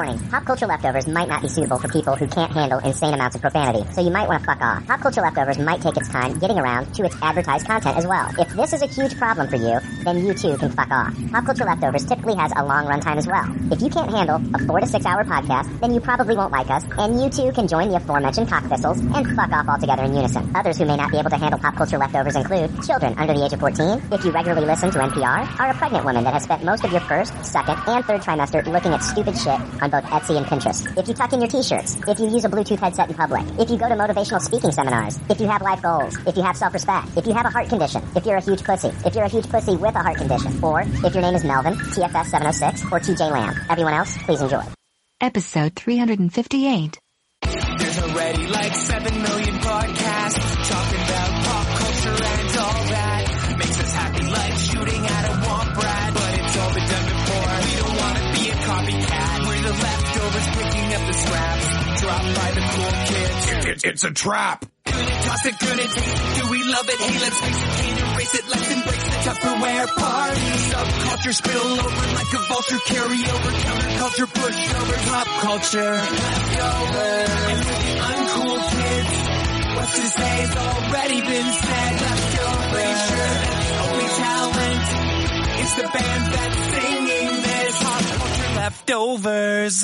Warning, pop culture leftovers might not be suitable for people who can't handle insane amounts of profanity, so you might want to fuck off. Pop culture leftovers might take its time getting around to its advertised content as well. If this is a huge problem for you, then you too can fuck off. Pop culture leftovers typically has a long runtime as well. If you can't handle a four to six hour podcast, then you probably won't like us, and you too can join the aforementioned cock thistles and fuck off altogether in unison. Others who may not be able to handle pop culture leftovers include children under the age of 14, if you regularly listen to NPR, are a pregnant woman that has spent most of your first, second, and third trimester looking at stupid shit on both Etsy and Pinterest. If you tuck in your t-shirts, if you use a Bluetooth headset in public, if you go to motivational speaking seminars, if you have life goals, if you have self-respect, if you have a heart condition, if you're a huge pussy, if you're a huge pussy with a heart condition, or if your name is Melvin, TFS 706, or TJ Lamb. Everyone else, please enjoy. Episode 358. There's already like 7 million podcasts talking about pop culture and all that. Makes us happy like shooting at a womp rat. But it's all been done before. We don't want to be a copycat. We're the leftovers picking up the scraps. Dropped by the cool kids. It, it's a trap. Good it, toss it, good it, taste it. Do we love it? Hey, let's face it, can't it. Let's embrace the Tupperware party. Subculture spill over like a vulture. Carry over counterculture, pushover, pop culture. Leftovers. And the uncool kids. To already been said. Leftovers. Sure the only talent is the band that's singing this. Pop culture leftovers.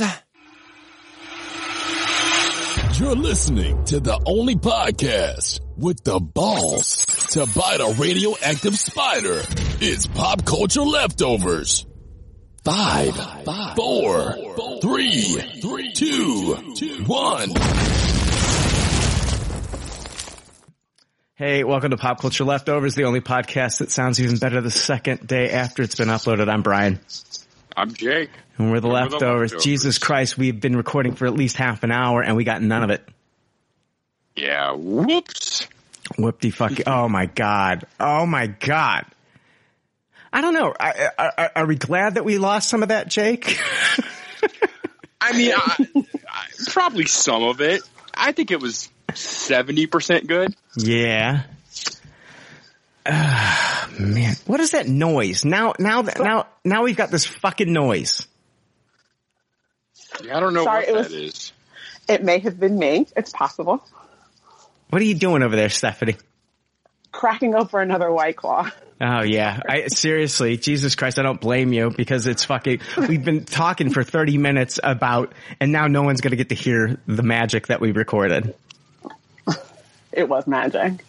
You're listening to the only podcast with the balls to bite a radioactive spider. It's Pop Culture Leftovers. Five, four, three, two, one. Hey, welcome to Pop Culture Leftovers, the only podcast that sounds even better the second day after it's been uploaded. I'm Brian. I'm Jake. And we're the, And we're the leftovers. leftovers. Jesus Christ, we've been recording for at least half an hour and we got none of it. Yeah, whoops. Whoopty fuck. Oh my God. Oh my God. I don't know. I, I, I, are we glad that we lost some of that, Jake? I mean, I, I, probably some of it. I think it was 70% good. yeah. Ah, man, what is that noise? Now, now that, now, now we've got this fucking noise. Yeah, I don't know Sorry, what it that was- is. It may have been me. It's possible. What are you doing over there, Stephanie? Cracking over another white claw. Oh yeah, I seriously, Jesus Christ, I don't blame you because it's fucking. We've been talking for thirty minutes about, and now no one's gonna get to hear the magic that we recorded. It was magic.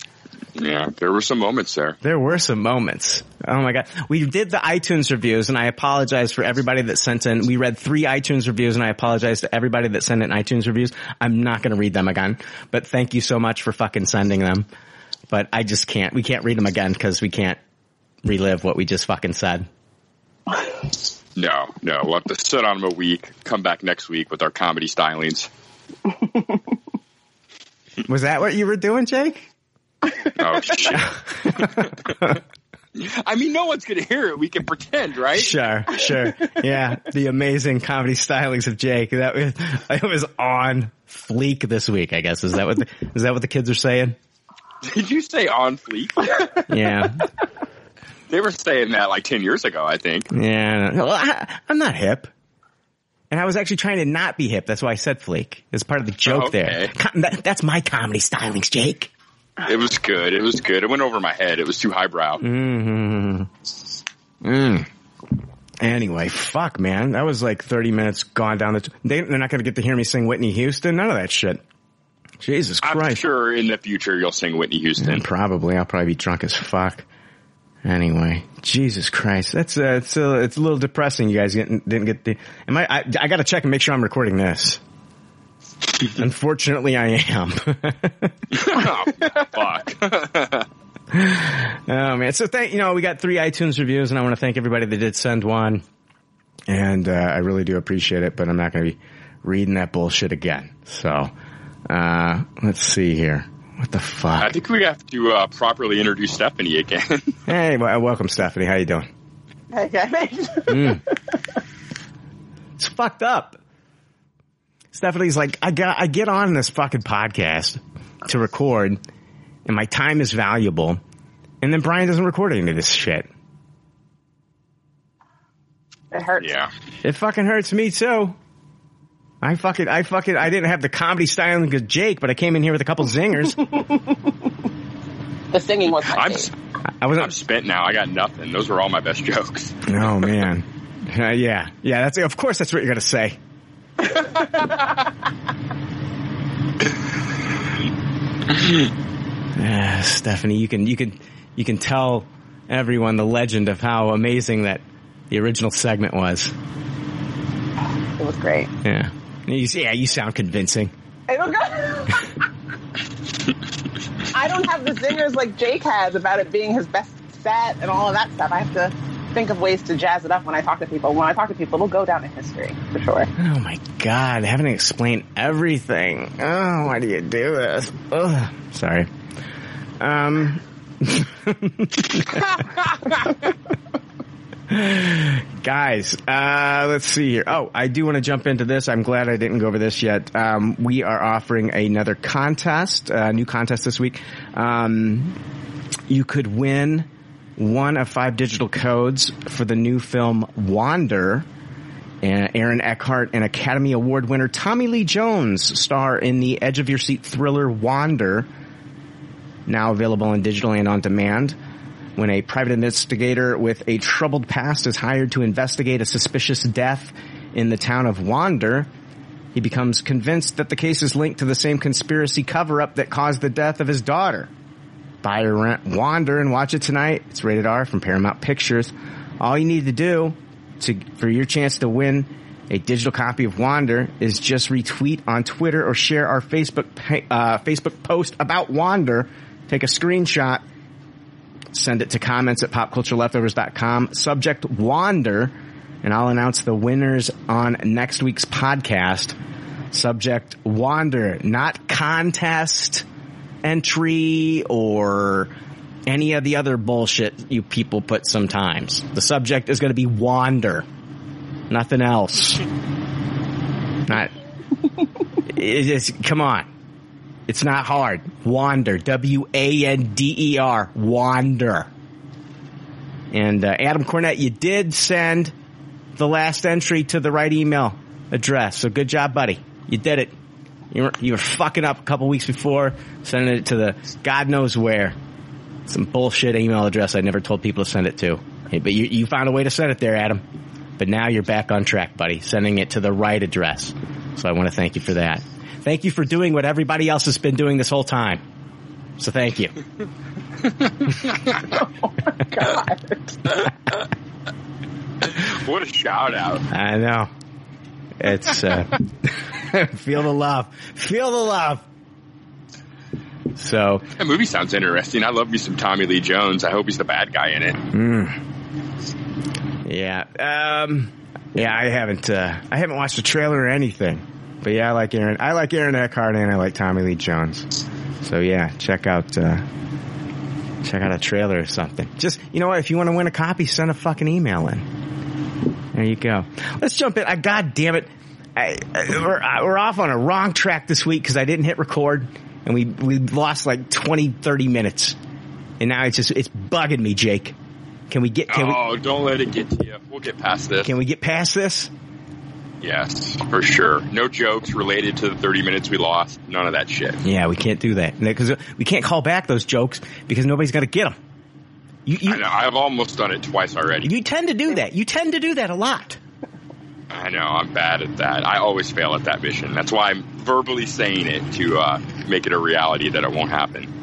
Yeah, there were some moments there. There were some moments. Oh my god, we did the iTunes reviews, and I apologize for everybody that sent in. We read three iTunes reviews, and I apologize to everybody that sent in iTunes reviews. I'm not gonna read them again, but thank you so much for fucking sending them. But I just can't. We can't read them again because we can't relive what we just fucking said. No, no, we'll have to sit on them a week, come back next week with our comedy stylings. Was that what you were doing, Jake? Oh, shit. I mean, no one's going to hear it. We can pretend, right? Sure, sure. Yeah, the amazing comedy stylings of Jake. That was, it was on fleek this week. I guess is that what the, is that what the kids are saying? Did you say on fleek? Yeah, They were saying that like 10 years ago, I think. yeah. Well, I, I'm not hip, and I was actually trying to not be hip. That's why I said fleek. It's part of the joke Okay. there. Com- that, that's my comedy stylings, Jake. It was good. It was good. It went over my head. It was too highbrow. Mm. Mm. Anyway, fuck, man. That was like 30 minutes gone down the. T- they, they're not going to get to hear me sing Whitney Houston. None of that shit. Jesus Christ. I'm sure in the future you'll sing Whitney Houston. And probably I'll probably be drunk as fuck. Anyway, Jesus Christ, that's uh, it's uh, it's a little depressing. You guys didn't didn't get the. Am I? I, I got to check and make sure I'm recording this. Unfortunately, I am. oh, fuck. oh man, so thank you know we got three iTunes reviews, and I want to thank everybody that did send one, and uh, I really do appreciate it. But I'm not going to be reading that bullshit again. So uh, let's see here. What the fuck? I think we have to uh, properly introduce Stephanie again. Hey, well, welcome, Stephanie. How you doing? Hey guys. It's fucked up. Stephanie's like, I got, I get on this fucking podcast to record, and my time is valuable, and then Brian doesn't record any of this shit. it hurts. yeah. It fucking hurts me too. I fucking, I fucking, I didn't have the comedy styling of Jake, but I came in here with a couple zingers. The singing was my I'm fave. I I'm wasn't. spent now. I got nothing. Those were all my best jokes. Oh man. Uh, yeah, yeah. That's of course that's what you're gonna say. Ah, Stephanie, you can you can you can tell everyone the legend of how amazing that the original segment was. It was great. Yeah. You, yeah, you sound convincing. It was good. I don't have the zingers like Jake has about it being his best set and all of that stuff. I have to think of ways to jazz it up when I talk to people. When I talk to people, it'll go down in history for sure. Oh my god, having to explain everything. Oh, why do you do this? Ugh. Sorry. Um. Guys, uh, let's see here. Oh, I do want to jump into this. I'm glad I didn't go over this yet. Um, we are offering another contest, a new contest this week. Um, you could win one of five digital codes for the new film Wander. Uh, Aaron Eckhart and Academy Award winner Tommy Lee Jones star in the edge of your seat thriller Wander, now available in digital and on demand. When a private investigator with a troubled past is hired to investigate a suspicious death in the town of Wander, he becomes convinced that the case is linked to the same conspiracy cover-up that caused the death of his daughter. Buy or rent Wander and watch it tonight. It's rated R from Paramount Pictures. All you need to do to for your chance to win a digital copy of Wander is just retweet on Twitter or share our Facebook uh, Facebook post about Wander. Take a screenshot, send it to comments at popcultureleftovers.com. Subject Wander, and I'll announce the winners on next week's podcast. Subject Wander, not contest entry or any of the other bullshit you people put sometimes. The subject is going to be wander. Nothing else. Not. It is, come on. It's not hard. Wander. W-A-N-D-E-R. Wander. And uh, Adam Cornett, you did send the last entry to the right email address. So good job, buddy. You did it. You were, you were fucking up a couple weeks before, sending it to the God knows where. Some bullshit email address I never told people to send it to. But you, you found a way to send it there, Adam. But now you're back on track, buddy, sending it to the right address. So I want to thank you for that. Thank you for doing what everybody else has been doing this whole time. So thank you. oh my god. What a shout out. I know. It's, uh, feel the love. Feel the love. So, That movie sounds interesting. I love me some Tommy Lee Jones. I hope he's the bad guy in it. yeah, um, yeah, I haven't, uh, I haven't watched a trailer or anything. But yeah, I like Aaron, I like Aaron Eckhart and I like Tommy Lee Jones. So yeah, check out, uh, check out a trailer or something. Just, you know what, if you want to win a copy, send a fucking email in. There you go. Let's jump in. I, God damn it. I, I, we're, I- we're off on a wrong track this week because I didn't hit record and we, we lost like 20, 30 minutes. And now it's just, it's bugging me, Jake. Can we get, can we, oh, don't let it get to you. We'll get past this. can we get past this? yes, for sure. No jokes related to the 30 minutes we lost. None of that shit. Yeah, we can't do that because we can't call back those jokes because nobody's going to get them. You, I know. I've almost done it twice already. you tend to do that. You tend to do that a lot. I know. I'm bad at that. I always fail at that mission. That's why I'm verbally saying it to uh, make it a reality that it won't happen.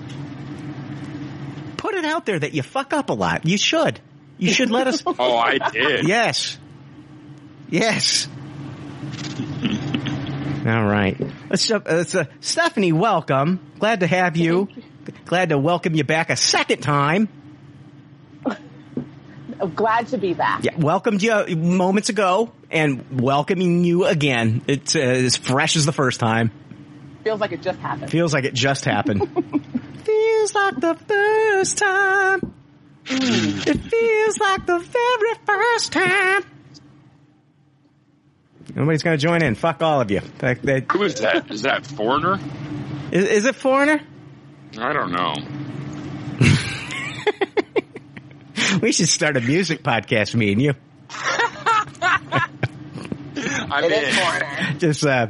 Put it out there that you fuck up a lot. You should. You should let us. Oh, I did. Yes. Yes. All right. Let's. Uh, let's, uh, Stephanie, welcome. Glad to have you. Glad to welcome you back a second time. I'm glad to be back. Yeah, welcomed you moments ago and welcoming you again. It's uh, as fresh as the first time. Feels like it just happened. Feels like it just happened. feels like the first time. It feels like the very first time. Nobody's going to join in. Fuck all of you. That- that- Who is that? Is that Foreigner? Is, is it foreigner? I don't know. We should start a music podcast, me and you. I I'm It in. just uh,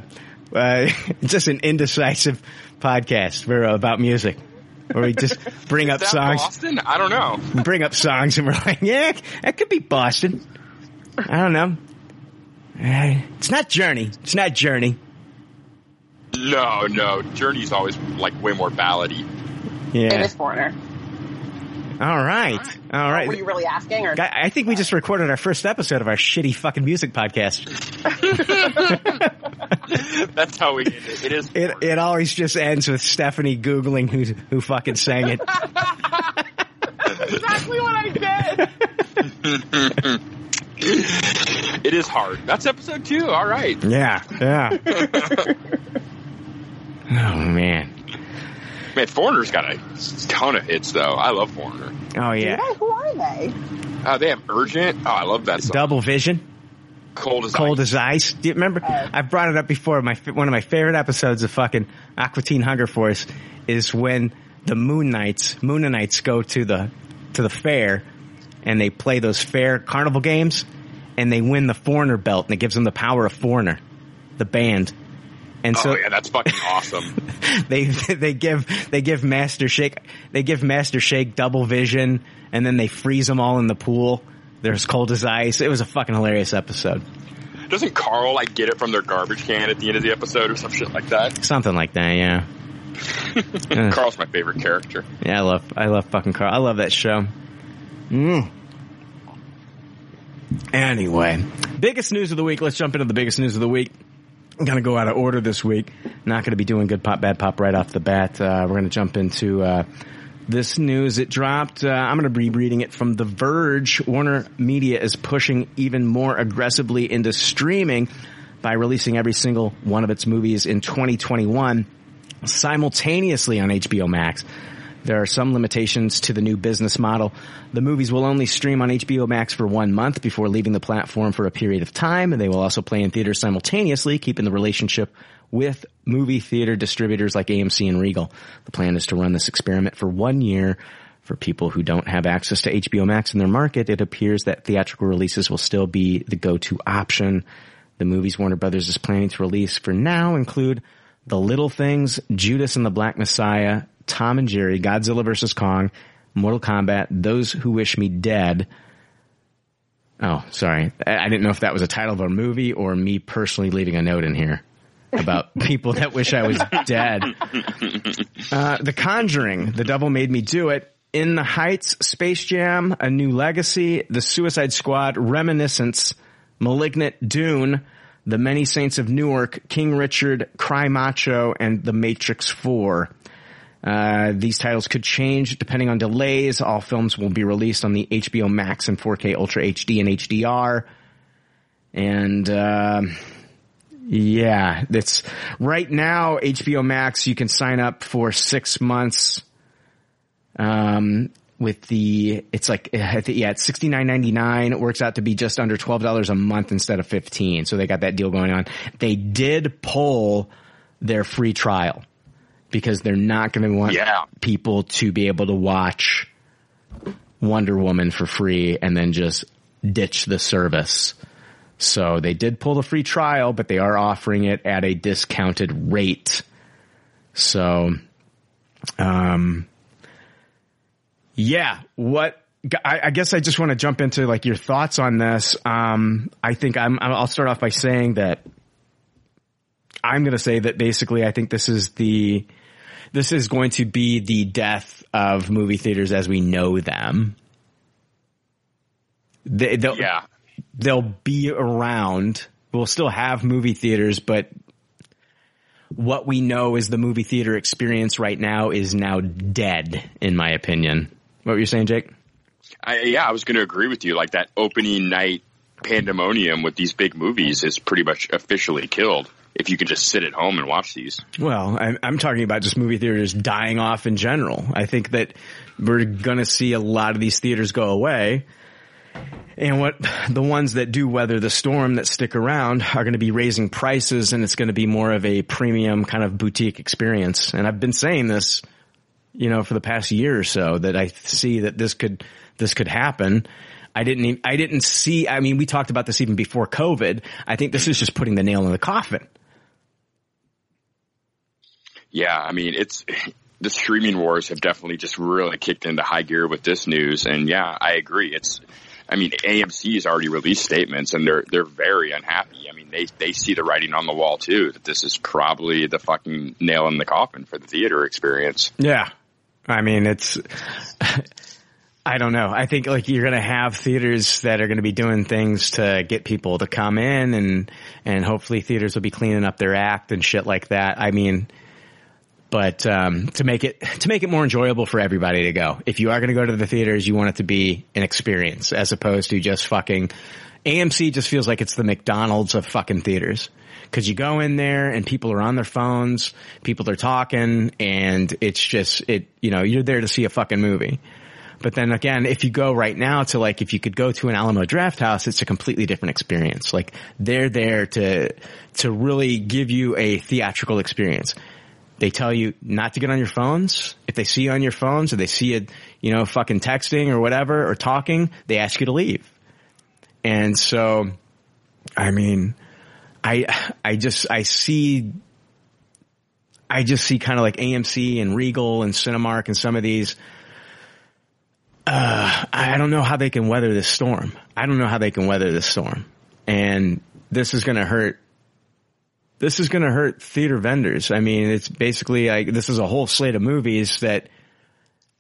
uh, just an indecisive podcast where, we're about music, where we just bring up that songs, Boston? I don't know. bring up songs, and we're like, yeah, that could be Boston. I don't know. Uh, It's not Journey. It's not Journey. No, no. Journey's always like way more ballady. Yeah. is foreigner. All right. All right. Were you really asking, or I think we just recorded our first episode of our shitty fucking music podcast. That's how we. It is. It it always just ends with Stephanie googling who who fucking sang it. exactly what I did? It is hard. That's episode two. All right. Yeah, yeah. oh man. Man, Foreigner's got a ton of hits though. I love Foreigner. Oh yeah. Hey, who are they? Uh, they have Urgent. Oh, I love that song. Double Vision, Cold as Cold Ice. as Ice. Do you remember? I brought it up before. My one of my favorite episodes of fucking Aqua Teen Hunger Force is when the Mooninites, Moon Knights go to the to the fair and they play those fair carnival games and they win the Foreigner belt and it gives them the power of Foreigner, the band. And so oh yeah, that's fucking awesome. they they give they give Master Shake they give Master Shake double vision and then they freeze them all in the pool. They're as cold as ice. It was a fucking hilarious episode. Doesn't Carl like get it from their garbage can at the end of the episode or some shit like that? Something like that, yeah. Yeah. Carl's my favorite character. Yeah, I love I love fucking Carl. I love that show. Mm. Anyway, biggest news of the week. Let's jump into the biggest news of the week. I'm gonna go out of order this week. Not gonna be doing good pop, bad pop right off the bat. Uh, we're gonna jump into uh, this news. It dropped. Uh, I'm gonna be reading it from The Verge. Warner Media is pushing even more aggressively into streaming by releasing every single one of its movies in 2021 simultaneously on HBO Max. There are some limitations to the new business model. The movies will only stream on HBO Max for one month before leaving the platform for a period of time, and they will also play in theaters simultaneously, keeping the relationship with movie theater distributors like AMC and Regal. The plan is to run this experiment for one year. For people who don't have access to HBO Max in their market, it appears that theatrical releases will still be the go-to option. The movies Warner Brothers is planning to release for now include The Little Things, Judas and the Black Messiah, Tom and Jerry, Godzilla vs. Kong, Mortal Kombat, Those Who Wish Me Dead. Oh, sorry. I didn't know if that was a title of a movie or me personally leaving a note in here about people that wish I was dead. Uh, the Conjuring, The Devil Made Me Do It, In the Heights, Space Jam, A New Legacy, The Suicide Squad, Reminiscence, Malignant Dune, The Many Saints of Newark, King Richard, Cry Macho, and The Matrix 4. Uh, these titles could change depending on delays. All films will be released on the HBO Max and 4K Ultra HD and HDR. And, um yeah, it's right now HBO Max. You can sign up for six months. Um, with the, it's like, yeah, it's sixty nine ninety nine. It works out to be just under twelve dollars a month instead of fifteen. So they got that deal going on. They did pull their free trial because they're not going to want Yeah. people to be able to watch Wonder Woman for free and then just ditch the service. So they did pull the free trial, but they are offering it at a discounted rate. So, um, yeah, what, I, I guess I just want to jump into like your thoughts on this. Um, I think I'm, I'll start off by saying that I'm going to say that basically I think this is the, this is going to be the death of movie theaters as we know them. They, they'll, Yeah. they'll be around. We'll still have movie theaters, but what we know is the movie theater experience right now is now dead, in my opinion. What were you saying, Jake? I, yeah, I was going to agree with you. Like that opening night pandemonium with these big movies is pretty much officially killed. If you can just sit at home and watch these. Well, I'm, I'm talking about just movie theaters dying off in general. I think that we're going to see a lot of these theaters go away. And what the ones that do weather the storm that stick around are going to be raising prices and it's going to be more of a premium kind of boutique experience. And I've been saying this, you know, for the past year or so that I see that this could, this could happen. I didn't, e- I didn't see, I mean, we talked about this even before COVID. I think this is just putting the nail in the coffin. Yeah, I mean, it's the streaming wars have definitely just really kicked into high gear with this news. And yeah, I agree. It's, I mean, AMC has already released statements and they're, they're very unhappy. I mean, they, they see the writing on the wall too, that this is probably the fucking nail in the coffin for the theater experience. Yeah. I mean, it's, I don't know. I think like you're going to have theaters that are going to be doing things to get people to come in and, and hopefully theaters will be cleaning up their act and shit like that. I mean, but, um, to make it, to make it more enjoyable for everybody to go. If you are going to go to the theaters, you want it to be an experience as opposed to just fucking, AMC just feels like it's the McDonald's of fucking theaters. Cause you go in there and people are on their phones, people are talking and it's just, it, you know, you're there to see a fucking movie. But then again, if you go right now to like, if you could go to an Alamo Drafthouse, it's a completely different experience. Like they're there to, to really give you a theatrical experience. They tell you not to get on your phones. If they see you on your phones or they see you, you know, fucking texting or whatever or talking, they ask you to leave. And so, I mean, I, I just, I see, I just see kind of like AMC and Regal and Cinemark and some of these, uh, I don't know how they can weather this storm. I don't know how they can weather this storm. And this is going to hurt. This is going to hurt theater vendors. I mean, it's basically like this is a whole slate of movies that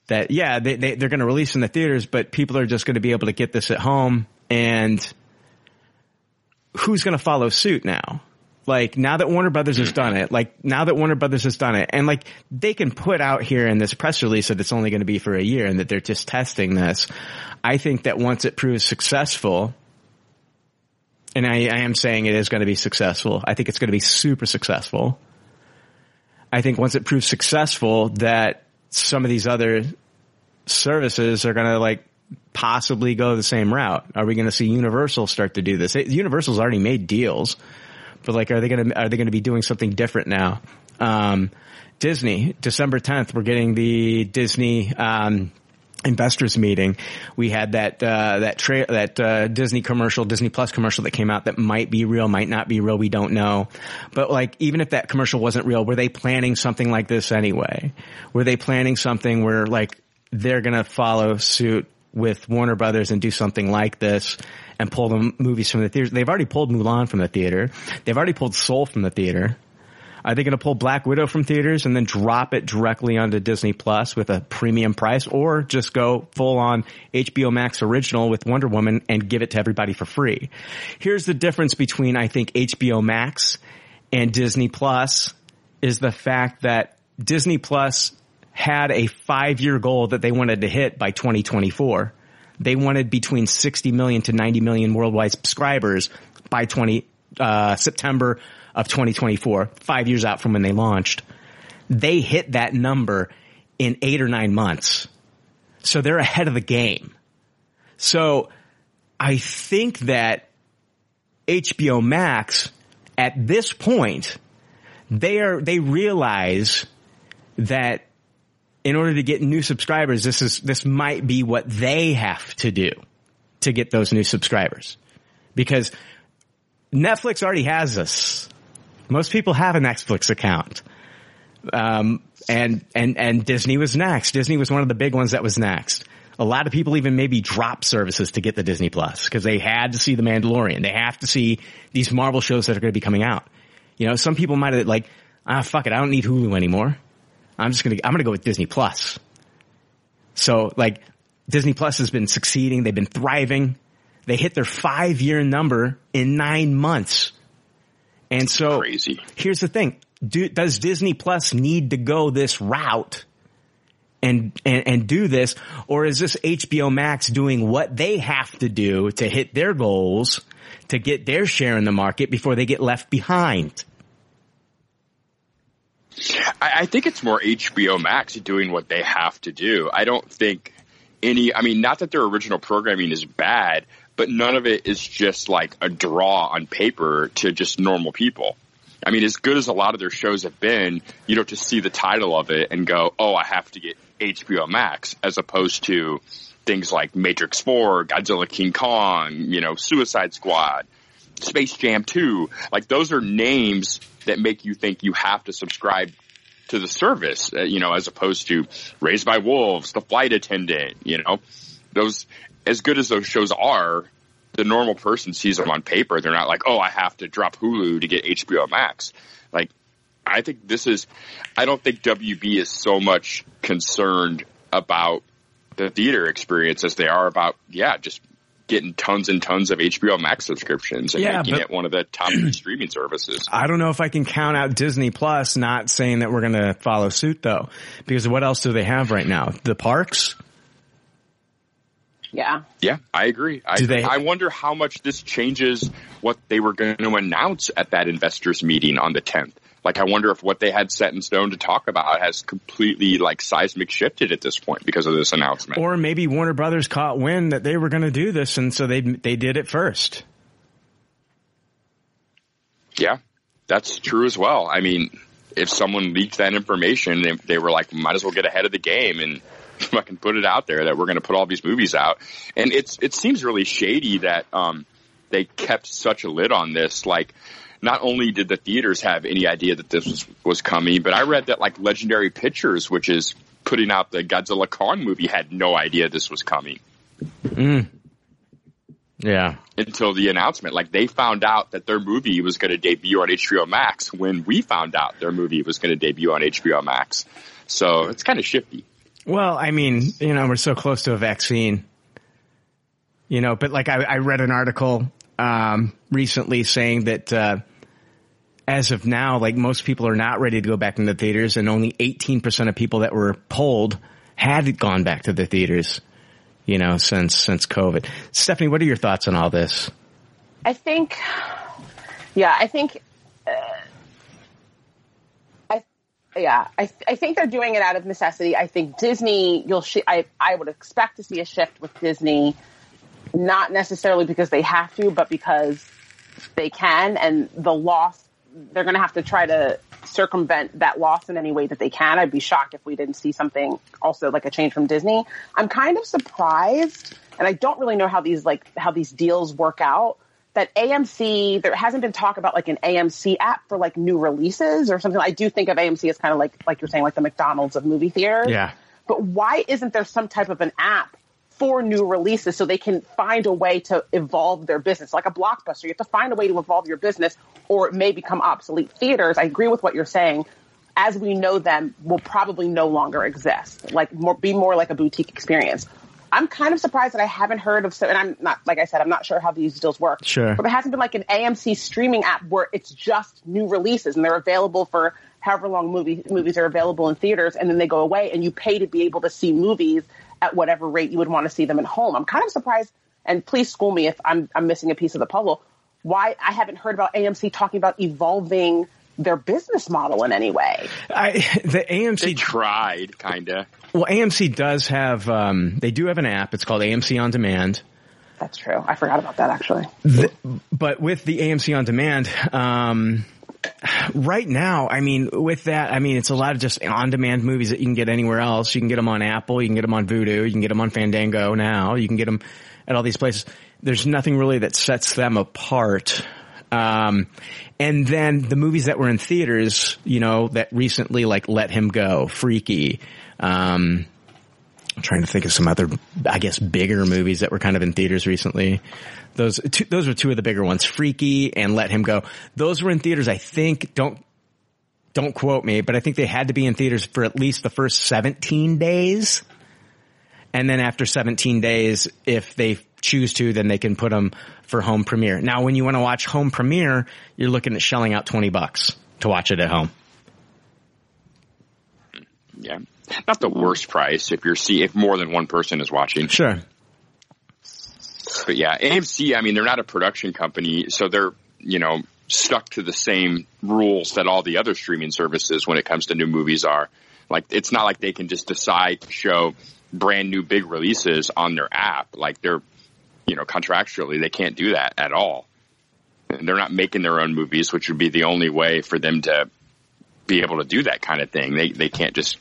that yeah they, they they're going to release in the theaters, but people are just going to be able to get this at home. And who's going to follow suit now? Like now that Warner Brothers has hmm. done it, like now that Warner Brothers has done it, and like they can put out here in this press release that it's only going to be for a year and that they're just testing this. I think that once it proves successful, and I, I am saying it is going to be successful. I think it's going to be super successful. I think once it proves successful that some of these other services are going to like possibly go the same route. Are we going to see Universal start to do this? Universal's already made deals, but like, are they going to, are they going to be doing something different now? Um, Disney, December 10th, we're getting the Disney, um, investors meeting, we had that uh, that tra- that uh, Disney commercial, Disney Plus commercial that came out that might be real, might not be real, we don't know. But like, even if that commercial wasn't real, were they planning something like this anyway? Were they planning something where like they're gonna follow suit with Warner Brothers and do something like this? And pull the movies from the theaters. They've already pulled Mulan from the theater. They've already pulled Soul from the theater. Are they going to pull Black Widow from theaters and then drop it directly onto Disney Plus with a premium price or just go full on HBO Max original with Wonder Woman and give it to everybody for free? Here's the difference between I think HBO Max and Disney Plus is the fact that Disney Plus had a five year goal that they wanted to hit by 2024. They wanted between 60 million to 90 million worldwide subscribers by 20, uh, September of 2024, five years out from when they launched. They hit that number in eight or nine months. So they're ahead of the game. So I think that HBO Max at this point, they are, they realize that in order to get new subscribers, this is, this might be what they have to do to get those new subscribers because Netflix already has us. Most people have a Netflix account. Um, and, and, and Disney was next. Disney was one of the big ones that was next. A lot of people even maybe drop services to get the Disney Plus because they had to see The Mandalorian. They have to see these Marvel shows that are going to be coming out. You know, some people might have like, ah, fuck it. I don't need Hulu anymore. I'm just going to, I'm going to go with Disney Plus. So like Disney Plus has been succeeding. They've been thriving. They hit their five year number in nine months. And so Crazy. here's the thing. Do, does Disney Plus need to go this route and, and, and do this? Or is this HBO Max doing what they have to do to hit their goals to get their share in the market before they get left behind? I, I think it's more HBO Max doing what they have to do. I don't think any, I mean, not that their original programming is bad, but none of it is just like a draw on paper to just normal people. I mean, as good as a lot of their shows have been, you know, to see the title of it and go, oh, I have to get HBO Max as opposed to things like Matrix 4, Godzilla King Kong, you know, Suicide Squad, Space Jam 2. Like those are names that make you think you have to subscribe to the service, uh, you know, as opposed to Raised by Wolves, The Flight Attendant, you know, those, as good as those shows are, the normal person sees them on paper. They're not like, oh, I have to drop Hulu to get HBO Max. Like, I think this is, I don't think WB is so much concerned about the theater experience as they are about, yeah, just getting tons and tons of HBO Max subscriptions and Yeah, making but- it one of the top streaming services. I don't know if I can count out Disney Plus not saying that we're going to follow suit though, because what else do they have right now? The parks? Yeah. Yeah, I agree. I, Do they- I wonder how much this changes what they were going to announce at that investors meeting on the 10th. Like, I wonder if what they had set in stone to talk about has completely like seismic shifted at this point because of this announcement. Or maybe Warner Brothers caught wind that they were going to do this and so they, they did it first. Yeah, that's true as well. I mean, if someone leaked that information, they, they were like, might as well get ahead of the game and fucking put it out there that we're going to put all these movies out. And it's it seems really shady that um, they kept such a lid on this. Like, not only did the theaters have any idea that this was was coming, but I read that like Legendary Pictures, which is putting out the Godzilla Kong movie, had no idea this was coming Yeah. until the announcement. Like they found out that their movie was going to debut on HBO Max when we found out their movie was going to debut on HBO Max. So it's kind of shifty. Well, I mean, you know, we're so close to a vaccine, you know, but like I, I read an article, um, recently saying that, uh, as of now, like most people are not ready to go back into theaters and only 18% of people that were polled had gone back to the theaters, you know, since, since COVID. Stephanie, what are your thoughts on all this? I think, yeah, I think, uh, yeah, I, I think they're doing it out of necessity. I think Disney, you'll, sh- I, I would expect to see a shift with Disney, not necessarily because they have to, but because they can, and the loss, they're going to have to try to circumvent that loss in any way that they can. I'd be shocked if we didn't see something also like a change from Disney. I'm kind of surprised, and I don't really know how these like how these deals work out. That AMC, there hasn't been talk about like an AMC app for like new releases or something. I do think of AMC as kind of like like you're saying, like the McDonald's of movie theaters. Yeah. But why isn't there some type of an app for new releases so they can find a way to evolve their business? Like a blockbuster, you have to find a way to evolve your business or it may become obsolete. Theaters, I agree with what you're saying. As we know them, will probably no longer exist. Like more, be more like a boutique experience. I'm kind of surprised that I haven't heard of so, and I'm not, like I said, I'm not sure how these deals work. Sure. But it hasn't been like an AMC streaming app where it's just new releases and they're available for however long movie, movies are available in theaters and then they go away and you pay to be able to see movies at whatever rate you would want to see them at home. I'm kind of surprised, and please school me if I'm, I'm missing a piece of the puzzle, why I haven't heard about AMC talking about evolving their business model in any way. I, the They AMC tried, kind of. Well, AMC does have, um, they do have an app. It's called AMC On Demand. That's true. I forgot about that actually. But with the AMC On Demand, um, right now, I mean, with that, I mean, it's a lot of just on demand movies that you can get anywhere else. You can get them on Apple, you can get them on Vudu, you can get them on Fandango now, you can get them at all these places. There's nothing really that sets them apart. Um, and then the movies that were in theaters, you know, that recently like Let Him Go, Freaky, um, I'm trying to think of some other, I guess, bigger movies that were kind of in theaters recently. Those, two, those were two of the bigger ones, Freaky and Let Him Go. Those were in theaters, I think, don't, don't quote me, but I think they had to be in theaters for at least the first 17 days. And then after 17 days, if they choose to, then they can put them for home premiere. Now, when you want to watch home premiere, you're looking at shelling out 20 bucks to watch it at home. Yeah. Not the worst price if you're see if more than one person is watching. Sure. But yeah, AMC, I mean, they're not a production company, so they're, you know, stuck to the same rules that all the other streaming services when it comes to new movies are. Like, it's not like they can just decide to show brand new big releases on their app. Like, they're, you know, contractually, they can't do that at all. And they're not making their own movies, which would be the only way for them to be able to do that kind of thing. They, they can't just,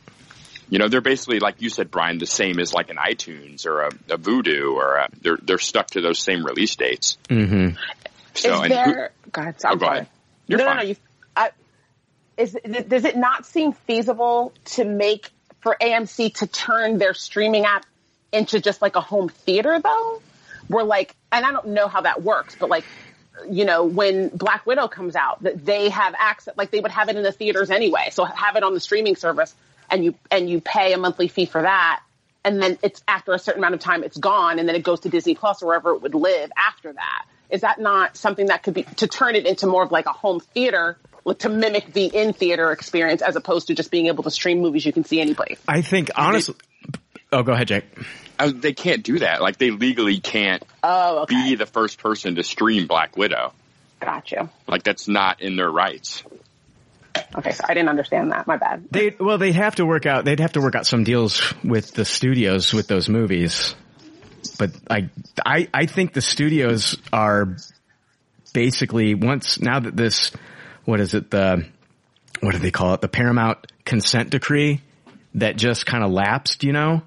You know, they're basically like you said, Brian, the same as like an iTunes or a, a Vudu, or a, they're they're stuck to those same release dates. Mm-hmm. So, is and there? God, I'm Oh, go sorry. ahead. You're no, fine. no, no. You, I, is does it not seem feasible to make for AMC to turn their streaming app into just like a home theater though? Where like, and I don't know how that works, but like, you know, when Black Widow comes out, that they have access, like they would have it in the theaters anyway. So have it on the streaming service, and you and you pay a monthly fee for that, and then it's after a certain amount of time it's gone, and then it goes to Disney Plus or wherever it would live after that. Is that not something that could be to turn it into more of like a home theater? like, To mimic the in theater experience as opposed to just being able to stream movies you can see anyplace. I think honestly. Oh, go ahead, Jake. Uh, they can't do that. Like they legally can't Oh, okay. be the first person to stream Black Widow. Got you. Like that's not in their rights. Okay, so I didn't understand that. My bad. They well, they'd have to work out. They'd have to work out some deals with the studios with those movies. But I, I, I think the studios are basically once now that this, what is it the, what do they call it? The Paramount consent decree that just kind of lapsed. You know,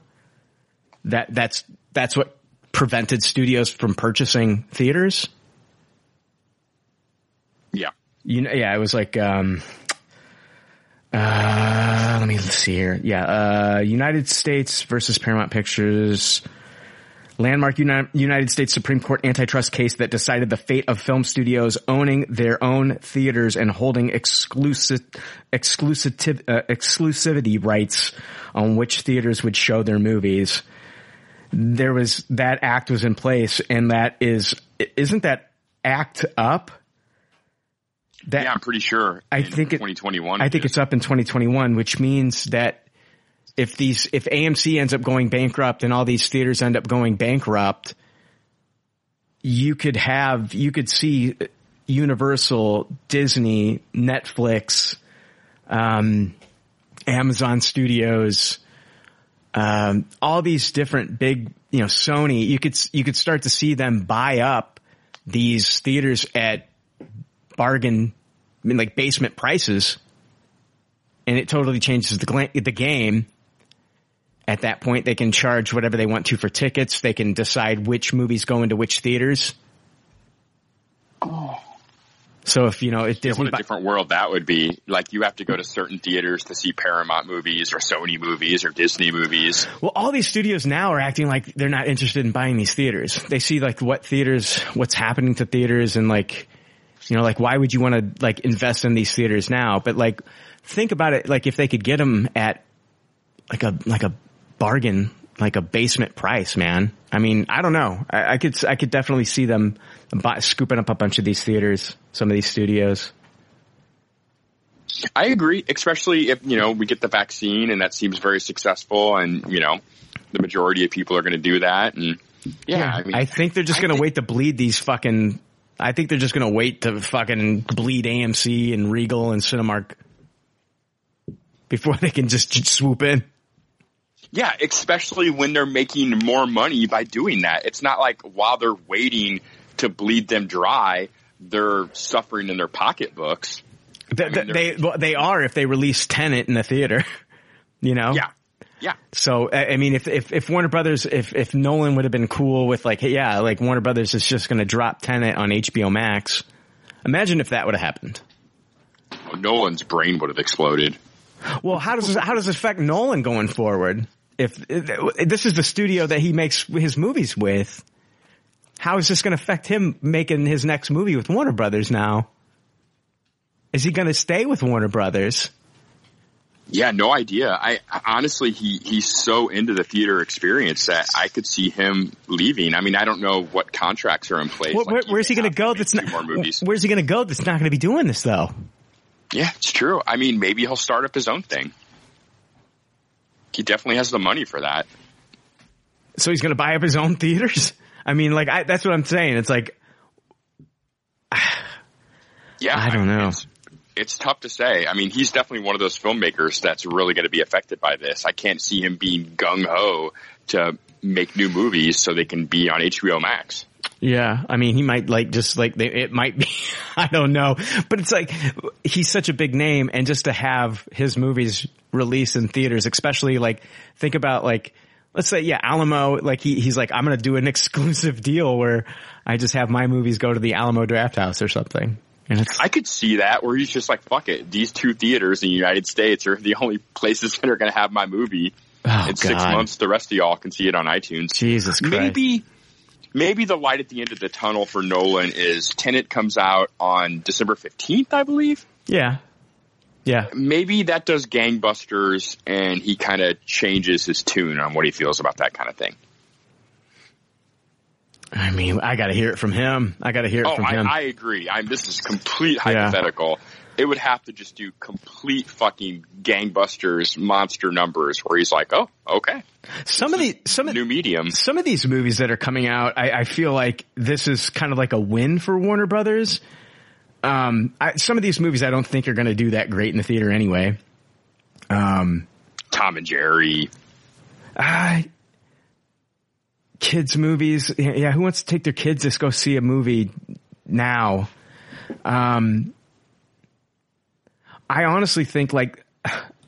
that that's that's what prevented studios from purchasing theaters. Yeah. You know, yeah, it was like, um, uh, let me see here. Yeah, uh, United States versus Paramount Pictures. Landmark Uni- United States Supreme Court antitrust case that decided the fate of film studios owning their own theaters and holding exclusive, uh, exclusivity rights on which theaters would show their movies. There was, that act was in place and that is, isn't that act up? That, Yeah, I'm pretty sure. I in think it- 2021. I think it's up in 2021, which means that if these, if AMC ends up going bankrupt and all these theaters end up going bankrupt, you could have, you could see Universal, Disney, Netflix, um, Amazon Studios, um, all these different big, you know, Sony, you could, you could start to see them buy up these theaters at bargain, I mean, like basement prices, and it totally changes the the game. At that point, they can charge whatever they want to for tickets. They can decide which movies go into which theaters. Oh. So if you know, if Yeah, what a different world that would be. Like you have to go to certain theaters to see Paramount movies or Sony movies or Disney movies. well, all these studios now are acting like they're not interested in buying these theaters. They see like what theaters, what's happening to theaters, and like, you know, like why would you want to like invest in these theaters now? But like, think about it. Like if they could get them at like a like a bargain, like a basement price, man. I mean, I don't know. I, I could I could definitely see them buy, scooping up a bunch of these theaters, some of these studios. I agree, especially if, you know, we get the vaccine and that seems very successful and, you know, the majority of people are going to do that. And yeah, I mean, think they're just gonna wait to bleed these fucking. I think they're just gonna wait to fucking bleed AMC and Regal and Cinemark before they can just swoop in. Yeah, especially when they're making more money by doing that. It's not like while they're waiting to bleed them dry, they're suffering in their pocketbooks. They, I mean, they well, they are if they release Tenet in the theater, you know. Yeah. Yeah. So I mean, if if if Warner Brothers, if if Nolan would have been cool with like, hey, yeah, like Warner Brothers is just going to drop Tenet on HBO Max. Imagine if that would have happened. Nolan's brain would have exploded. Well, how does this, how does this affect Nolan going forward? If if this is the studio that he makes his movies with, how is this going to affect him making his next movie with Warner Brothers now? Is he going to stay with Warner Brothers? Yeah, no idea. I honestly, he he's so into the theater experience that I could see him leaving. I mean, I don't know what contracts are in place. Like, where, where's he going to go? That's not. more movies. Where's he going to go? That's not going to be doing this though. Yeah, it's true. I mean, maybe he'll start up his own thing. He definitely has the money for that. So he's going to buy up his own theaters. I mean, like I, that's what I'm saying. It's like Yeah, I don't mean, know. It's, tough to say. I mean, he's definitely one of those filmmakers that's really going to be affected by this. I can't see him being gung ho to make new movies so they can be on HBO Max. Yeah, I mean, he might like just like they, it might be. I don't know, but it's like he's such a big name, and just to have his movies release in theaters, especially like think about like let's say yeah Alamo like he he's like I'm gonna do an exclusive deal where I just have my movies go to the Alamo Drafthouse or something. I could see that where he's just like, fuck it. These two theaters in the United States are the only places that are going to have my movie. oh, in six months, the rest of y'all can see it on iTunes. Jesus Christ. Maybe, maybe the light at the end of the tunnel for Nolan is Tenet comes out on December 15th, I believe. Yeah. Yeah. Maybe that does gangbusters and he kind of changes his tune on what he feels about that kind of thing. I mean, I gotta hear it from him. I gotta hear it Oh, from I, him. I agree. I'm, this is complete Yeah. hypothetical. It would have to just do complete fucking gangbusters monster numbers where he's like, oh, okay, some of the, some of, new medium. some of these movies that are coming out, I, I feel like this is kind of like a win for Warner Brothers. Um, I, some of these movies I don't think are going to do that great in the theater anyway. Um, Tom and Jerry. I, kids movies, yeah, who wants to take their kids to go see a movie now? Um, I honestly think like,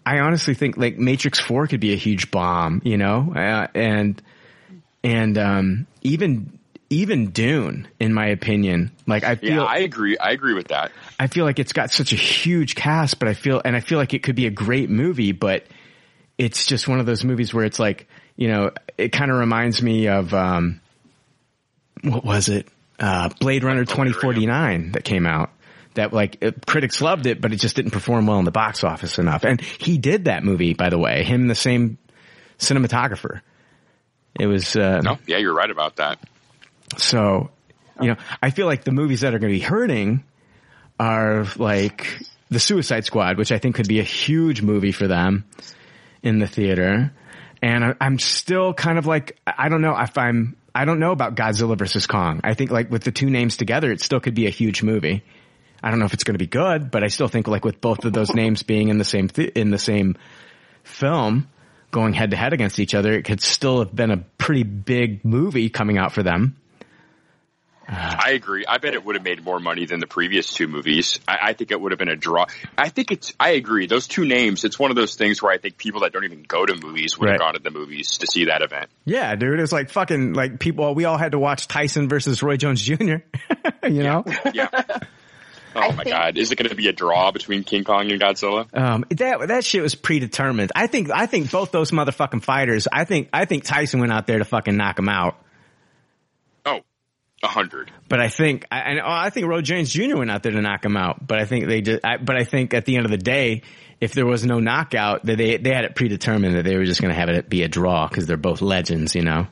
I honestly think like Matrix 4 could be a huge bomb, you know, uh, and, and, um, even, even Dune, in my opinion, like I feel, Yeah, I agree. I agree with that. I feel like it's got such a huge cast, but I feel, and I feel like it could be a great movie, but it's just one of those movies where it's like, you know, it kind of reminds me of, um, what was it? Uh, Blade Runner 2049 that came out that like uh, critics loved it, but it just didn't perform well in the box office enough. And he did that movie, by the way, him, the same cinematographer. It was, uh, No, yeah, you're right about that. so, you know, I feel like the movies that are going to be hurting are like the Suicide Squad, which I think could be a huge movie for them in the theater. And I, I'm still kind of like, I don't know if I'm, I don't know about Godzilla versus Kong. I think like with the two names together, it still could be a huge movie. I don't know if it's going to be good, but I still think like with both of those names being in the same, th- in the same film, going head to head against each other, it could still have been a pretty big movie coming out for them. I agree. I bet it would have made more money than the previous two movies. I, I think it would have been a draw. I think it's. I agree. Those two names. It's one of those things where I think people that don't even go to movies would Right. have gone to the movies to see that event. Yeah, dude, it's like fucking like people. We all had to watch Tyson versus Roy Jones Jr. you know, Yeah. Oh my think- god! Is it going to be a draw between King Kong and Godzilla? um, that that shit was predetermined. I think I think both those motherfucking fighters. I think I think Tyson went out there to fucking knock him out. Oh, a hundred. But I think I, oh, I think Roy Jones Jr. went out there to knock him out. But I think they did. I, but I think at the end of the day, if there was no knockout, that they they had it predetermined that they were just going to have it be a draw because they're both legends. You know.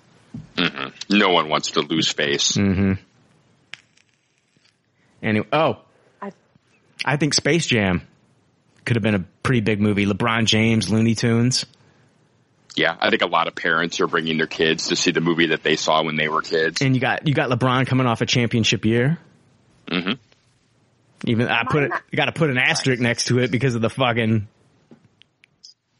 No one wants to lose face. mhm Anyway, oh, I- I think Space Jam could have been a pretty big movie. LeBron James, Looney Tunes. Yeah, I think a lot of parents are bringing their kids to see the movie that they saw when they were kids. And you got you got LeBron coming off a championship year. hmm Even I put it, you got to put an asterisk next to it because of the fucking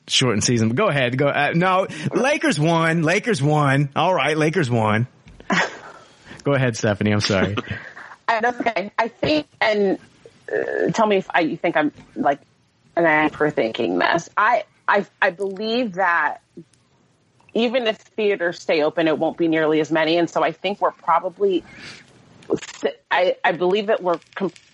shortened season. But go ahead, go. Uh, no, Lakers won. Lakers won. All right, Lakers won. go ahead, Stephanie. I'm sorry. I, that's okay. I think, and uh, tell me if I, you think I'm like an ass for thinking this. I, I, I believe that even if theaters stay open, it won't be nearly as many, and so I think we're probably. I, I believe that we're.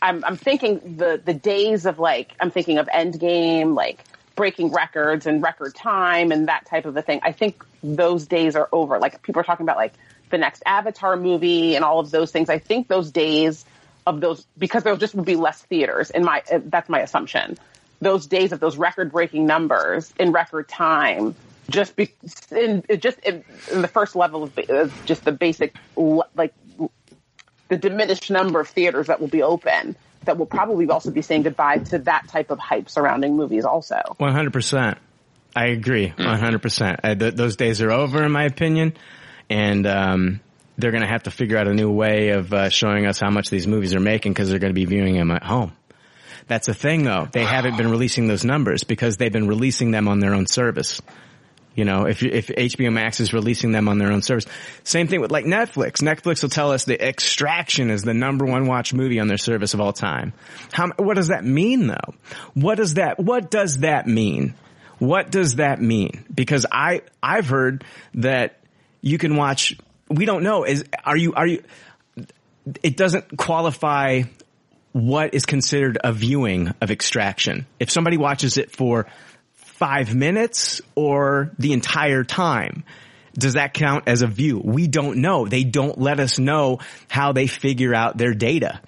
I'm, I'm thinking the the days of like I'm thinking of Endgame, like breaking records and record time and that type of a thing. I think those days are over. Like people are talking about like the next Avatar movie and all of those things. I think those days of those because there just would be less theaters. In my uh, that's my assumption. Those days of those record breaking numbers in record time. Just be in just in, in the first level of uh, just the basic like the diminished number of theaters that will be open that will probably also be saying goodbye to that type of hype surrounding movies also. One hundred percent. I agree. One hundred percent. Those days are over, in my opinion, and um, they're going to have to figure out a new way of uh, showing us how much these movies are making because they're going to be viewing them at home. That's a thing, though. They haven't been releasing those numbers because they've been releasing them on their own service. You know, if if HBO Max is releasing them on their own service, same thing with like Netflix. Netflix will tell us the Extraction is the number one watch movie on their service of all time. How? What does that mean, though? What does that? What does that mean? What does that mean? Because I I've heard that you can watch. We don't know. Is are you are you? It doesn't qualify what is considered a viewing of Extraction. If somebody watches it for five minutes or the entire time, does that count as a view? We don't know. They don't let us know how they figure out their data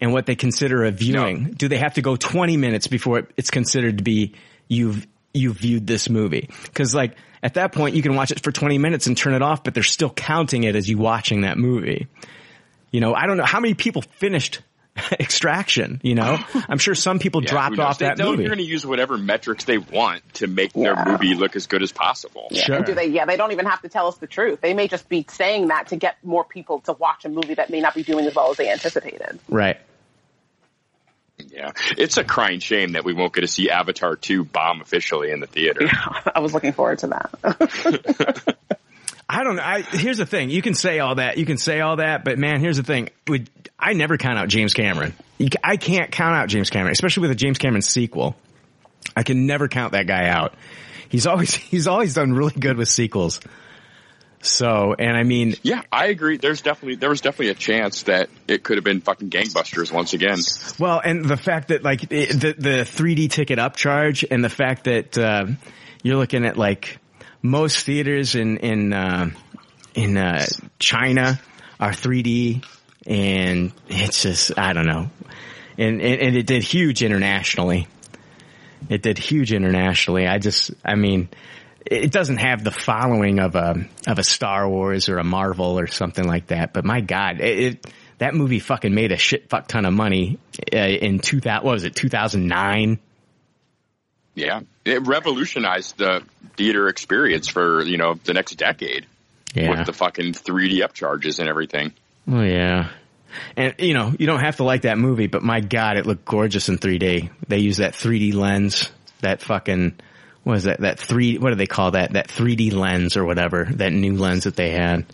and what they consider a viewing. No. Do they have to go 20 minutes before it's considered to be you've you viewed this movie? Cuz like at that point you can watch it for 20 minutes and turn it off, but they're still counting it as you watching that movie. You know, I don't know how many people finished Extraction, you know? I'm sure some people Yeah, dropped who knows? off that they, movie. They're going to use whatever metrics they want to make Yeah. their movie look as good as possible. Sure. And do they? Yeah, they don't even have to tell us the truth. They may just be saying that to get more people to watch a movie that may not be doing as well as they anticipated. Right. Yeah, it's a crying shame that we won't get to see Avatar 2 bomb officially in the theater. Yeah, I was looking forward to that. I don't know. I, here's the thing. You can say all that. You can say all that, but man, here's the thing. I never count out James Cameron. I can't count out James Cameron, especially with a James Cameron sequel. I can never count that guy out. He's always, he's always done really good with sequels. So, and I mean, Yeah, I agree. There's definitely there was definitely a chance that it could have been fucking gangbusters once again. Well, and the fact that like it, the the 3D ticket upcharge and the fact that uh, you're looking at like most theaters in in uh, in uh, China are 3D, and it's just I don't know, and, and and it did huge internationally. It did huge internationally. I just, I mean, it doesn't have the following of a of a Star Wars or a Marvel or something like that. But my God, it, it that movie fucking made a shit fuck ton of money uh, in two thousand. What was it? Two thousand nine. Yeah, it revolutionized the theater experience for you know the next decade Yeah. with the fucking 3D upcharges and everything. Oh yeah. And you know, you don't have to like that movie, but my god, it looked gorgeous in 3D. They use that 3D lens, that fucking what is that? That three what do they call that? That 3D lens or whatever, that new lens that they had.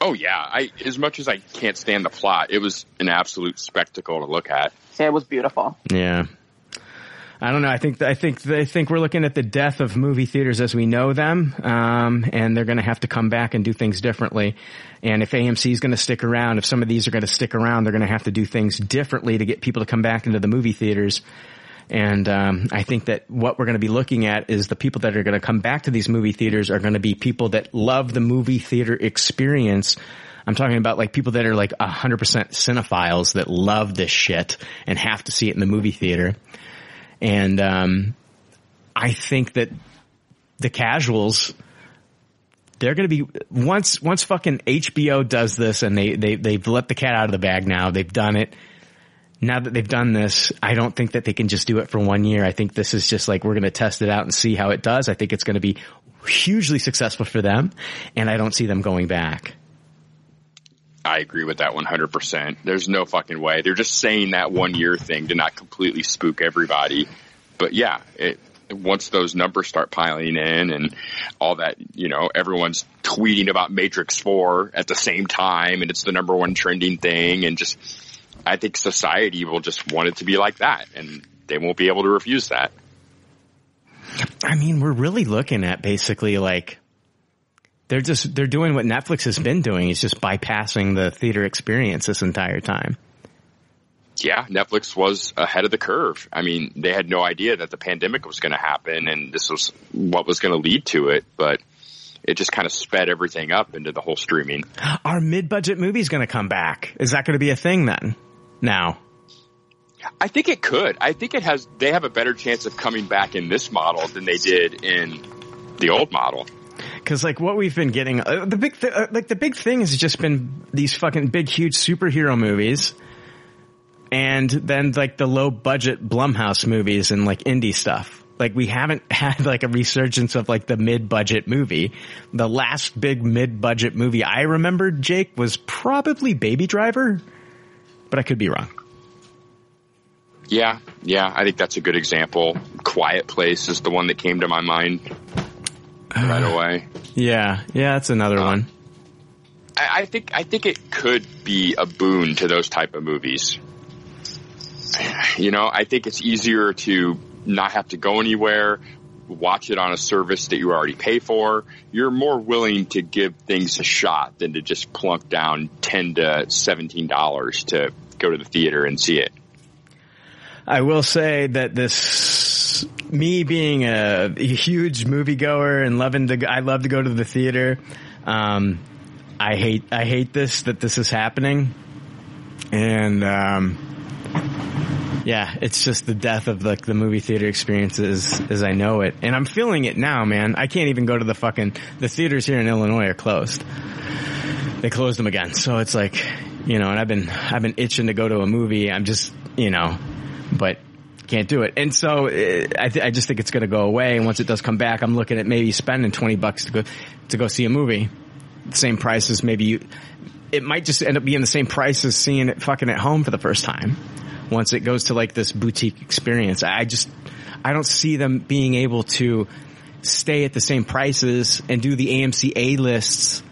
Oh yeah, I as much as I can't stand the plot, it was an absolute spectacle to look at. Yeah, it was beautiful. Yeah. I don't know. I think I think I think we're looking at the death of movie theaters as we know them, um, and they're going to have to come back and do things differently. And if AMC is going to stick around, if some of these are going to stick around, they're going to have to do things differently to get people to come back into the movie theaters. And um, I think that what we're going to be looking at is the people that are going to come back to these movie theaters are going to be people that love the movie theater experience. I'm talking about like people that are like 100% cinephiles that love this shit and have to see it in the movie theater. And um, I think that the casuals, they're going to be once once fucking HBO does this and they they they've let the cat out of the bag now. They've done it. Now that they've done this, I don't think that they can just do it for one year. I think this is just like we're going to test it out and see how it does. I think it's going to be hugely successful for them, and I don't see them going back. I agree with that 100%. There's no fucking way. They're just saying that one year thing to not completely spook everybody. But yeah, it, once those numbers start piling in and all that, you know, everyone's tweeting about Matrix 4 at the same time and it's the number one trending thing and just, I think society will just want it to be like that and they won't be able to refuse that. I mean, we're really looking at basically like they're just they're doing what Netflix has been doing. It's just bypassing the theater experience this entire time. yeah, Netflix was ahead of the curve. I mean, they had no idea that the pandemic was going to happen and this was what was going to lead to it, but it just kind of sped everything up into the whole streaming. Our mid-budget movie's going to come back. Is that going to be a thing then? Now, I think it could. I think it has, they have a better chance of coming back in this model than they did in the old model. Because like what we've been getting, uh, the big th- uh, like the big thing has just been these fucking big, huge superhero movies, and then like the low budget Blumhouse movies and like indie stuff. Like we haven't had like a resurgence of like the mid budget movie. The last big mid budget movie I remember, Jake, was probably Baby Driver, but I could be wrong. Yeah, yeah, I think that's a good example. Quiet Place is the one that came to my mind right away. Yeah, yeah, that's another uh, one. I, I think I think it could be a boon to those type of movies. You know, I think it's easier to not have to go anywhere, watch it on a service that you already pay for, you're more willing to give things a shot than to just plunk down ten to seventeen dollars to go to the theater and see it. I will say that this, me being a, huge moviegoer and loving to, I love to go to the theater. Um, I hate, I hate this, that this is happening. And, um, yeah, it's just the death of like the movie theater experience as, as I know it. And I'm feeling it now, man. I can't even go to the fucking, the theaters here in Illinois are closed. They closed them again. So it's like, you know, and I've been, I've been itching to go to a movie. I'm just, you know, but can't do it. And so uh, I, th- I just think it's going to go away. And once it does come back, I'm looking at maybe spending 20 bucks to go, to go see a movie. Same price as maybe you, it might just end up being the same price as seeing it fucking at home for the first time. Once it goes to like this boutique experience, I just, I don't see them being able to stay at the same prices and do the AMC A lists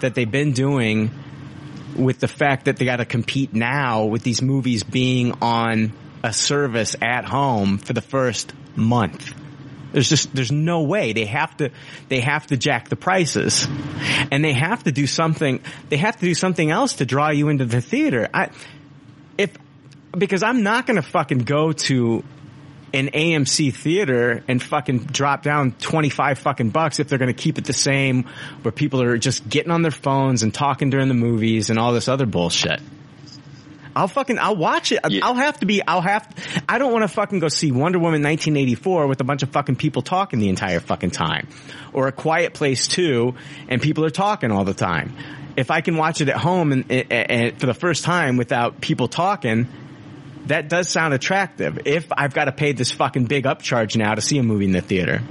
that they've been doing with the fact that they got to compete now with these movies being on a service at home for the first month. There's just, there's no way. They have to, they have to jack the prices. And they have to do something, they have to do something else to draw you into the theater. I, if, because I'm not gonna fucking go to an AMC theater and fucking drop down 25 fucking bucks if they're going to keep it the same where people are just getting on their phones and talking during the movies and all this other bullshit. I'll fucking, I'll watch it. Yeah. I'll have to be, I'll have, I don't want to fucking go see Wonder Woman 1984 with a bunch of fucking people talking the entire fucking time. Or A Quiet Place 2 and people are talking all the time. If I can watch it at home and, and, and for the first time without people talking, that does sound attractive. If I've got to pay this fucking big upcharge now to see a movie in the theater.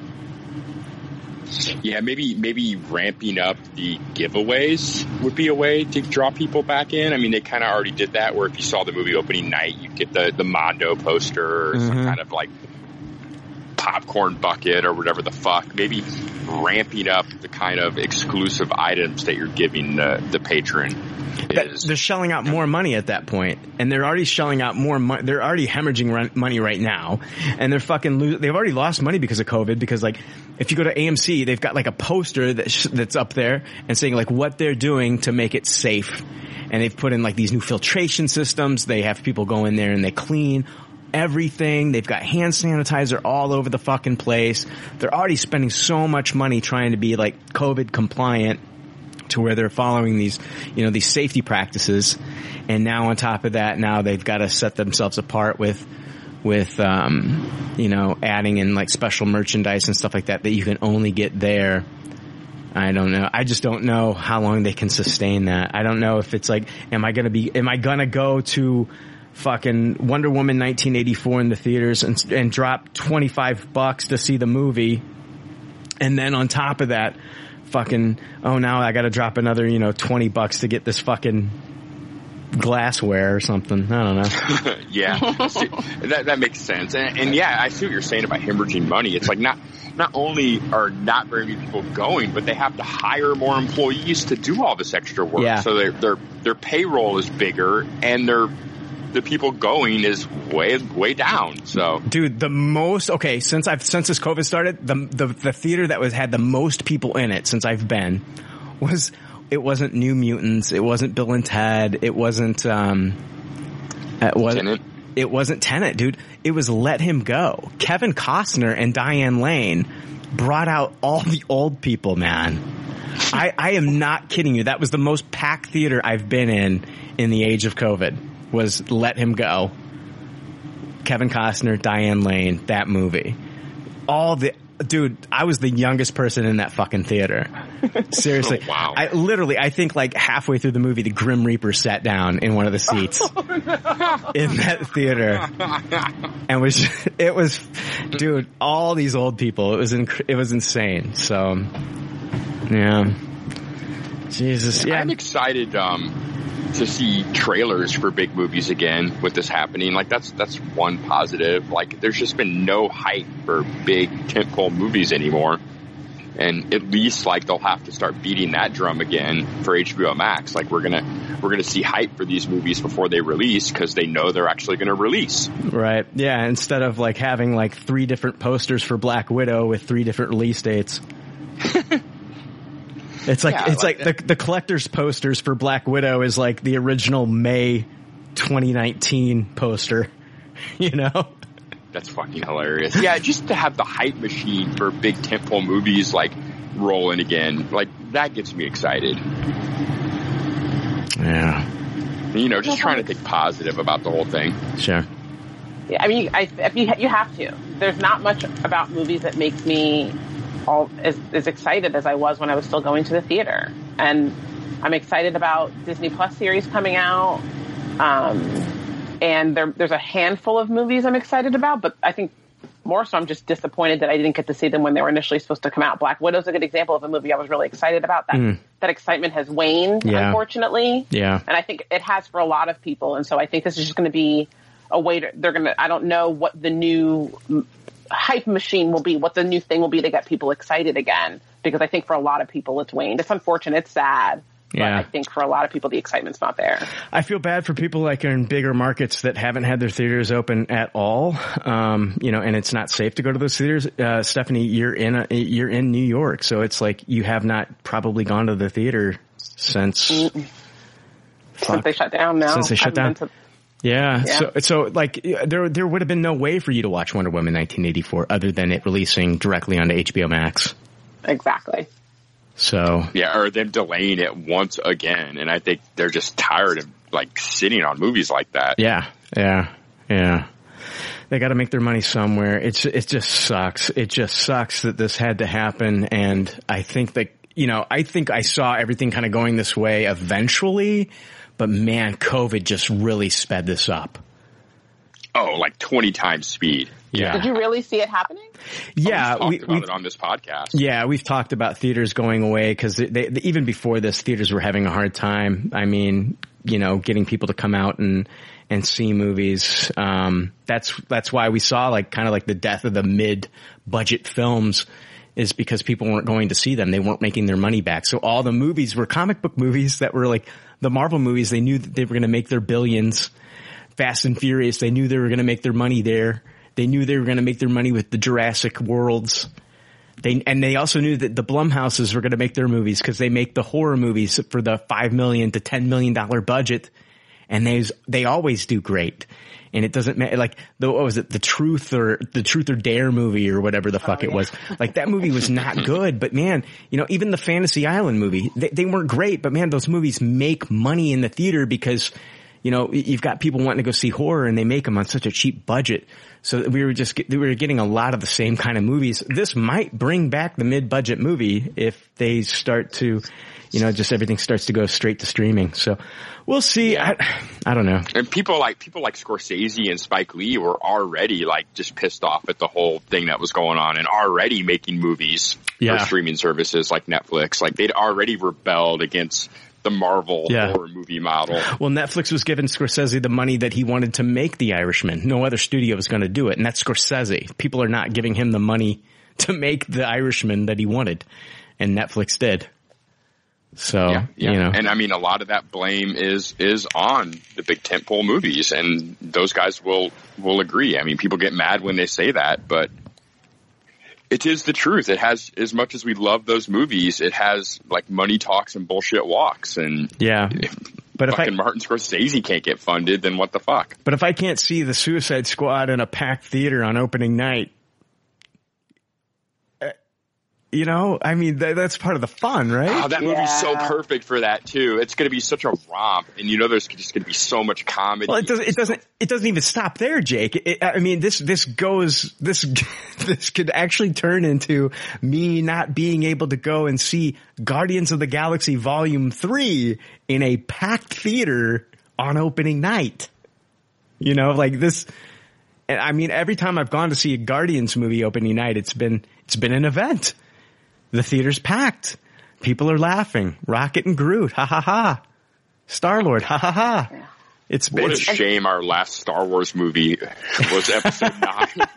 Yeah, maybe maybe ramping up the giveaways would be a way to draw people back in. I mean, they kind of already did that. Where if you saw the movie opening night, you get the the Mondo poster or some Mhm. kind of like popcorn bucket or whatever the fuck. Maybe ramping up the kind of exclusive items that you're giving the the patron That- is. they're shelling out more money at that point, and they're already shelling out more money. They're already hemorrhaging money right now, and they're fucking. Lo- they've already lost money because of COVID. Because like, if you go to AMC, they've got like a poster that sh- that's up there and saying like what they're doing to make it safe, and they've put in like these new filtration systems. They have people go in there and they clean everything. They've got hand sanitizer all over the fucking place. They're already spending so much money trying to be like COVID compliant to where they're following these, you know, these safety practices. And now on top of that, now they've got to set themselves apart with, with, um, you know, adding in like special merchandise and stuff like that that you can only get there. I don't know. I just don't know how long they can sustain that. I don't know if it's like, am I gonna be, am I gonna go to fucking Wonder Woman 1984 in the theaters and, and drop 25 bucks to see the movie and then on top of that, fucking, oh now I gotta drop another, you know, 20 bucks to get this fucking glassware or something. I don't know. yeah, See, that that makes sense. And, and yeah, I see what you're saying about hemorrhaging money. It's like not not only are not very many people going, but they have to hire more employees to do all this extra work. Yeah. So their their their payroll is bigger, and their the people going is way way down. So Dude, the most, okay, since I've, since this COVID started, the, the, the theater that was, had the most people in it since I've been was, it wasn't New Mutants, it wasn't Bill and Ted, it wasn't, um, it wasn't, Tenet? it wasn't Tenet, dude. It was Let Him Go. Kevin Costner and Diane Lane brought out all the old people, man. I, I am not kidding you. That was the most packed theater I've been in in the age of COVID was Let Him Go. Kevin Costner, Diane Lane, that movie. All the, dude, I was the youngest person in that fucking theater. Seriously. Oh, wow. I literally, I think like halfway through the movie, the Grim Reaper sat down in one of the seats in that theater and was, it was, dude, all these old people, it was, inc- it was insane. So, yeah. Jesus. Yeah. I'm excited um, to see trailers for big movies again with this happening. Like that's that's one positive. Like there's just been no hype for big tentpole movies anymore. and at least like they'll have to start beating that drum again for HBO Max. Like we're gonna we're gonna see hype for these movies before they release because they know they're actually gonna release. Right. Yeah. Instead of like having like three different posters for Black Widow with three different release dates. it's like Yeah, it's like like, the the collector's posters for Black Widow is like the original May 2019 poster. You know. That's fucking hilarious. Yeah, just to have the hype machine for big tentpole movies like rolling again, like that gets me excited. Yeah. You know, just trying to think positive about the whole thing. Sure. Yeah, I mean, I, if you, you have to. There's not much about movies that makes me all as, as excited as I was when I was still going to the theater. And I'm excited about Disney Plus series coming out. Um, and there, there's a handful of movies I'm excited about, but I think more so I'm just disappointed that I didn't get to see them when they were initially supposed to come out. Black Widow's a good example of a movie I was really excited about. That that excitement has waned, Yeah. unfortunately. Yeah. And I think it has for a lot of people. And so I think this is just going to be a way to, they're going to, I don't know what the new mm, hype machine will be, what the new thing will be to get people excited again. Because I think for a lot of people it's waned. It's unfortunate. It's sad. But Yeah. I think for a lot of people the excitement's not there. I feel bad for people like in bigger markets that haven't had their theaters open at all. Um, you know, and it's not safe to go to those theaters. Uh, Stephanie, you're in a, you're in New York, so it's like you have not probably gone to the theater since. Since they shut down now. Since they shut down. to- Yeah, Yeah. So, so like there, there would have been no way for you to watch Wonder Woman 1984 other than it releasing directly onto HBO Max. exactly. So, Yeah, or them delaying it once again. And I think they're just tired of like sitting on movies like that. yeah, yeah, yeah. They got to make their money somewhere. It's, it just sucks. It just sucks that this had to happen. And I think that, you know, I think I saw everything kind of going this way eventually, but man, COVID just really sped this up. Oh, like 20 times speed. Yeah. Did you really see it happening? Yeah. Talked we, about we, it on this podcast. Yeah, we've talked about theaters going away because they, they, even before this, theaters were having a hard time. I mean, you know, getting people to come out and and see movies. Um, that's that's why we saw like kind of like the death of the mid budget films is because people weren't going to see them. They weren't making their money back. So all the movies were comic book movies that were like the Marvel movies. They knew that they were going to make their billions. Fast and Furious, they knew they were going to make their money there. They knew they were going to make their money with the Jurassic worlds. They and they also knew that the Blumhouses were going to make their movies because they make the horror movies for the five million to ten million dollar budget, and they they always do great. And it doesn't matter, like the what was it, the Truth or the Truth or Dare movie or whatever the oh, fuck it was. Like that movie was not good, but man, you know, even the Fantasy Island movie, they, they weren't great, but man, those movies make money in the theater because you know, you've got people wanting to go see horror and they make them on such a cheap budget. So we were just, get- we were getting a lot of the same kind of movies. This might bring back the mid-budget movie if they start to, you know, just everything starts to go straight to streaming. So we'll see. I, I don't know. And people like people like Scorsese and Spike Lee were already like just pissed off at the whole thing that was going on and already making movies Yeah. for streaming services like Netflix. Like they'd already rebelled against the Marvel Yeah. horror movie model. Well, Netflix was giving Scorsese the money that he wanted to make The Irishman. No other studio was going to do it. And that's Scorsese. People are not giving him the money to make The Irishman that he wanted. And Netflix did. So, yeah, yeah. you know. And I mean, a lot of that blame is is on the big tentpole movies, and those guys will will agree. I mean, people get mad when they say that, but it is the truth. It has as much as we love those movies, it has like money talks and bullshit walks, and yeah. if But if I, fucking Martin Scorsese can't get funded, then what the fuck? But if I can't see the Suicide Squad in a packed theater on opening night, you know, I mean, th- that's part of the fun, right? Oh, that movie's so perfect for that too. It's going to be such a romp, and you know, there's just going to be so much comedy. well, it doesn't, it doesn't, it doesn't even stop there, Jake. It, I mean, this, this goes, this, this could actually turn into me not being able to go and see Guardians of the Galaxy Volume 3 in a packed theater on opening night. You know, like this, and I mean, every time I've gone to see a Guardians movie opening night, it's been, it's been an event. The theater's packed. People are laughing. Rocket and Groot. Ha ha ha. Star Lord. Ha ha ha. It's What a shame our last Star Wars movie was episode nine.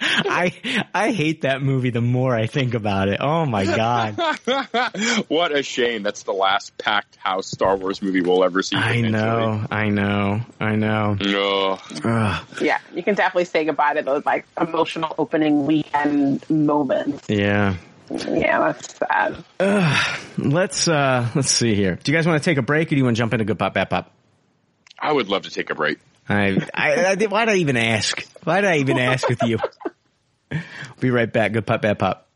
I I hate that movie the more I think about it. Oh my god. what a shame. That's the last packed house Star Wars movie we'll ever see. I know. I know. I know. No. Ugh. Yeah, you can definitely say goodbye to those like emotional opening weekend moments. Yeah. Yeah, that's sad. Let's uh let's see here. Do you guys want to take a break or do you want to jump into good pop bad pop? I would love to take a break. I, I, I why did I even ask? Why did I even ask with you? Be right back. Good pop, bad pop.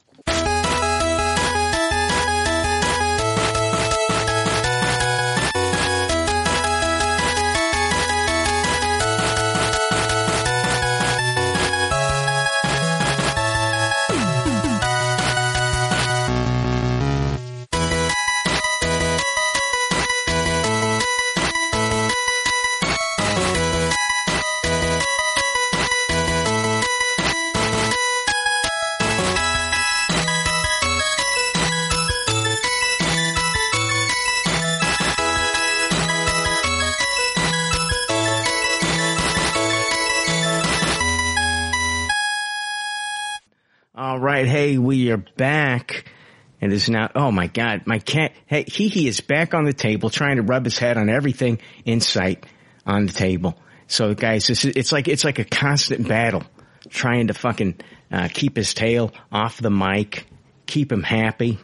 We are back. It is now, oh my God, my cat, hey, he, he is back on the table trying to rub his head on everything in sight on the table. So guys, is, it's like, it's like a constant battle trying to fucking, uh, keep his tail off the mic, keep him happy.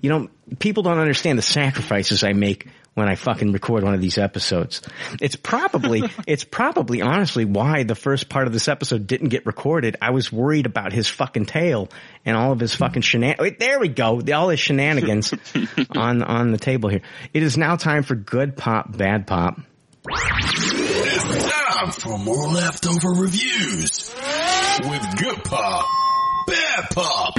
You know, people don't understand the sacrifices I make when I fucking record one of these episodes. It's probably, it's probably honestly why the first part of this episode didn't get recorded. I was worried about his fucking tail and all of his fucking shenan, wait, there we go. All his shenanigans on, on the table here. It is now time for good pop, bad pop. It's time for more leftover reviews with Good Pop, Bad Pop.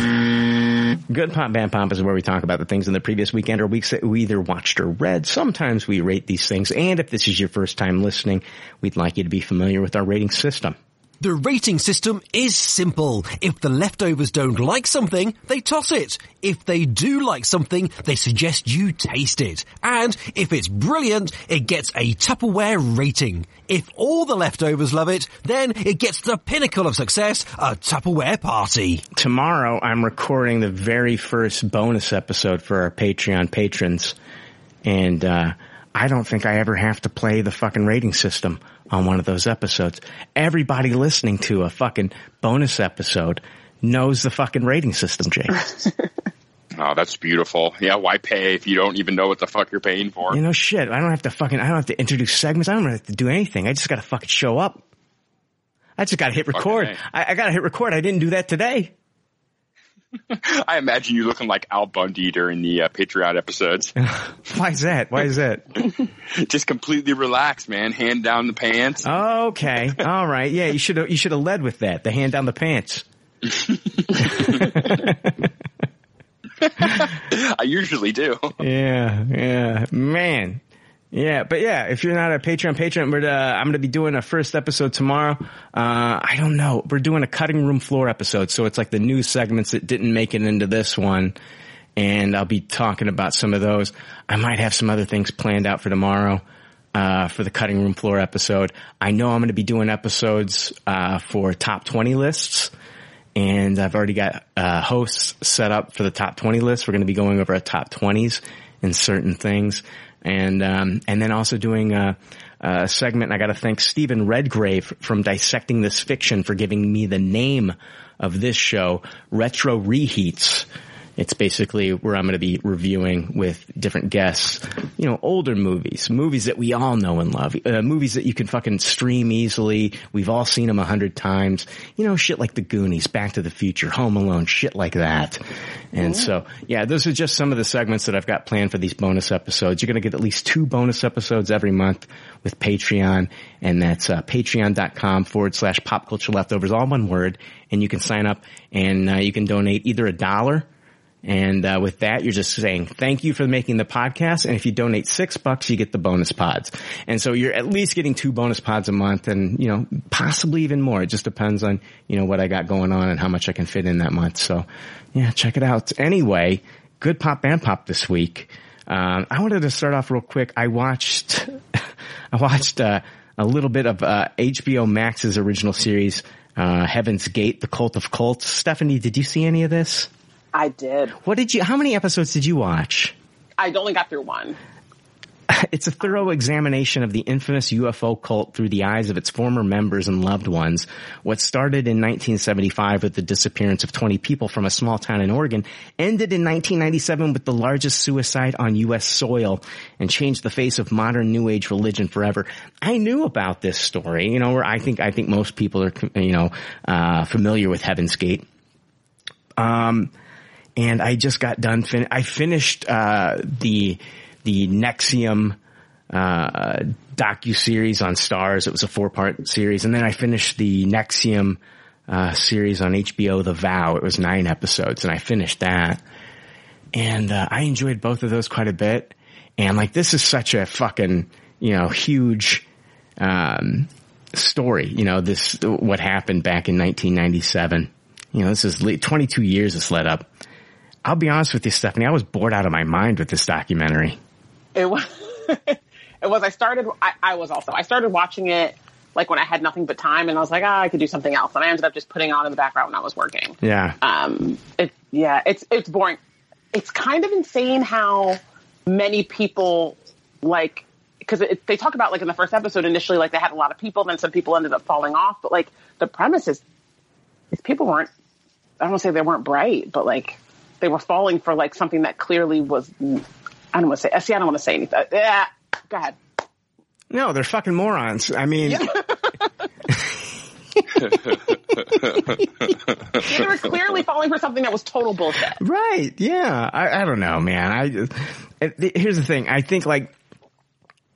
Good Pop, Bad Pop is where we talk about the things in the previous weekend or weeks that we either watched or read. Sometimes we rate these things. And if this is your first time listening, we'd like you to be familiar with our rating system. The rating system is simple. If the leftovers don't like something, they toss it. If they do like something, they suggest you taste it. And if it's brilliant, it gets a Tupperware rating. If all the leftovers love it, then it gets the pinnacle of success, a Tupperware party. Tomorrow I'm recording the very first bonus episode for our Patreon patrons. And, uh, I don't think I ever have to play the fucking rating system on one of those episodes. Everybody listening to a fucking bonus episode knows the fucking rating system, Jake. Oh, that's beautiful. Yeah, why pay if you don't even know what the fuck you're paying for? You know, shit. I don't have to fucking. I don't have to introduce segments. I don't have to do anything. I just got to fucking show up. I just got to hit record. I, I got to hit record. I didn't do that today. I imagine you looking like Al Bundy during the uh, Patreon episodes. Why is that? Why is that? Just completely relaxed, man. Hand down the pants. Okay. All right. Yeah, you should. You should have led with that. The hand down the pants. I usually do. Yeah. Yeah. Man. Yeah, but yeah, if you're not a Patreon patron, we're, uh, I'm going to be doing a first episode tomorrow. Uh, I don't know. We're doing a cutting room floor episode. So it's like the new segments that didn't make it into this one. And I'll be talking about some of those. I might have some other things planned out for tomorrow, uh, for the cutting room floor episode. I know I'm going to be doing episodes, uh, for top 20 lists. And I've already got, uh, hosts set up for the top 20 list. We're going to be going over our top 20s in certain things and um, and then also doing a, a segment. I got to thank Stephen Redgrave from Dissecting This Fiction for giving me the name of this show, Retro Reheats. It's basically where I'm going to be reviewing with different guests, you know, older movies, movies that we all know and love, uh, movies that you can fucking stream easily. We've all seen them a hundred times, you know, shit like The Goonies, Back to the Future, Home Alone, shit like that. And so, yeah, those are just some of the segments that I've got planned for these bonus episodes. You're going to get at least two bonus episodes every month with Patreon, and that's uh, patreon.com forward slash pop culture leftovers, all one word. And you can sign up and uh, you can donate either a dollar and uh, with that, you're just saying thank you for making the podcast. And if you donate six bucks, you get the bonus pods. And so you're at least getting two bonus pods a month, and you know possibly even more. It just depends on you know what I got going on and how much I can fit in that month. So yeah, check it out. Anyway, good pop band pop this week. Um, I wanted to start off real quick. I watched, I watched uh, a little bit of uh, HBO Max's original series, uh, Heaven's Gate, The Cult of Cults. Stephanie, did you see any of this? I did. What did you? How many episodes did you watch? I only got through one. It's a thorough examination of the infamous UFO cult through the eyes of its former members and loved ones. What started in 1975 with the disappearance of 20 people from a small town in Oregon ended in 1997 with the largest suicide on U.S. soil and changed the face of modern New Age religion forever. I knew about this story, you know, where I think, I think most people are, you know, uh, familiar with Heaven's Gate. Um, and I just got done. Fin- I finished uh, the the NXIVM uh, docu series on Starz. It was a four part series, and then I finished the NXIVM uh, series on HBO, The Vow. It was nine episodes, and I finished that. And uh, I enjoyed both of those quite a bit. And like, this is such a fucking you know huge um, story. You know, this what happened back in 1997. You know, this is 22 years this led up. I'll be honest with you, Stephanie. I was bored out of my mind with this documentary. It was. it was. I started. I, I was also. I started watching it like when I had nothing but time, and I was like, ah, I could do something else, and I ended up just putting on in the background when I was working. Yeah. Um. It. Yeah. It's. It's boring. It's kind of insane how many people like because they talk about like in the first episode initially like they had a lot of people, then some people ended up falling off, but like the premise is these people weren't. I don't want to say they weren't bright, but like they were falling for like something that clearly was. I don't want to say. See, I don't want to say anything. Yeah, go ahead. No, they're fucking morons. I mean, They were clearly falling for something that was total bullshit. right? Yeah. I, I don't know, man. I it- here's the thing. I think like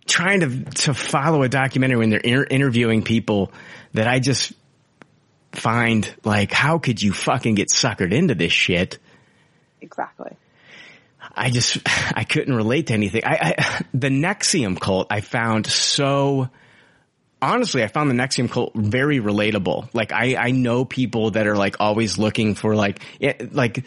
trying to to follow a documentary when they're inter- interviewing people that I just find like, how could you fucking get suckered into this shit? Exactly. I just I couldn't relate to anything. I, I the NXIVM cult I found so honestly I found the NXIVM cult very relatable. Like I I know people that are like always looking for like it, like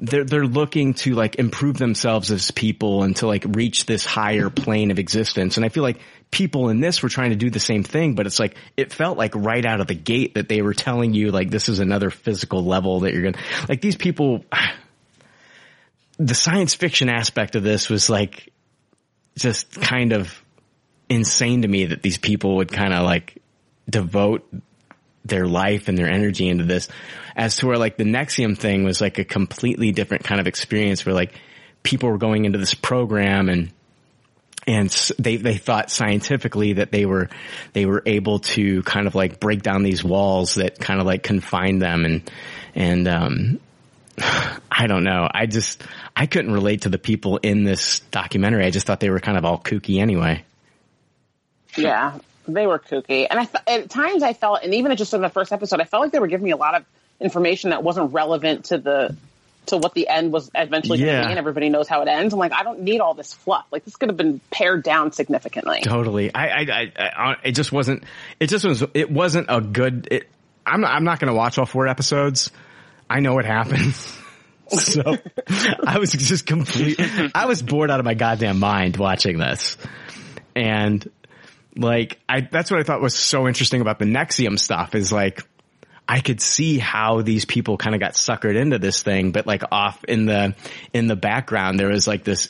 they're they're looking to like improve themselves as people and to like reach this higher plane of existence. And I feel like people in this were trying to do the same thing, but it's like it felt like right out of the gate that they were telling you like this is another physical level that you're gonna like these people the science fiction aspect of this was like just kind of insane to me that these people would kind of like devote their life and their energy into this. As to where like the NXIVM thing was like a completely different kind of experience where like people were going into this program and and they they thought scientifically that they were they were able to kind of like break down these walls that kind of like confined them and and um I don't know. I just I couldn't relate to the people in this documentary. I just thought they were kind of all kooky anyway. Yeah, they were kooky, and I fe- at times I felt, and even just in the first episode, I felt like they were giving me a lot of information that wasn't relevant to the to what the end was eventually going to be, and everybody knows how it ends. I'm like, I don't need all this fluff. Like this could have been pared down significantly. Totally. I, I, I, I it just wasn't, it just was, it wasn't a good, it, I'm not, I'm not going to watch all four episodes. I know what happens. so I was just complete, I was bored out of my goddamn mind watching this. And like, I, that's what I thought was so interesting about the NXIVM stuff is like, I could see how these people kind of got suckered into this thing, but like off in the, in the background, there was like this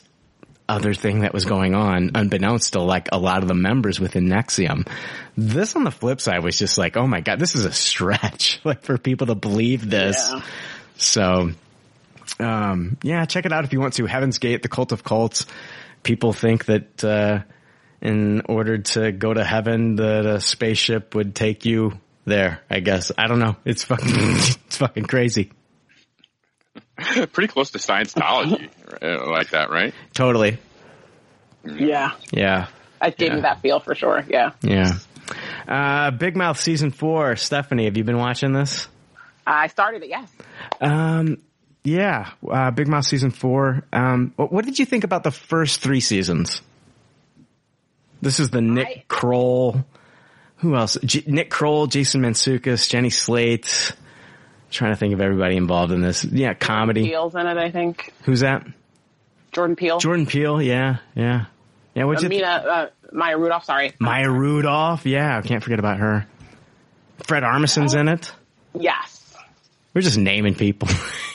other thing that was going on unbeknownst to like a lot of the members within NXIVM. This on the flip side was just like, oh my God, this is a stretch like for people to believe this. Yeah. So, um, yeah, check it out if you want to. Heaven's Gate, the cult of cults. People think that, uh, in order to go to heaven, that a spaceship would take you there, I guess. I don't know. It's fucking, it's fucking crazy. Pretty close to Scientology, uh, like that, right? Totally. Yeah, Yeah. I gave Yeah. me that feel for sure. Yeah, Yeah. Uh, Big Mouth season four. Stephanie, have you been watching this? I started it. Yes, Um, yeah. Uh, Big Mouth season four. Um, what, what did you think about the first three seasons? This is the Nick I- Kroll. Who else? J- Nick Kroll, Jason Mantzoukas, Jenny Slate. Trying to think of everybody involved in this. Yeah, comedy. Peele's in it. I think Who's that? Jordan Peele, Jordan Peele. Yeah, yeah, yeah. What'd you? Amina, uh, Maya Rudolph. Sorry, Maya Rudolph. Yeah, I can't forget about her. Fred Armisen's in it. Yes. We're just naming people.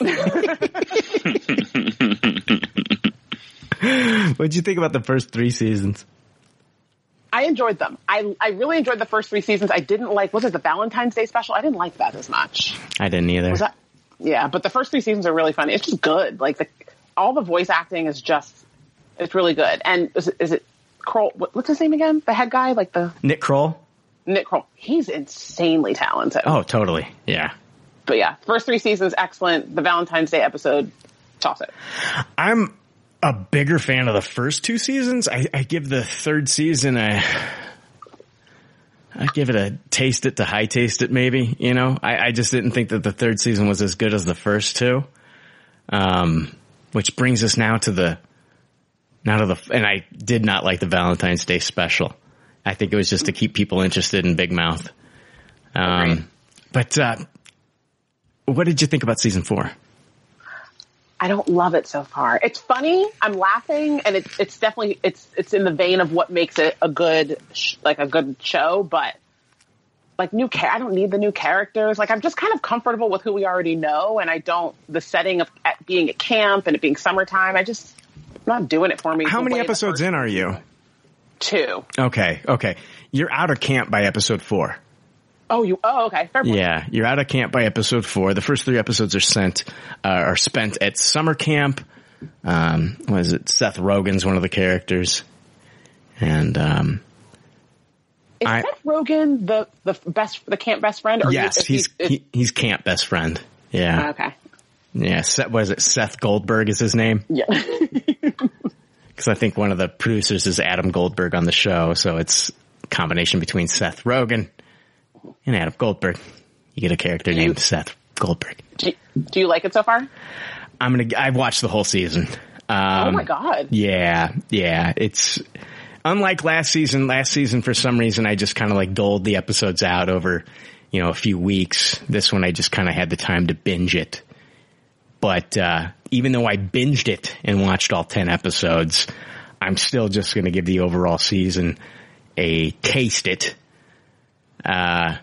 What'd you think about the first three seasons? I enjoyed them. I I really enjoyed the first three seasons. I didn't like was it the Valentine's Day special? I didn't like that as much. I didn't either. Was that? Yeah, but the first three seasons are really fun. It's just good. Like the all the voice acting is just it's really good. And is it, is it Kroll? What, what's his name again? The head guy, like the Nick Kroll? Nick Kroll. He's insanely talented. Oh, totally. Yeah. But yeah, first three seasons excellent. The Valentine's Day episode, toss it. I'm a bigger fan of the first two seasons. I, I give the third season a, I give it a taste it to high taste it maybe, you know, I, I just didn't think that the third season was as good as the first two. Um, which brings us now to the, now to the, and I did not like the Valentine's Day special. I think it was just to keep people interested in Big Mouth. Um, but, uh, what did you think about season four? I don't love it so far. It's funny. I'm laughing, and it's it's definitely it's it's in the vein of what makes it a good sh- like a good show. But like new char- I don't need the new characters. Like I'm just kind of comfortable with who we already know, and I don't the setting of at being at camp and it being summertime. I just I'm not doing it for me. How many episodes in are you? Two. Okay, okay. You're out of camp by episode four. Oh, you. Oh, okay. Fair point. Yeah, you're out of camp by episode four. The first three episodes are sent, uh, are spent at summer camp. Um, what is it? Seth Rogen's one of the characters. And, um, Is I- Seth Rogen the the best the camp best friend? Or yes, is he's, he, he's camp best friend. Yeah. okay. Yeah. Seth, what is it? Seth Goldberg is his name? Yeah. Cause I think one of the producers is Adam Goldberg on the show. So it's a combination between Seth Rogen and Adam Goldberg. You get a character named Seth Goldberg. do, do you like it so far? I'm gonna. I've watched the whole season. Um, oh my god. Yeah, yeah. It's unlike last season. Last season, for some reason, I just kind of like doled the episodes out over, you know, a few weeks. This one, I just kind of had the time to binge it. But uh, even though I binged it and watched all ten episodes, I'm still just going to give the overall season a taste it. Uh,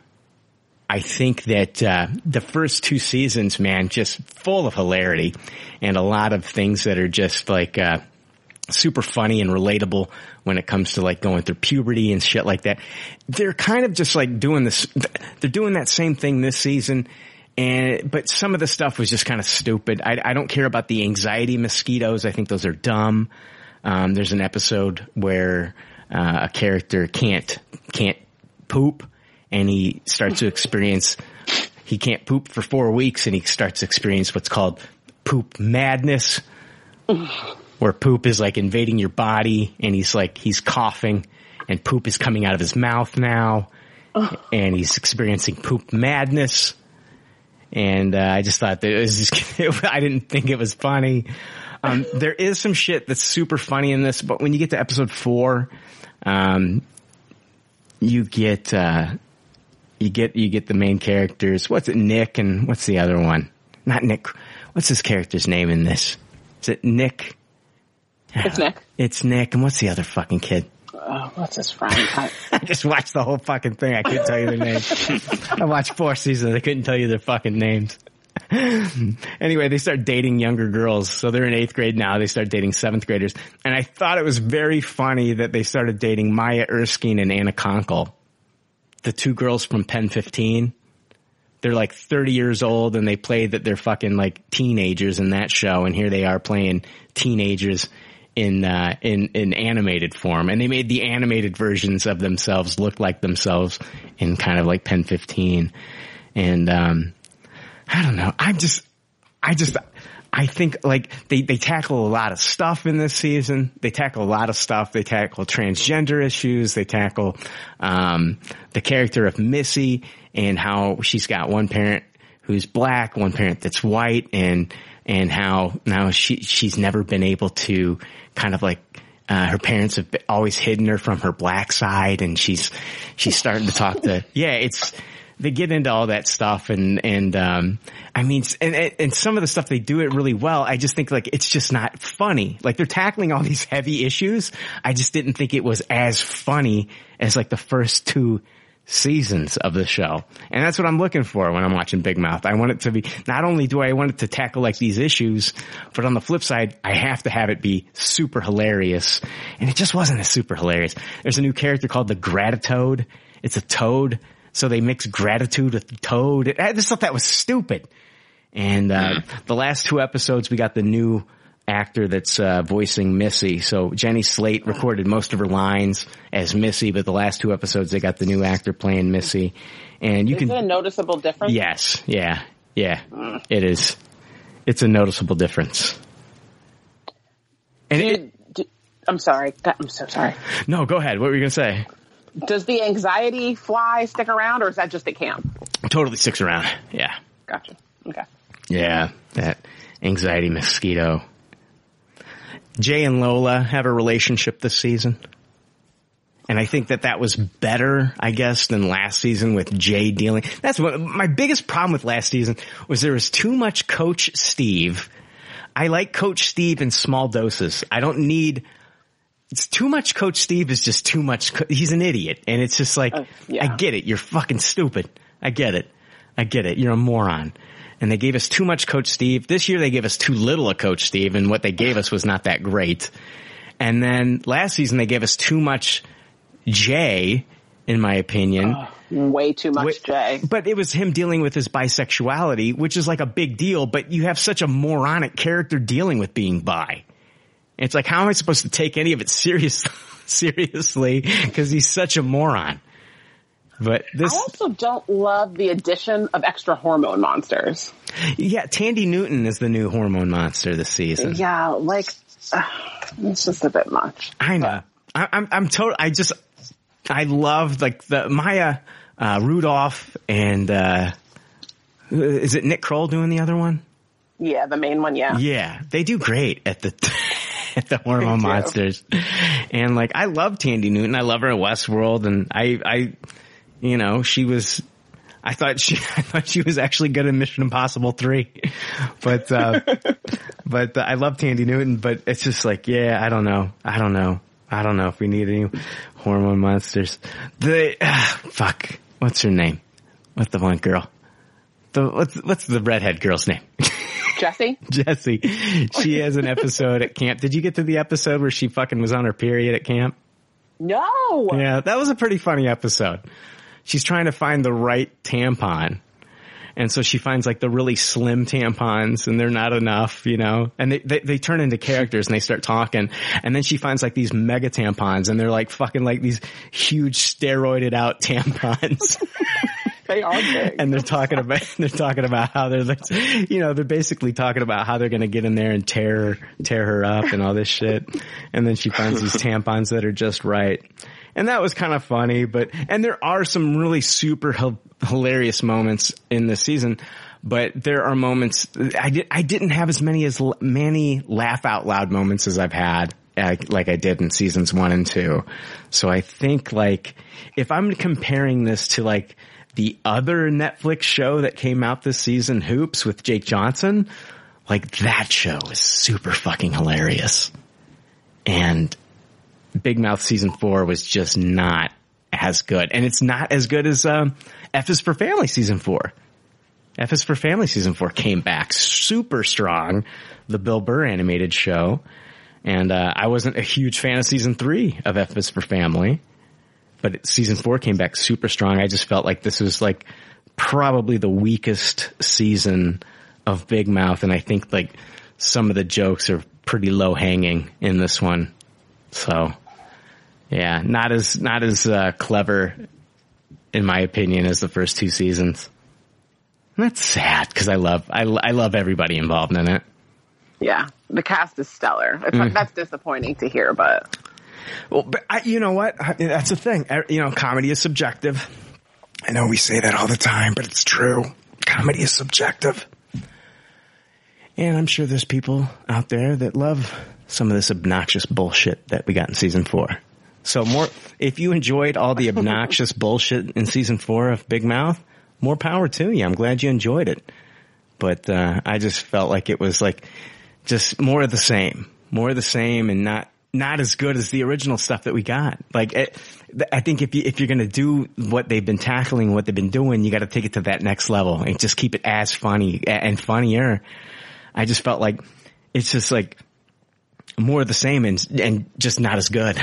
I think that uh, the first two seasons, man, just full of hilarity and a lot of things that are just like uh, super funny and relatable when it comes to like going through puberty and shit like that. They're kind of just like doing this. They're doing that same thing this season. And, but some of the stuff was just kind of stupid. I, I don't care about the anxiety mosquitoes. I think those are dumb. Um, there's an episode where uh, a character can't can't poop, and he starts to experience he can't poop for four weeks, and he starts to experience what's called poop madness, where poop is like invading your body, and he's like he's coughing, and poop is coming out of his mouth now, and he's experiencing poop madness. And uh, I just thought that it was just, I didn't think it was funny. Um, there is some shit that's super funny in this, but when you get to episode four, um, you get, uh, you get, you get the main characters. What's it, Nick and what's the other one? Not Nick. What's his character's name in this? Is it Nick? It's Nick. It's Nick. And what's the other fucking kid? Oh, what's his friend? I- I just watched the whole fucking thing. I couldn't tell you their names. I watched four seasons. I couldn't tell you their fucking names. anyway, they start dating younger girls. So they're in eighth grade now. They start dating seventh graders. And I thought it was very funny that they started dating Maya Erskine and Anna Konkle, the two girls from Pen 15. They're like 30 years old and they play that they're fucking like teenagers in that show. And here they are playing teenagers in, uh, in, in animated form. And they made the animated versions of themselves look like themselves in kind of like Pen 15. And, um, I don't know. I just, I just, I think like they, they tackle a lot of stuff in this season. They tackle a lot of stuff. They tackle transgender issues. They tackle, um, the character of Missy and how she's got one parent who's black, one parent that's white and, and how now she, she's never been able to kind of like, uh, her parents have always hidden her from her black side and she's, she's starting to talk to, yeah, it's, they get into all that stuff and, and, um, I mean, and, and some of the stuff they do it really well. I just think like it's just not funny. Like they're tackling all these heavy issues. I just didn't think it was as funny as like the first two seasons of the show. And that's what I'm looking for when I'm watching Big Mouth. I want it to be, not only do I want it to tackle like these issues, but on the flip side, I have to have it be super hilarious. And it just wasn't as super hilarious. There's a new character called the Gratitoad. It's a toad. So they mix gratitude with toad. I just thought that was stupid. And, uh, the last two episodes, we got the new actor that's uh, voicing Missy. So Jenny Slate recorded most of her lines as Missy, but the last two episodes they got the new actor playing Missy, and you Is can it a noticeable difference? yes, yeah, yeah, it is. It's a noticeable difference. And it, Did- did- I'm sorry. I'm so sorry. no, go ahead. What were you gonna say? Does the anxiety fly stick around, or is that just at camp? Totally sticks around. Yeah, Gotcha. Okay. yeah, that anxiety mosquito. Jay and Lola have a relationship this season. And I think that that was better, I guess, than last season with Jay dealing. That's what my biggest problem with last season was there was too much Coach Steve. I like Coach Steve in small doses. I don't need, it's too much Coach Steve is just too much. co- He's an idiot. And it's just like, Uh, yeah. I get it. You're fucking stupid. I get it. I get it. You're a moron. And they gave us too much Coach Steve. This year they gave us too little of Coach Steve and what they gave us was not that great. And then last season they gave us too much Jay, in my opinion. Way too much, Jay. But it was him dealing with his bisexuality, which is like a big deal, but you have such a moronic character dealing with being bi. It's like, how am I supposed to take any of it serious, seriously? Cause he's such a moron. But this. I also don't love the addition of extra hormone monsters. yeah, Thandie Newton is the new hormone monster this season. Yeah, like uh, it's just a bit much. I know. I, I'm, I'm total, I just, I love like the Maya, uh, Rudolph and, uh, is it Nick Kroll doing the other one? Yeah, the main one. Yeah. Yeah, they do great at the the hormone monsters, and like I love Thandie Newton. I love her in Westworld, and I, I, you know, she was. I thought she, I thought she was actually good in Mission Impossible three, but, uh, but uh, I love Thandie Newton. But it's just like, yeah, I don't know, I don't know, I don't know if we need any hormone monsters. The ah, fuck, what's her name? What's the one girl? The what's what's the redhead girl's name? Jesse. Jesse. She has an episode at camp. Did you get to the episode where she fucking was on her period at camp? No. Yeah, that was a pretty funny episode. She's trying to find the right tampon. And so she finds like the really slim tampons and they're not enough, you know, and they, they, they turn into characters and they start talking. And then she finds like these mega tampons and they're like fucking like these huge steroided out tampons. They are big. and they're talking about they're talking about how they're like, you know they're basically talking about how they're going to get in there and tear tear her up and all this shit and then she finds these tampons that are just right and that was kind of funny but and there are some really super hil- hilarious moments in this season but there are moments I did I didn't have as many as l- many laugh out loud moments as I've had uh, like I did in seasons one and two. So I think like if I'm comparing this to like the other Netflix show that came out this season, Hoops with Jake Johnson, like that show is super fucking hilarious. And Big Mouth season four was just not as good. And it's not as good as, um, F is for Family season four. F is for Family season four came back super strong. The Bill Burr animated show. And, uh, I wasn't a huge fan of season three of F is for Family, but season four came back super strong. I just felt like this was like probably the weakest season of Big Mouth. And I think like some of the jokes are pretty low hanging in this one. So yeah, not as, not as, uh, clever in my opinion as the first two seasons. And That's sad because I love, I, I love everybody involved in it. Yeah, the cast is stellar. It's Mm. that's disappointing to hear, but Well, but I, you know what? I- That's the thing. I- You know, comedy is subjective. I know we say that all the time, but it's true. Comedy is subjective. And I'm sure there's people out there that love some of this obnoxious bullshit that we got in season four. So more, if you enjoyed all the obnoxious bullshit in season four of Big Mouth, more power to you. I'm glad you enjoyed it. But, uh, I just felt like it was like just more of the same, more of the same and not not as good as the original stuff that we got. Like, it, I think if you if you're gonna do what they've been tackling, what they've been doing, you got to take it to that next level and just keep it as funny and funnier. I just felt like it's just like more of the same and and just not as good.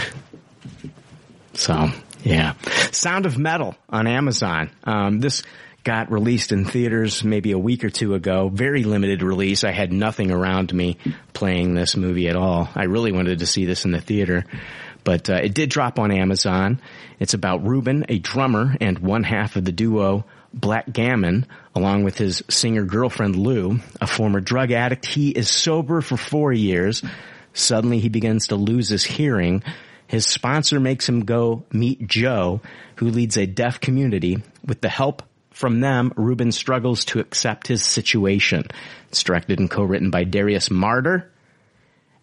So yeah, Sound of Metal on Amazon. Um, this got released in theaters maybe a week or two ago. Very limited release. I had nothing around me playing this movie at all. I really wanted to see this in the theater. But uh, it did drop on Amazon. It's about Ruben, a drummer, and one half of the duo Blackgammon, along with his singer girlfriend Lou, a former drug addict. He is sober for four years. Suddenly he begins to lose his hearing. His sponsor makes him go meet Joe, who leads a deaf community. With the help from them, Ruben struggles to accept his situation. It's directed and co-written by Darius Marder.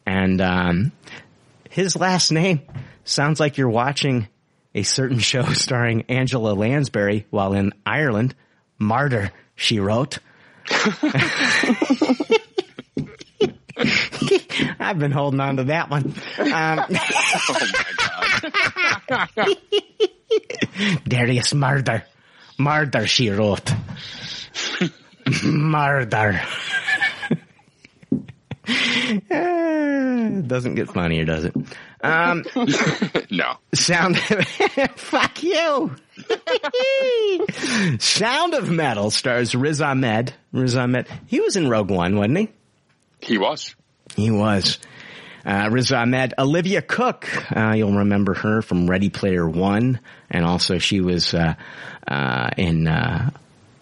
And um, his last name sounds like you're watching a certain show starring Angela Lansbury while in Ireland. Martyr, she wrote. I've been holding on to that one. Um, Darius Murder. Murder, she wrote. Murder. doesn't get funnier, does it? Um, no. Sound, fuck you. Sound of Metal stars Riz Ahmed. Riz Ahmed. He was in Rogue One, wasn't he? He was. He was. Uh, Riz Ahmed, Olivia Cooke, uh, you'll remember her from Ready Player One, and also she was, uh, uh in, uh,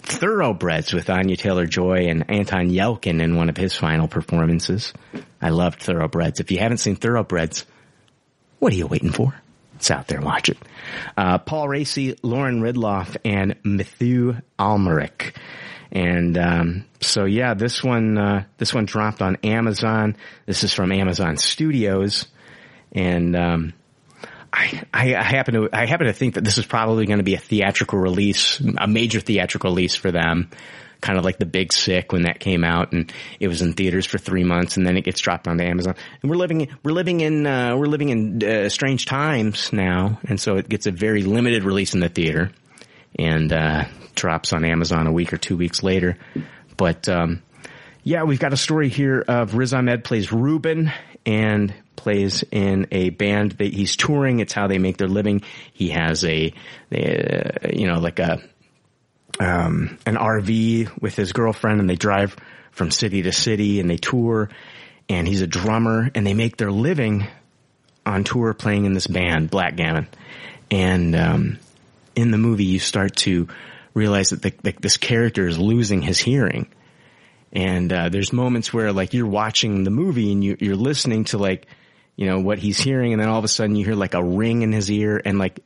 Thoroughbreds with Anya Taylor-Joy and Anton Yelchin in one of his final performances. I loved Thoroughbreds. If you haven't seen Thoroughbreds, what are you waiting for? It's out there. Watch it. Uh, Paul Raci, Lauren Ridloff, and Mathieu Amalric. And um, so yeah, this one uh, this one dropped on Amazon. This is from Amazon Studios, and um, I, I, happen to I happen to think that this is probably going to be a theatrical release, a major theatrical release for them. Kind of like the Big Sick when that came out, and it was in theaters for three months, and then it gets dropped onto Amazon. And we're living we're living in uh, we're living in uh, strange times now, and so it gets a very limited release in the theater, and uh, drops on Amazon a week or two weeks later. But um, yeah, we've got a story here of Riz Ahmed plays Ruben and plays in a band that he's touring. It's how they make their living. He has a, a you know, like a, um, an RV with his girlfriend and they drive from city to city and they tour and he's a drummer and they make their living on tour playing in this band, Blackgammon. And, um, in the movie you start to realize that the, the, this character is losing his hearing. And, uh, there's moments where like you're watching the movie and you, you're listening to like, you know, what he's hearing. And then all of a sudden you hear like a ring in his ear and like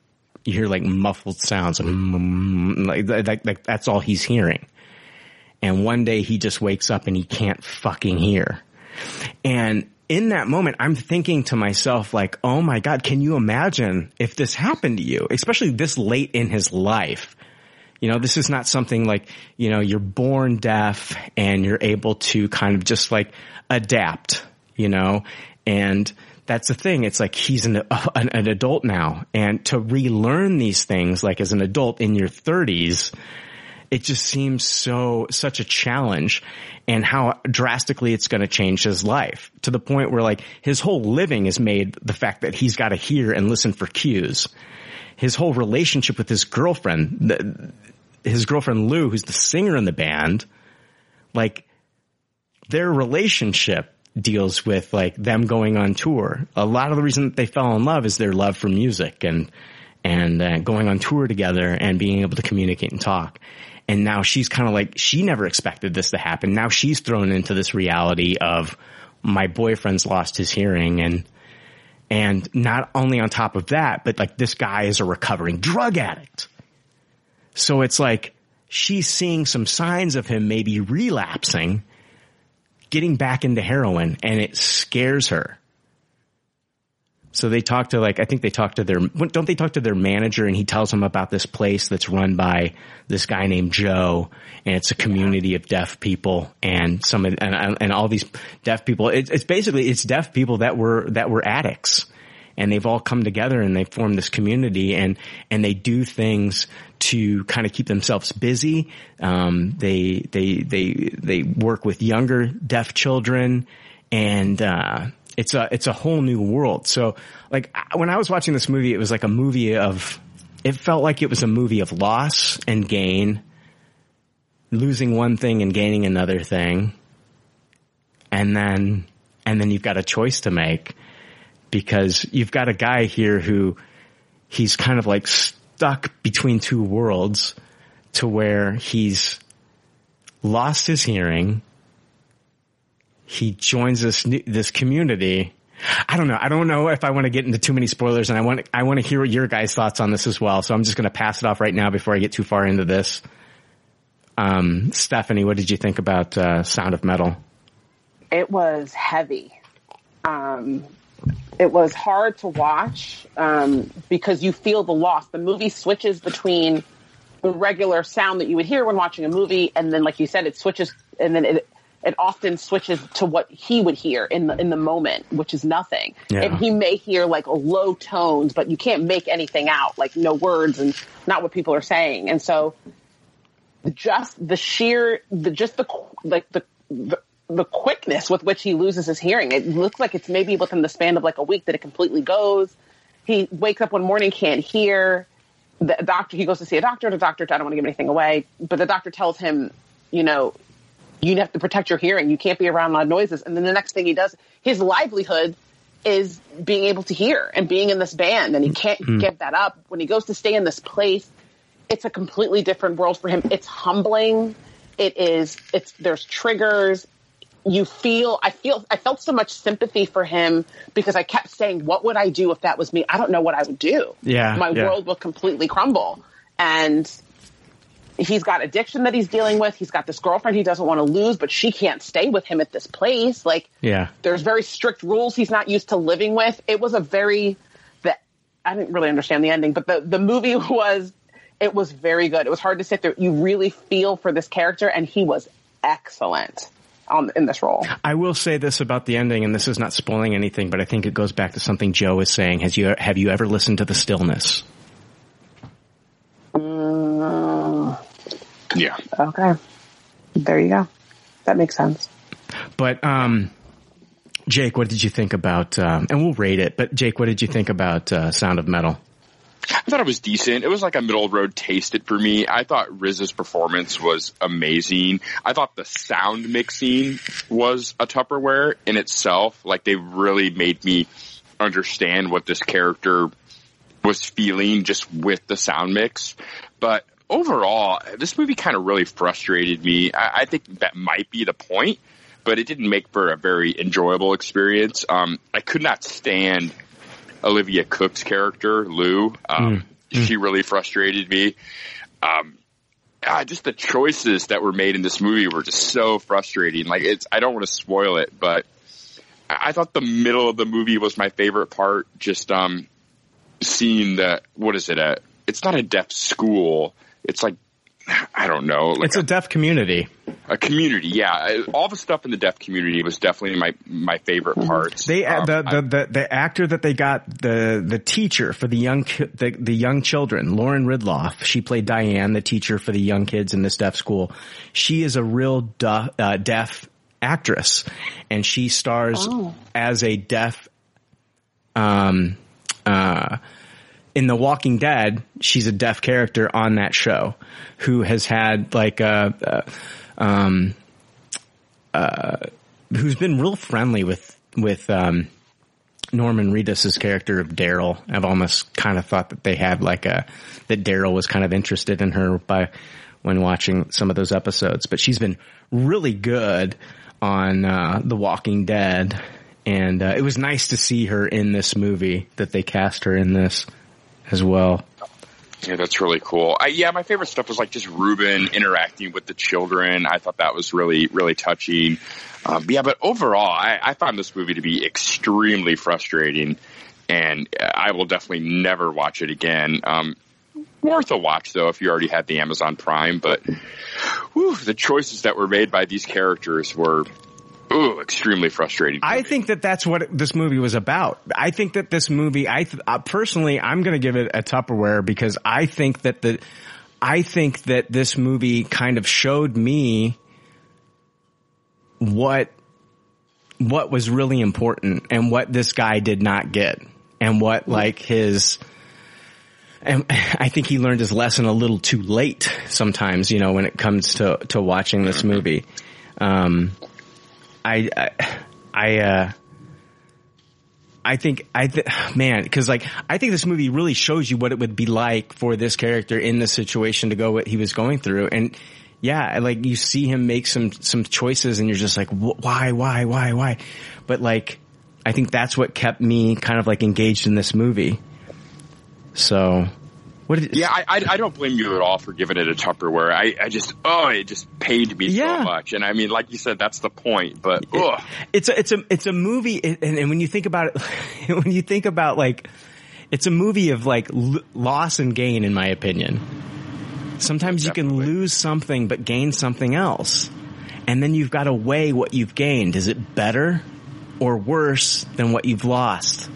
you hear like muffled sounds. Like, mm, mm, mm, like, like that's all he's hearing. And one day he just wakes up and he can't fucking hear. And in that moment, I'm thinking to myself, like, oh my God, can you imagine if this happened to you, especially this late in his life? You know, this is not something like, you know, you're born deaf and you're able to kind of just like adapt, you know, and that's the thing. It's like he's an, uh, an, an adult now and to relearn these things like as an adult in your thirties, it just seems so, such a challenge and how drastically it's going to change his life to the point where like his whole living is made the fact that he's got to hear and listen for cues. His whole relationship with his girlfriend, his girlfriend Lou, who's the singer in the band, like their relationship deals with like them going on tour. A lot of the reason that they fell in love is their love for music and and uh, going on tour together and being able to communicate and talk. And now she's kind of like she never expected this to happen. Now she's thrown into this reality of my boyfriend's lost his hearing and and not only on top of that, but like this guy is a recovering drug addict. So it's like she's seeing some signs of him maybe relapsing getting back into heroin and it scares her. So they talk to like I think they talk to their don't they talk to their manager and he tells them about this place that's run by this guy named Joe and it's a community of deaf people and some and and all these deaf people. It's, it's basically it's deaf people that were that were addicts and they've all come together and they form this community and and they do things to kind of keep themselves busy. Um, they they they they work with younger deaf children and. Uh, it's a it's a whole new world. So like when I was watching this movie, it was like a movie of it felt like it was a movie of loss and gain, losing one thing and gaining another thing, and then and then you've got a choice to make because you've got a guy here who he's kind of like stuck between two worlds to where he's lost his hearing he joins this this community. I don't know. I don't know if I want to get into too many spoilers, and I want I want to hear your guys' thoughts on this as well. So I'm just going to pass it off right now before I get too far into this. Um, Stephanie, what did you think about uh, Sound of Metal? It was heavy. Um, it was hard to watch um, because you feel the loss. The movie switches between the regular sound that you would hear when watching a movie, and then, like you said, it switches, and then it it often switches to what he would hear in the in the moment, which is nothing. Yeah. And he may hear like low tones, but you can't make anything out, like no words and not what people are saying. And so, just the sheer, the just the like the. the the quickness with which he loses his hearing. It looks like it's maybe within the span of like a week that it completely goes. He wakes up one morning, can't hear. The doctor, he goes to see a doctor. The doctor, I don't want to give anything away, but the doctor tells him, you know, you have to protect your hearing. You can't be around loud noises. And then the next thing he does, his livelihood is being able to hear and being in this band and he can't Mm. give that up. When he goes to stay in this place, it's a completely different world for him. It's humbling. It is, it's, there's triggers. You feel, I feel, I felt so much sympathy for him because I kept saying, what would I do if that was me? I don't know what I would do. Yeah, My yeah. world will completely crumble. And he's got addiction that he's dealing with. He's got this girlfriend he doesn't want to lose, but she can't stay with him at this place. Like, Yeah. there's very strict rules he's not used to living with. It was a very that I didn't really understand the ending, but the the movie was it was very good. It was hard to sit through. You really feel for this character, and he was excellent on in this role. I will say this about the ending, and this is not spoiling anything, but I think it goes back to something Joe was saying. Has you have you ever listened to the stillness? Yeah. Okay, there you go. That makes sense. But um, Jake, what did you think about? Um, and we'll rate it. But Jake, what did you think about uh, Sound of Metal? I thought it was decent. It was like a middle road taste it for me. I thought Riz's performance was amazing. I thought the sound mixing was a Tupperware in itself. Like they really made me understand what this character was feeling just with the sound mix. But overall, this movie kind of really frustrated me. I, I think that might be the point, but it didn't make for a very enjoyable experience. Um, I could not stand Olivia Cooke's character, Lou. Um, She really frustrated me. Um, ah, just the choices that were made in this movie were just so frustrating. Like it's, I don't want to spoil it, but I I thought the middle of the movie was my favorite part. Just, um, seeing the, what is it at? It's not a deaf school. It's like, I don't know. Like It's a deaf community. a community. Yeah. All the stuff in the deaf community was definitely my, my favorite parts. They Um, the, I- the the the actor that they got the the teacher for the young the the young children, Lauren Ridloff. She played Diane, the teacher for the young kids in this deaf school. She is a real du- uh, deaf actress, and she stars as a deaf. Um, uh, in The Walking Dead, she's a deaf character on that show, who has had like a. Uh, um, who's been real friendly with with um, Norman Reedus's character of Daryl. I've almost kind of thought that they had like a that Daryl was kind of interested in her by when watching some of those episodes. But she's been really good on uh, The Walking Dead, and uh, it was nice to see her in this movie that they cast her in this as well. Yeah, that's really cool. I, yeah, my favorite stuff was like just Ruben interacting with the children. I thought that was really, really touching. Um, yeah, but overall, I, I found this movie to be extremely frustrating. and I will definitely never watch it again. Um, worth a watch though if you already had the Amazon Prime, but whew, the choices that were made by these characters were ooh, extremely frustrating. I think that that's what this movie was about. I think that this movie, I th- uh, personally, I'm going to give it a Tupperware because I think that the, I think that this movie kind of showed me what, what was really important and what this guy did not get and what like his, and I think he learned his lesson a little too late sometimes, you know, when it comes to, to watching this movie. Um, I, I, I, uh, I think I th- man because like I think this movie really shows you what it would be like for this character in this situation to go what he was going through. And yeah like you see him make some some choices and you're just like why why why why? But like I think that's what kept me kind of like engaged in this movie. So what did Yeah, I, I, I don't blame you at all for giving it a Tupperware. I, I just, oh, it just paid me Yeah. so much. And I mean, like you said, that's the point. But ugh. it's a it's a it's a movie and, and when you think about it when you think about like it's a movie of like l- loss and gain in my opinion sometimes you can lose something but gain something else and then you've got to weigh what you've gained is it better or worse than what you've lost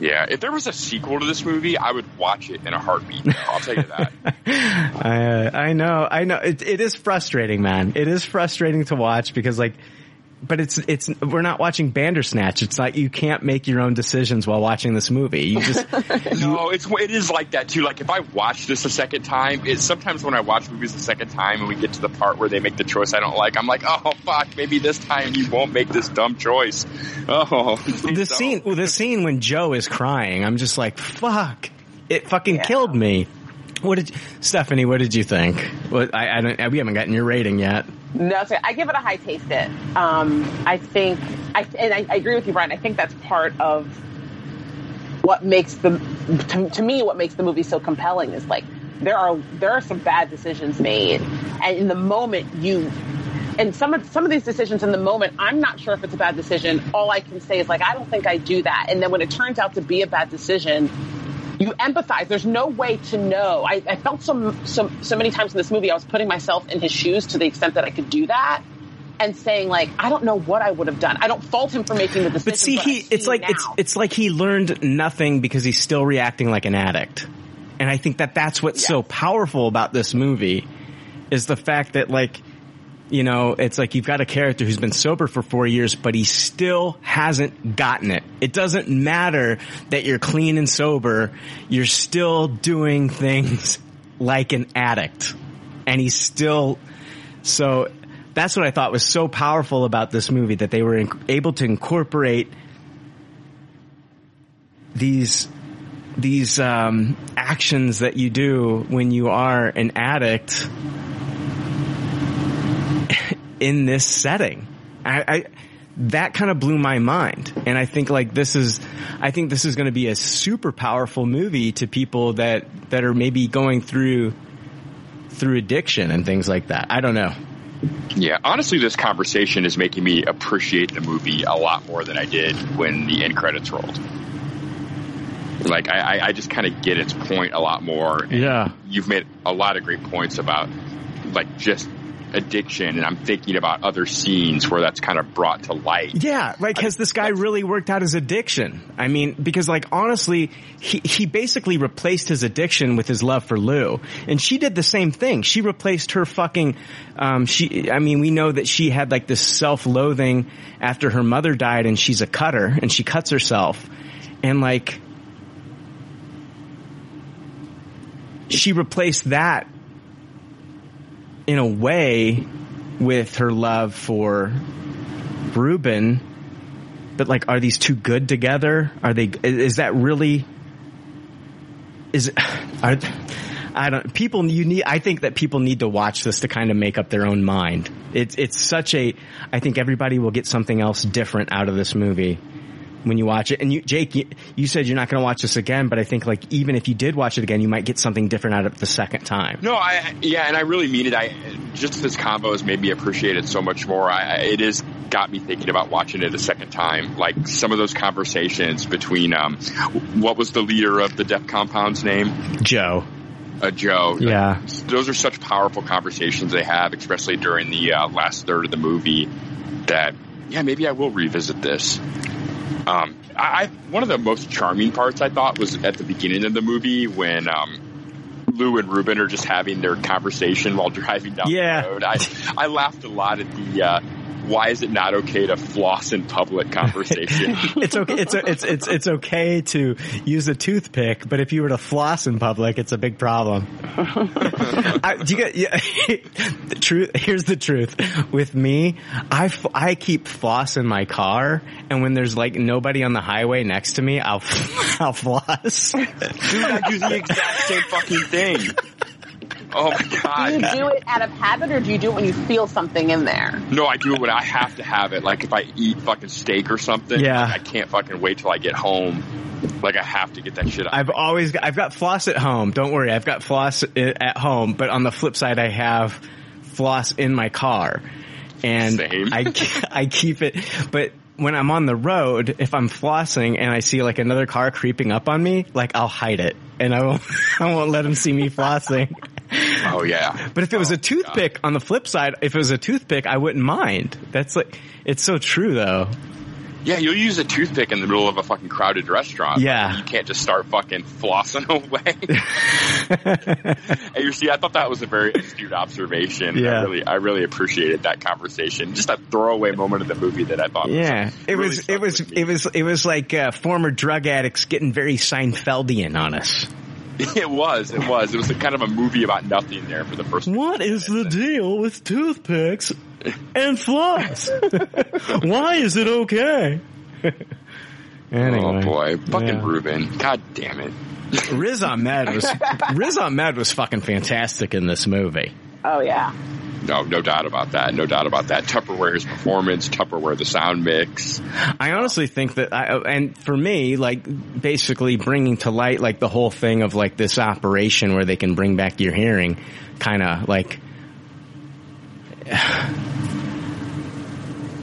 yeah, if there was a sequel to this movie, I would watch it in a heartbeat. I'll tell you that. I uh, I know I know it, it is frustrating man it is frustrating to watch because like but it's it's we're not watching Bandersnatch it's like you can't make your own decisions while watching this movie you just No, it's it is like that too. Like if I watch this a second time, it's sometimes when I watch movies a second time and we get to the part where they make the choice I don't like, I'm like, oh fuck, maybe this time you won't make this dumb choice. Oh, the don't. scene the scene when Joe is crying, I'm just like, fuck. It fucking killed me. What did Stephanie? What did you think? What I, I don't. We haven't gotten your rating yet. No, I give it a high taste it. Um, I think, I, and I, I agree with you, Brian. I think that's part of what makes the, to, to me, what makes the movie so compelling is like, there are, there are some bad decisions made. And in the moment you, and some of, some of these decisions in the moment, I'm not sure if it's a bad decision. All I can say is like, I don't think I do that. And then when it turns out to be a bad decision, you empathize. There's no way to know. I, I felt so, so so many times in this movie, I was putting myself in his shoes to the extent that I could do that, and saying like, I don't know what I would have done. I don't fault him for making the decision. But see, I he it's like it's now. it's like he learned nothing because he's still reacting like an addict. And I think that that's what's so powerful about this movie is the fact that like you know, it's like you've got a character who's been sober for four years, but he still hasn't gotten it. It doesn't matter that you're clean and sober. You're still doing things like an addict. And he's still, so that's what I thought was so powerful about this movie that they were inc- able to incorporate these these um, actions that you do when you are an addict in this setting. I, I that kind of blew my mind, and I think like this is, I think this is going to be a super powerful movie to people that that are maybe going through through addiction and things like that. I don't know. Yeah, honestly, this conversation is making me appreciate the movie a lot more than I did when the end credits rolled. Like, I, I- just kind of get its point a lot more. And Yeah. You've made a lot of great points about, like, just addiction, and I'm thinking about other scenes where that's kind of brought to light. Yeah, right. has this guy really worked out his addiction. I mean, because like honestly, he he basically replaced his addiction with his love for Lou, and she did the same thing. She replaced her fucking. Um, she. I mean, we know that she had like this self-loathing after her mother died, and she's a cutter, and she cuts herself, and like. She replaced that in a way with her love for Ruben, but like, are these two good together? Are they? Is that really? Is? Are, I don't. People, you need. I think that people need to watch this to kind of make up their own mind. It's it's such a. I think everybody will get something else different out of this movie when you watch it. And you, Jake, you, you said you're not going to watch this again, but I think like even if you did watch it again, you might get something different out of it the second time. No, I yeah, and I really mean it. I just this combo has made me appreciate it so much more. I, I- it has got me thinking about watching it a second time. Like some of those conversations between, um, what was the leader of the Death Compound's name? Joe. Uh, Joe. Yeah. Those are such powerful conversations they have, especially during the uh, last third of the movie. That yeah, maybe I will revisit this. Um, I, I one of the most charming parts I thought was at the beginning of the movie when um, Lou and Ruben are just having their conversation while driving down Yeah. the road. I I laughed a lot at the. Uh, why is it not okay to floss in public conversation? It's okay. It's it's it's it's okay to use a toothpick, but if you were to floss in public, it's a big problem. I, do you get? Yeah, the truth. Here's the truth. With me, I f- I keep floss in my car, and when there's like nobody on the highway next to me, I'll I'll floss. Dude, I do the exact same fucking thing. Oh my god! Do you do it out of habit or do you do it when you feel something in there? No, I do it when I have to have it. Like if I eat fucking steak or something, Yeah. I can't fucking wait till I get home. Like I have to get that shit out. I've always got, I've got floss at home. Don't worry, I've got floss at home. But on the flip side, I have floss in my car, and Same. I I keep it. But when I'm on the road, if I'm flossing and I see like another car creeping up on me, like I'll hide it and I won't I won't let them see me flossing. oh yeah. But if it was a toothpick, on the flip side, if it was a toothpick, I wouldn't mind. That's like it's so true though. Yeah, you'll use a toothpick in the middle of a fucking crowded restaurant. Yeah. You can't just start fucking flossing away. and you see, I thought that was a very astute observation. Yeah. I really, I really appreciated that conversation. Just a throwaway moment of the movie that I thought. Yeah, was, it really was it was it was it was like uh, former drug addicts getting very Seinfeldian on us. It was. It was. It was a kind of a movie about nothing there for the first. What is the deal with toothpicks and floss? Why is it okay? Oh, anyway, Oh boy, fucking yeah. Ruben. God damn it. Riz Ahmed was Riz Ahmed was fucking fantastic in this movie. Oh yeah. No, no doubt about that. No doubt about that. Tupperware's performance, Tupperware the sound mix. I honestly think that, I, and for me, like basically bringing to light like the whole thing of like this operation where they can bring back your hearing, kind of like.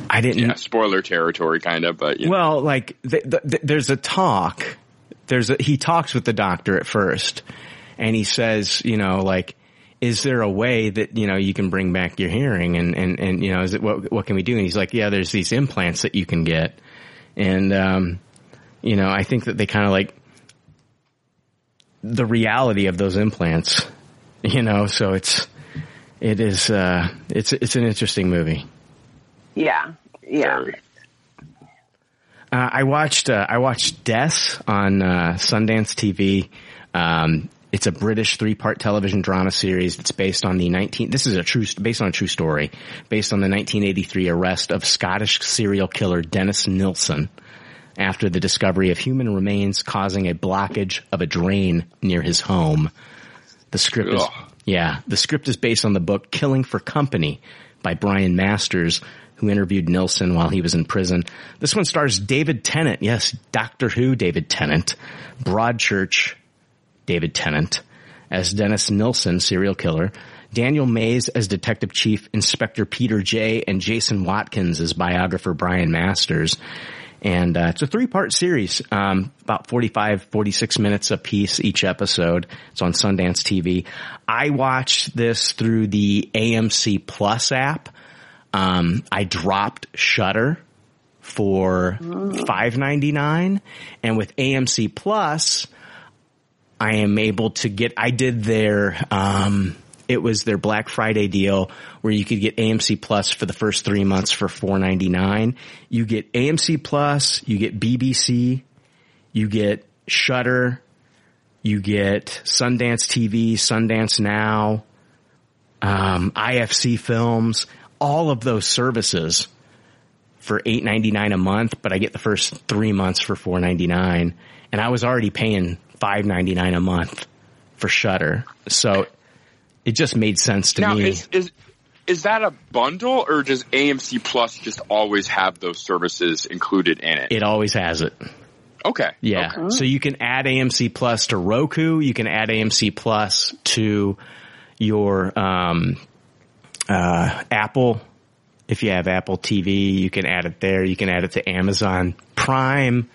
I didn't. Yeah, spoiler territory, kind of, but you know. Well, like th- th- th- there's a talk. There's a, he talks with the doctor at first, and he says, you know, like, is there a way that you know you can bring back your hearing? And and and you know, is it what what can we do? And he's like, yeah, there's these implants that you can get, and um, you know, I think that they kind of like the reality of those implants, you know. So it's it is uh, it's it's an interesting movie. Yeah. Yeah. Uh, I watched uh, I watched Des on uh, Sundance TV. Um, it's a British three part television drama series. It's based on the 19. This is a true based on a true story, based on the 1983 arrest of Scottish serial killer Dennis Nilsen after the discovery of human remains causing a blockage of a drain near his home. The script is Ugh. yeah, the script is based on the book Killing for Company by Brian Masters, who interviewed Nilsen while he was in prison. This one stars David Tennant, yes, Doctor Who David Tennant, Broadchurch David Tennant as Dennis Nilsen, serial killer, Daniel Mays as Detective Chief Inspector Peter Jay, and Jason Watkins as biographer Brian Masters. And uh, it's a three-part series, um, about 45, 46 minutes a piece each episode. It's on Sundance TV. I watched this through the AMC Plus app. Um, I dropped Shudder for five ninety nine, and with AMC Plus, I am able to get. I did their. Um, it was their Black Friday deal where you could get AMC Plus for the first three months for four ninety nine. You get AMC Plus, you get BBC, you get Shudder, you get Sundance TV, Sundance Now, um, IFC Films, all of those services for eight ninety nine a month, but I get the first three months for four ninety nine, and I was already paying five ninety nine a month for Shudder, so it just made sense to now me. is is is that a bundle or does AMC Plus just always have those services included in it? it always has it. okay. Yeah. Okay. So you can add AMC Plus to Roku. You can add AMC Plus to your um, uh, Apple. If you have Apple TV, you can add it there. You can add it to Amazon Prime.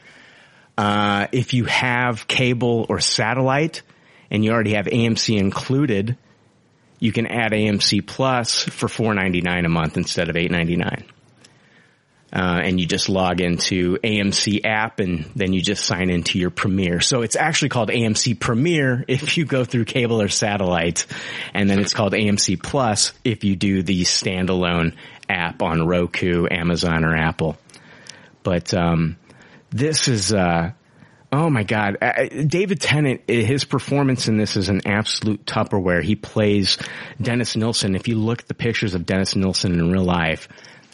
Uh, if you have cable or satellite and you already have AMC included, you can add AMC Plus for four ninety nine a month instead of eight ninety nine. Uh, and you just log into AMC app and then you just sign into your Premiere. So it's actually called AMC Premiere if you go through cable or satellite, and then it's called AMC Plus if you do the standalone app on Roku, Amazon, or Apple. But um, this is. Uh, Oh my God. Uh, David Tennant, his performance in this is an absolute Tupperware. He plays Dennis Nilsen. If you look at the pictures of Dennis Nilsen in real life,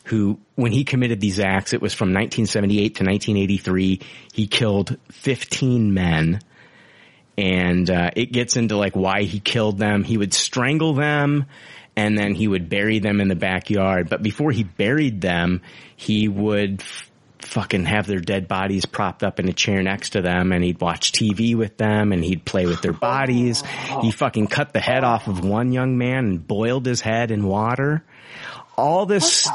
who, when he committed these acts, it was from 1978 to 1983. He killed 15 men. And, uh, it gets into like why he killed them. He would strangle them and then he would bury them in the backyard. But before he buried them, he would f- fucking have their dead bodies propped up in a chair next to them and he'd watch TV with them and he'd play with their bodies. He fucking cut the head off of one young man and boiled his head in water. All this,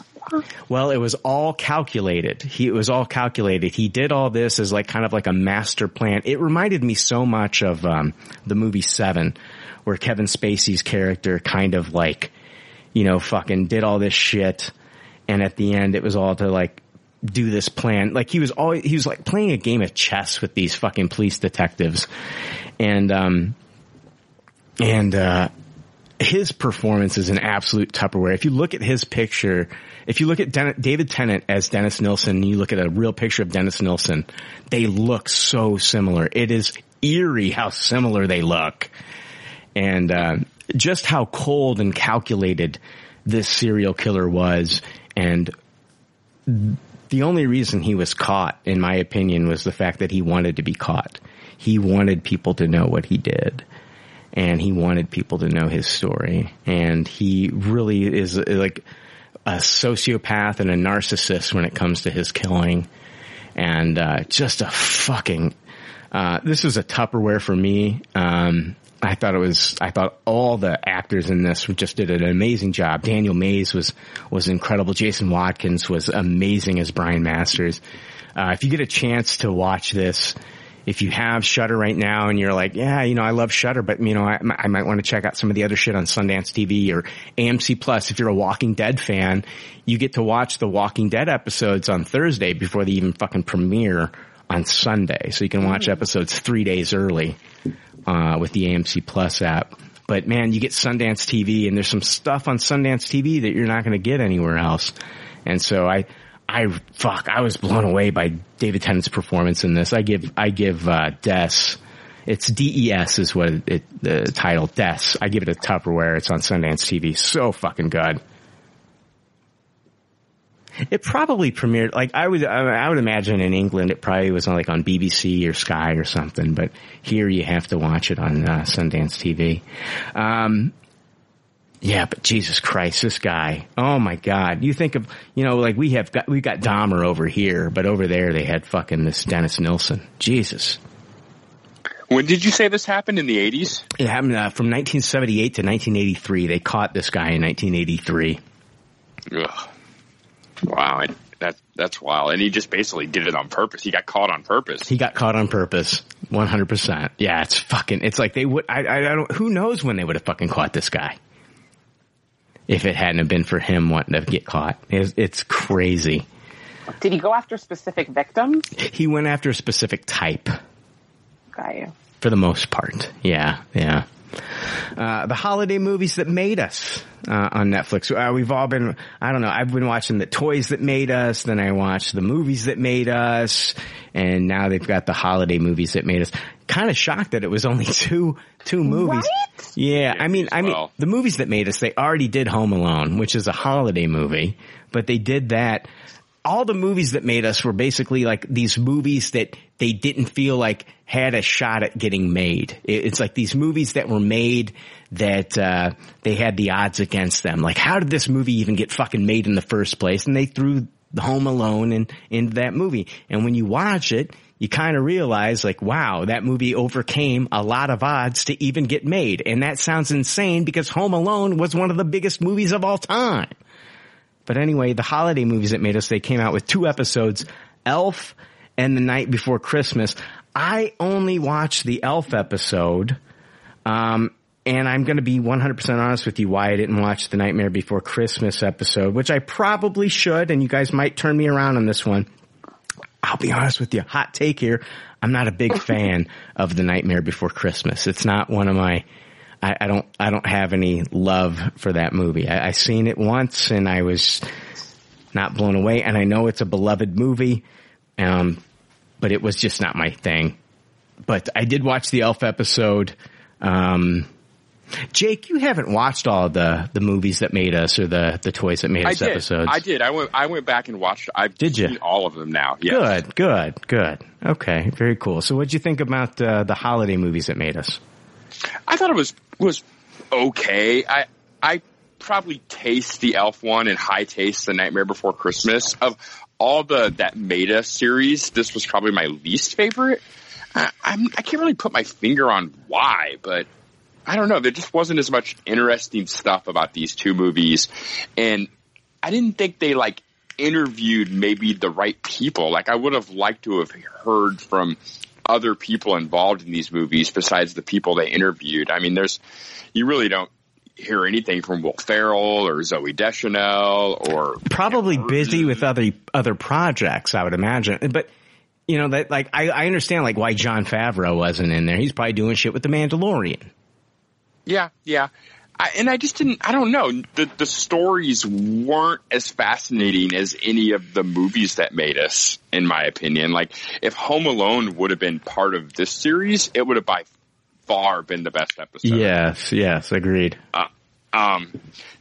well, it was all calculated. He, it was all calculated. He did all this as like kind of like a master plan. It reminded me so much of, um, the movie Seven where Kevin Spacey's character kind of like, you know, fucking did all this shit. And at the end, it was all to like do this plan. Like he was always, he was like playing a game of chess with these fucking police detectives. And, um, and, uh, his performance is an absolute Tupperware. If you look at his picture, if you look at Den- David Tennant as Dennis Nilsen, and you look at a real picture of Dennis Nilsen, they look so similar. It is eerie how similar they look. And, uh, just how cold and calculated this serial killer was and the only reason he was caught, in my opinion, was the fact that he wanted to be caught. He wanted people to know what he did. And he wanted people to know his story. And he really is uh, like a sociopath and a narcissist when it comes to his killing. And, uh, just a fucking, uh, this was a Tupperware for me. Um, I thought it was, I thought all the actors in this just did an amazing job. Daniel Mays was, was incredible. Jason Watkins was amazing as Brian Masters. Uh, if you get a chance to watch this, if you have Shudder right now and you're like, yeah, you know, I love Shudder, but you know, I, I might want to check out some of the other shit on Sundance TV or AMC Plus. If you're a Walking Dead fan, you get to watch the Walking Dead episodes on Thursday before they even fucking premiere on Sunday. So you can watch episodes three days early uh, with the AMC Plus app. But man, you get Sundance TV, and there's some stuff on Sundance TV that you're not going to get anywhere else. And so I, I fuck, I was blown away by David Tennant's performance in this. I give, I give uh, Des. It's DES is what it, the title Des. I give it a Tupperware. It's on Sundance TV. So fucking good. It probably premiered like I would I would imagine in England it probably was on like on BBC or Sky or something, but here you have to watch it on uh, Sundance TV. Um, yeah, but Jesus Christ, this guy! Oh my God! You think of you know like we have got we got Dahmer over here, but over there they had fucking this Dennis Nilsen. Jesus. When did you say this happened in the 80s? It happened uh, from 1978 to 1983. They caught this guy in 1983. Ugh. Wow, and that that's wild. And he just basically did it on purpose. He got caught on purpose. He got caught on purpose. 100%. Yeah, it's fucking, it's like they would, I, I, I don't, who knows when they would have fucking caught this guy. If it hadn't have been for him wanting to get caught. It's, it's crazy. Did he go after specific victims? He went after a specific type Got you. for the most part. Yeah, yeah. Uh, the holiday movies that made us uh, on Netflix. Uh, we've all been, I don't know, I've been watching the toys that made us, then I watched the movies that made us, and now they've got the holiday movies that made us. Kind of shocked that it was only two, two movies. Right? Yeah, Yeah, I mean, I mean, well. the movies that made us, they already did Home Alone, which is a holiday movie, but they did that. All the movies that made us were basically like these movies that they didn't feel like had a shot at getting made. It's like these movies that were made that, uh, they had the odds against them. Like, how did this movie even get fucking made in the first place? And they threw Home Alone in, into that movie. And when you watch it, you kind of realize like, wow, that movie overcame a lot of odds to even get made. And that sounds insane because Home Alone was one of the biggest movies of all time. But anyway, the holiday movies that made us, they came out with two episodes, Elf and The Night Before Christmas. I only watched the Elf episode. Um, and I'm going to be 100% honest with you why I didn't watch the Nightmare Before Christmas episode, which I probably should, and you guys might turn me around on this one. I'll be honest with you, hot take here. I'm not a big fan of the Nightmare Before Christmas. It's not one of my, I, I don't, I don't have any love for that movie. I, I seen it once and I was not blown away and I know it's a beloved movie. Um, but it was just not my thing. But I did watch the Elf episode. Um, Jake, you haven't watched all the the movies that made us or the the toys that made I us did. episodes. I did. I went. I went back and watched. I've Did seen all of them now. Yes. Good, good, good. Okay, very cool. So, what'd you think about uh, the holiday movies that made us? I thought it was was okay. I I probably taste the Elf one and high taste the Nightmare Before Christmas. Of all the that Meta series, this was probably my least favorite. I, I'm I can't really put my finger on why, but I don't know. There just wasn't as much interesting stuff about these two movies, and I didn't think they like interviewed maybe the right people. Like I would have liked to have heard from other people involved in these movies besides the people they interviewed. I mean, there's you really don't hear anything from Will Ferrell or Zooey Deschanel or Probably busy with other other projects, I would imagine. But you know that like I, I understand like why Jon Favreau wasn't in there. He's probably doing shit with the Mandalorian. Yeah, yeah. I, and I just didn't, I don't know. The, the stories weren't as fascinating as any of the movies that made us, in my opinion. Like, if Home Alone would have been part of this series, it would have by far been the best episode. Yes, yes, agreed. Uh, um,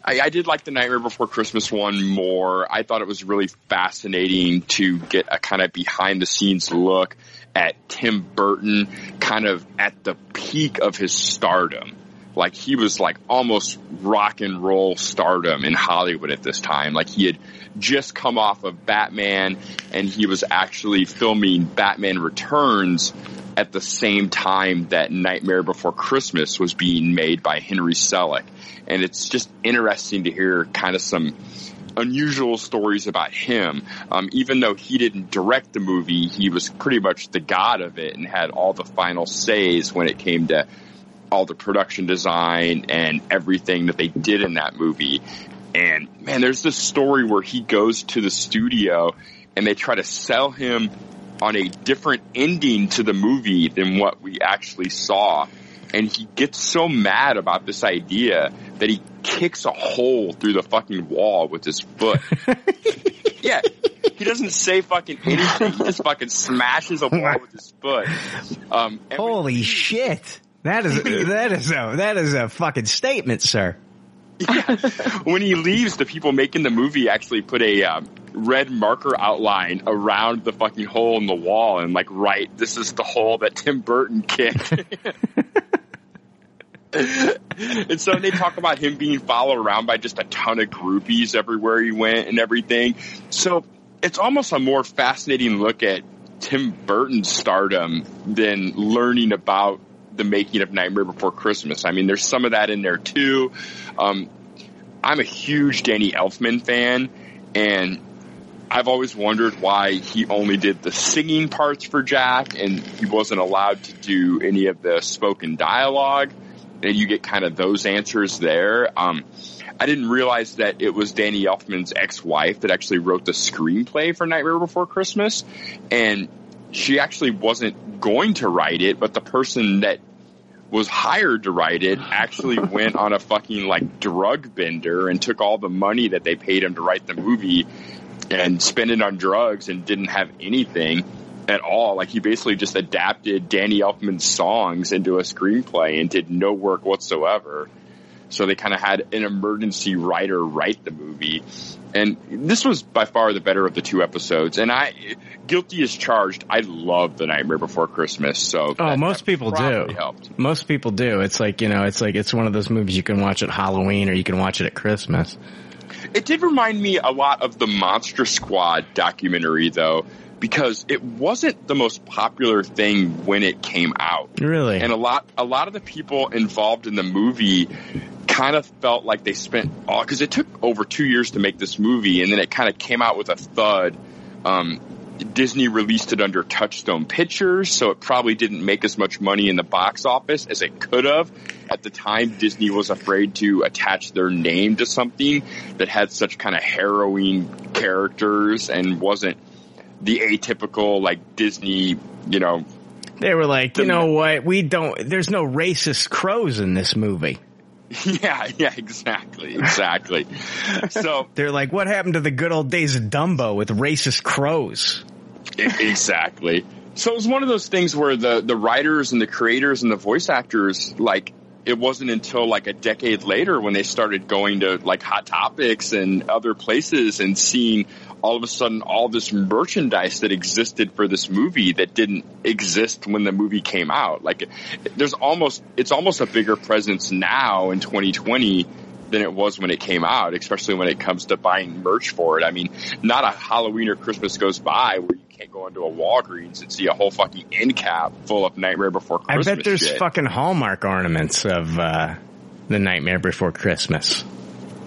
I, I did like the Nightmare Before Christmas one more. I thought it was really fascinating to get a kind of behind the scenes look at Tim Burton kind of at the peak of his stardom. Like he was like almost rock and roll stardom in Hollywood at this time. Like he had just come off of Batman and he was actually filming Batman Returns at the same time that Nightmare Before Christmas was being made by Henry Selick. And it's just interesting to hear kind of some unusual stories about him. Um, even though he didn't direct the movie, he was pretty much the god of it and had all the final says when it came to all the production design and everything that they did in that movie. And man, there's this story where he goes to the studio and they try to sell him on a different ending to the movie than what we actually saw. And he gets so mad about this idea that he kicks a hole through the fucking wall with his foot. yeah. He doesn't say fucking anything. He just fucking smashes a wall with his foot. Um, Holy shit! That is that is a that is a fucking statement, sir. when he leaves, the people making the movie actually put a um, red marker outline around the fucking hole in the wall and like write, "This is the hole that Tim Burton kicked." and so they talk about him being followed around by just a ton of groupies everywhere he went and everything. So it's almost a more fascinating look at Tim Burton's stardom than learning about the making of Nightmare Before Christmas. I mean, there's some of that in there too. Um, I'm a huge Danny Elfman fan, and I've always wondered why he only did the singing parts for Jack, and he wasn't allowed to do any of the spoken dialogue. And you get kind of those answers there. Um, I didn't realize that it was Danny Elfman's ex-wife that actually wrote the screenplay for Nightmare Before Christmas, and she actually wasn't going to write it, but the person that was hired to write it actually went on a fucking like drug bender and took all the money that they paid him to write the movie and spent it on drugs and didn't have anything at all. Like he basically just adapted Danny Elfman's songs into a screenplay and did no work whatsoever. So they kind of had an emergency writer write the movie. And this was by far the better of the two episodes. And I, guilty as charged, I love The Nightmare Before Christmas. So Oh, most people do. Helped. Most people do. It's like you know, it's like it's one of those movies you can watch at Halloween or you can watch it at Christmas. It did remind me a lot of the Monster Squad documentary, though. Because it wasn't the most popular thing when it came out. Really? And a lot, a lot of the people involved in the movie kind of felt like they spent all, cause it took over two years to make this movie and then it kind of came out with a thud. Um, Disney released it under Touchstone Pictures, so it probably didn't make as much money in the box office as it could have. At the time, Disney was afraid to attach their name to something that had such kind of harrowing characters and wasn't the atypical like Disney, you know. They were like, you know what? We don't. There's no racist crows in this movie. Yeah, yeah, exactly, exactly. so They're like, what happened to the good old days of Dumbo with racist crows? Exactly. So it was one of those things where the the writers and the creators and the voice actors like it wasn't until like a decade later when they started going to like hot topics and other places and seeing all of a sudden all this merchandise that existed for this movie that didn't exist when the movie came out. Like there's almost it's almost a bigger presence now in 2020 than it was when it came out, especially when it comes to buying merch for it. I mean, not a Halloween or Christmas goes by where you can't go into a Walgreens and see a whole fucking end cap full of Nightmare Before Christmas. I bet there's shit. fucking Hallmark ornaments of uh, the Nightmare Before Christmas.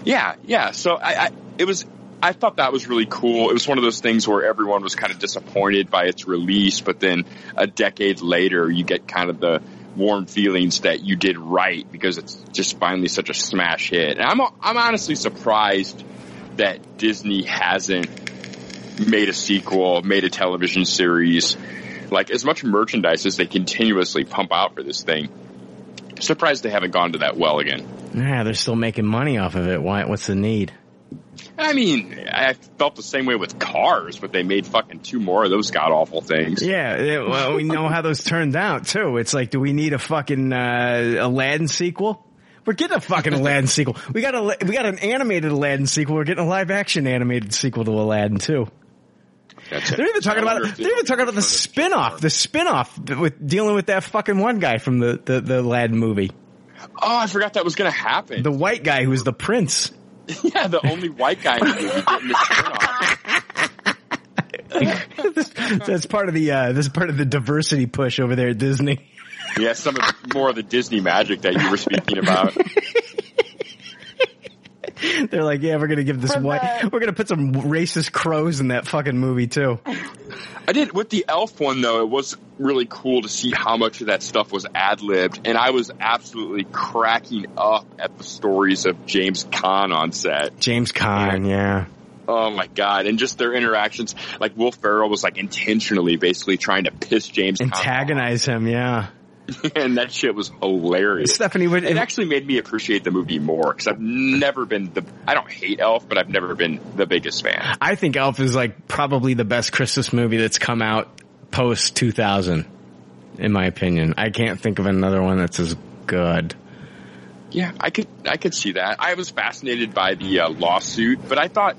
Yeah, yeah. So I, I, it was, I thought that was really cool. It was one of those things where everyone was kind of disappointed by its release, but then a decade later, you get kind of the warm feelings that you did right because it's just finally such a smash hit. And I'm, I'm honestly surprised that Disney hasn't made a sequel, made a television series, like as much merchandise as they continuously pump out for this thing. Surprised they haven't gone to that well again. Yeah, they're still making money off of it. Why? What's the need? I mean, I felt the same way with Cars, but they made fucking two more of those god awful things. Yeah, well, we know how those turned out too. It's like, do we need a fucking uh, Aladdin sequel? We're getting a fucking Aladdin sequel. We got a we got an animated Aladdin sequel. We're getting a live action animated sequel to Aladdin too. That's. They're even talking about they're even talking about the spin-off, the spin-off with dealing with that fucking one guy from the the, the Aladdin movie, Oh, I forgot that was going to happen. the white guy who was the prince. yeah, the only white guy in the movie getting the spin-off. That's part of the uh, this is part of the diversity push over there at Disney. Yeah, some of more of the Disney magic that you were speaking about. They're like, yeah, we're gonna give this For white, the- we're gonna put some racist crows in that fucking movie too. I did with the Elf one though. It was really cool to see how much of that stuff was ad libbed, and I was absolutely cracking up at the stories of James Caan on set. James Caan, yeah. Oh my god! And just their interactions, like Will Ferrell was like intentionally, basically trying to piss James Caan off. Antagonize him, yeah. and that shit was hilarious. Stephanie, would, It actually made me appreciate the movie more because I've never been the. I don't hate Elf, but I've never been the biggest fan. I think Elf is like probably the best Christmas movie that's come out post 2000, in my opinion. I can't think of another one that's as good. Yeah, I could I could see that. I was fascinated by the uh, lawsuit, but I thought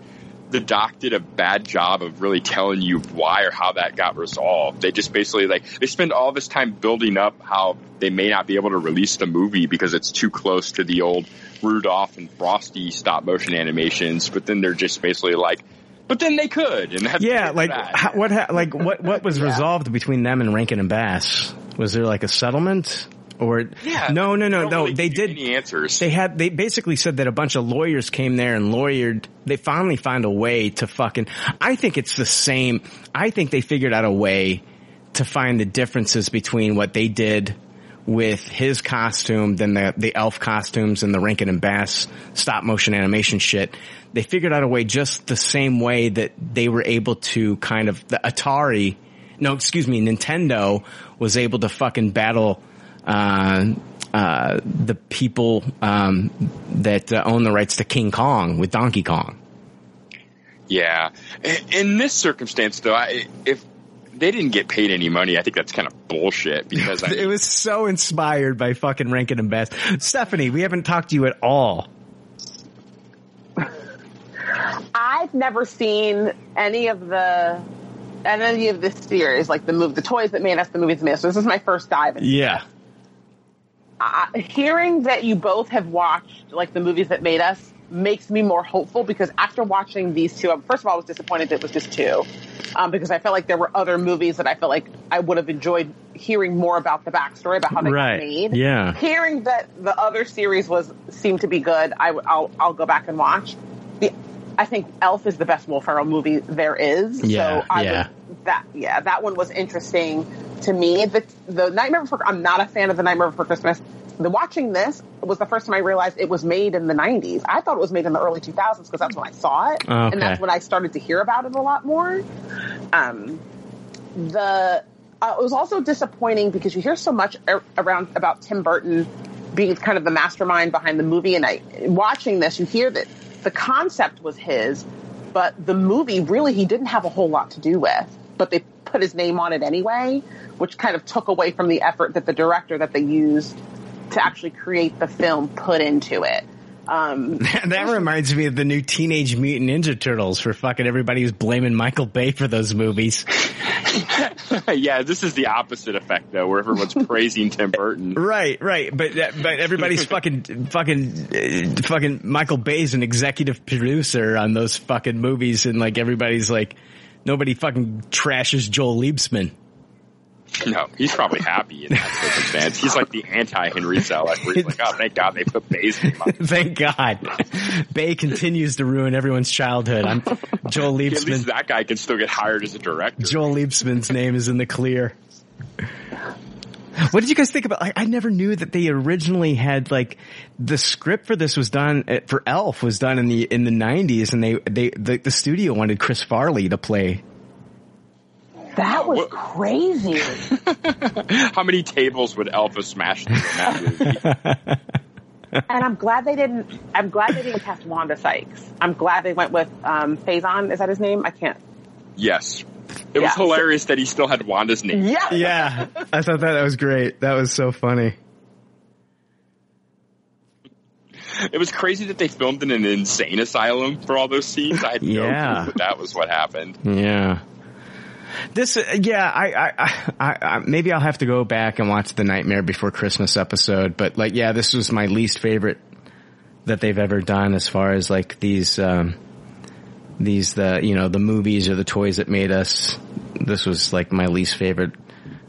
the doc did a bad job of really telling you why or how that got resolved. They just basically like they spend all this time building up how they may not be able to release the movie because it's too close to the old Rudolph and Frosty stop motion animations, but then they're just basically like, but then they could, and that's Yeah, like how, what ha- like what what was resolved between them and Rankin and Bass? Was there like a settlement or Yeah, no no no no. really they did any answers. they had they basically said that a bunch of lawyers came there and lawyered. They finally found a way to fucking I think it's the same. I think they figured out a way to find the differences between what they did with his costume than the the elf costumes and the Rankin and Bass stop motion animation shit. They figured out a way just the same way that they were able to kind of the Atari no excuse me Nintendo was able to fucking battle uh, uh, the people um, that uh, own the rights to King Kong with Donkey Kong. Yeah. In- In this circumstance, though, I, if they didn't get paid any money, I think that's kind of bullshit because I It was so inspired by fucking Rankin and Bass. Stephanie, we haven't talked to you at all. I've never seen any of the any of this series, like the move, the toys that made us, the movies that made us. So this is my first dive. In. Yeah. Uh, hearing that you both have watched like the movies that made us, makes me more hopeful because after watching these two, first of all, I was disappointed that it was just two, um, because I felt like there were other movies that I felt like I would have enjoyed hearing more about the backstory about how they Right. got made. Yeah. Hearing that the other series was seemed to be good, I, will I'll go back and watch. The I think Elf is the best Will Ferrell movie there is. Yeah, so I yeah. That yeah, that one was interesting to me. The the Nightmare Before I'm not a fan of the Nightmare Before Christmas. The watching this was the first time I realized it was made in the 90s. I thought it was made in the early 2000s because that's when I saw it, Okay. and that's when I started to hear about it a lot more. Um, the uh, it was also disappointing because you hear so much ar- around about Tim Burton being kind of the mastermind behind the movie, and I watching this, you hear that the concept was his, but the movie really he didn't have a whole lot to do with. But they put his name on it anyway, which kind of took away from the effort that the director that they used to actually create the film put into it. Um, that reminds me of the new Teenage Mutant Ninja Turtles for fucking everybody who's blaming Michael Bay for those movies. yeah, this is the opposite effect though, where everyone's praising Tim Burton. Right, right, but but everybody's fucking fucking uh, fucking Michael Bay's an executive producer on those fucking movies, and like everybody's like nobody fucking trashes Joel Liebsman. No, he's probably happy in that circumstance. He's like the anti Henry Selick, where he's like, oh, thank God they put Bay's name on. Thank God, Bay continues to ruin everyone's childhood. I'm Joel At least that guy can still get hired as a director. Joel Liebsman's name is in the clear. What did you guys think about? Like, I never knew that they originally had like the script for this was done uh, for Elf was done in the in the nineties, and they they the, the studio wanted Chris Farley to play. That was What- crazy. How many tables would Elf smash smashed in that movie? and I'm glad they didn't. I'm glad they didn't cast Wanda Sykes. I'm glad they went with um, Faizon. Is that his name? I can't. Yes. It was hilarious that he still had Wanda's name. Yeah. Yeah, I thought that, that was great. That was so funny. It was crazy that they filmed in an insane asylum for all those scenes. I had no Yeah. clue that that was what happened. Yeah. This, uh, yeah, I, I, I, I, maybe I'll have to go back and watch the Nightmare Before Christmas episode, but like, yeah, this was my least favorite that they've ever done as far as like these, um, these, the, you know, the movies or the toys that made us. This was like my least favorite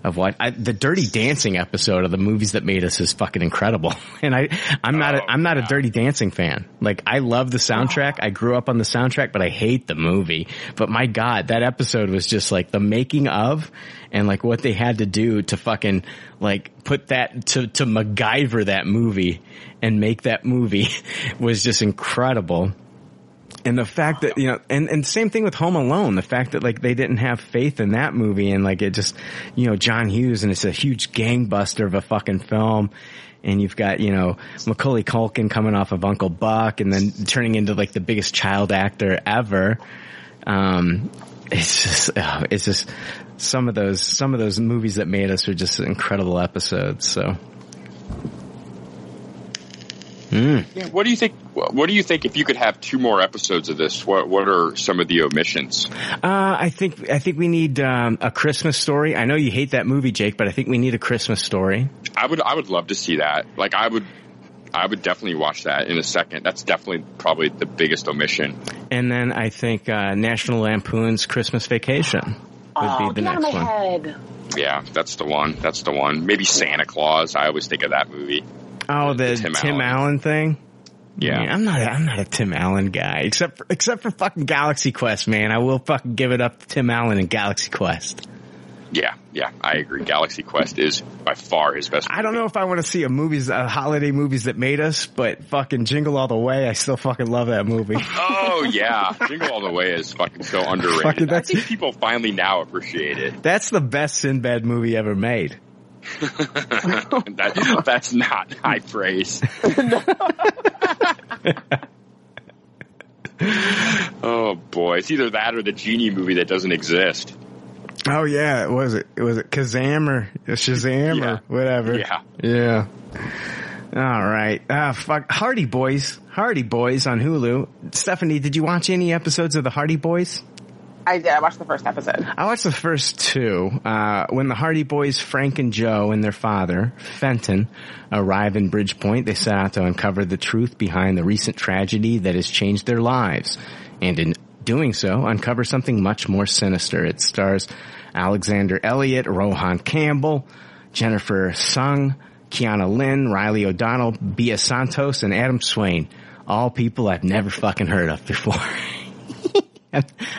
of what I, the Dirty Dancing episode of the movies that made us is fucking incredible. And I, I'm not, a, Oh, I'm not a. Dirty Dancing fan. Like I love the soundtrack. I grew up on the soundtrack, but I hate the movie. But my God, that episode was just like the making of and like what they had to do to fucking like put that to, to MacGyver that movie and make that movie was just incredible. And the fact that, you know, and, and same thing with Home Alone, the fact that like they didn't have faith in that movie and like it just, you know, John Hughes and it's a huge gangbuster of a fucking film. And you've got, you know, Macaulay Culkin coming off of Uncle Buck and then turning into like the biggest child actor ever. Um, it's just, it's just some of those, some of those movies that made us are just incredible episodes. So. Yeah, what do you think? What do you think if you could have two more episodes of this? What What are some of the omissions? Uh, I think I think we need um, a Christmas story. I know you hate that movie, Jake, but I think we need a Christmas story. I would I would love to see that. Like I would I would definitely watch that in a second. That's definitely probably the biggest omission. And then I think uh, National Lampoon's Christmas Vacation would Oh, be the get out of next my one. head. Yeah, that's the one. That's the one. Maybe Santa Claus. I always think of that movie. Oh, the, Tim Tim, Allen. Allen. thing. Yeah. I'm not. A, I'm not a Tim Allen guy, except for, except for fucking Galaxy Quest, man. I will fucking give it up to Tim Allen and Galaxy Quest. Yeah, yeah, I agree. Galaxy Quest is by far his best. I don't know if I want to see a movies, uh, holiday movies that made us, but fucking Jingle All the Way, I still fucking love that movie. Oh yeah, Jingle All the Way is fucking so underrated. Fucking I think people finally now appreciate it. That's the best Sinbad movie ever made. that, that's not high praise. oh boy, it's either that or the genie movie that doesn't exist. Oh yeah, it was it was it Kazam or Shazam Yeah. or whatever. Yeah. Yeah. All right. Ah, fuck. Hardy Boys. Hardy Boys on Hulu. Stephanie, did you watch any episodes of the Hardy Boys? I did. I watched the first episode. I watched the first two. Uh, when the Hardy Boys, Frank and Joe, and their father, Fenton, arrive in Bridgeport, they set out to uncover the truth behind the recent tragedy that has changed their lives. And in doing so, uncover something much more sinister. It stars Alexander Elliott, Rohan Campbell, Jennifer Sung, Keana Lyn, Riley O'Donnell, Bea Santos, and Adam Swain. All people I've never fucking heard of before.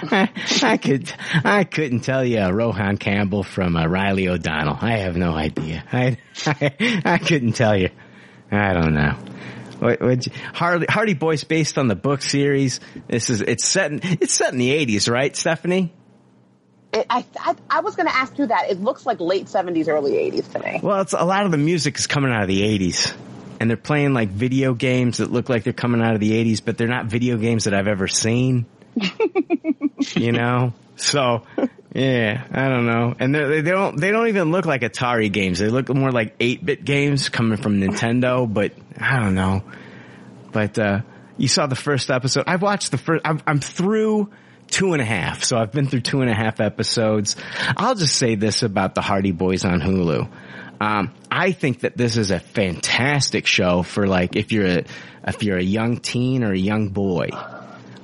I, I could, I couldn't tell you uh, Rohan Campbell from uh, Riley O'Donnell. I have no idea. I, I, I couldn't tell you. I don't know. What, what, Hardy, Hardy Boys based on the book series. This is, it's set in, it's set in the 80s, right, Stephanie? It, I, I I was going to ask you that. It looks like late seventies, early eighties to me. Well, it's a lot of the music is coming out of the 80s. And they're playing like video games that look like they're coming out of the 80s, but they're not video games that I've ever seen. you know? So, yeah, I don't know. And they don't, they don't even look like Atari games. They look more like 8-bit games coming from Nintendo, but I don't know. But, uh, you saw the first episode. I've watched the first, I'm, I'm through two and a half. So I've been through two and a half episodes. I'll just say this about the Hardy Boys on Hulu. Um, I think that this is a fantastic show for like if you're a if you're a young teen or a young boy.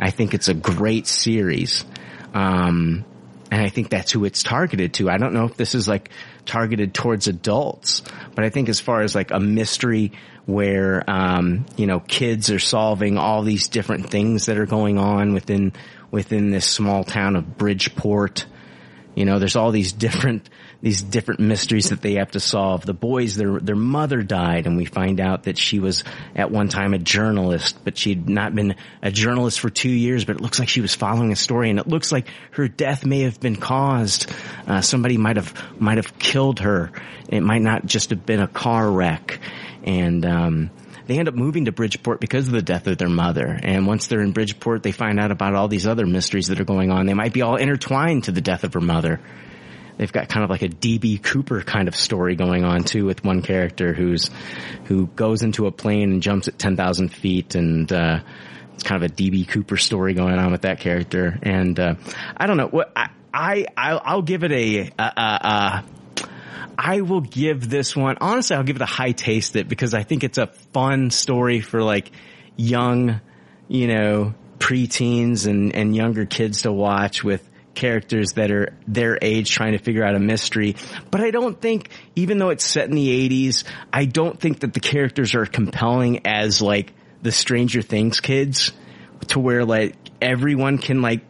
I think it's a great series. Um, and I think that's who it's targeted to. I don't know if this is like targeted towards adults, but I think as far as like a mystery where, um, you know, kids are solving all these different things that are going on within, within this small town of Bridgeport. You know, there's all these different, these different mysteries that they have to solve. The boys, their, their mother died and we find out that she was at one time a journalist, but she'd not been a journalist for two years, but it looks like she was following a story and it looks like her death may have been caused. Uh, somebody might have, might have killed her. It might not just have been a car wreck. And, um, they end up moving to Bridgeport because of the death of their mother. And once they're in Bridgeport, they find out about all these other mysteries that are going on. They might be all intertwined to the death of her mother. They've got kind of like a DB Cooper kind of story going on too with one character who's, who goes into a plane and jumps at 10,000 feet and, uh, it's kind of a DB Cooper story going on with that character. And, uh, I don't know what I, I, I'll, give it a, a, a, I will give this one, honestly, I'll give it a high taste it because I think it's a fun story for like young, you know, preteens and, and younger kids to watch with characters that are their age trying to figure out a mystery. But I don't think, even though it's set in the 80s, I don't think that the characters are compelling as like the Stranger Things kids to where like everyone can like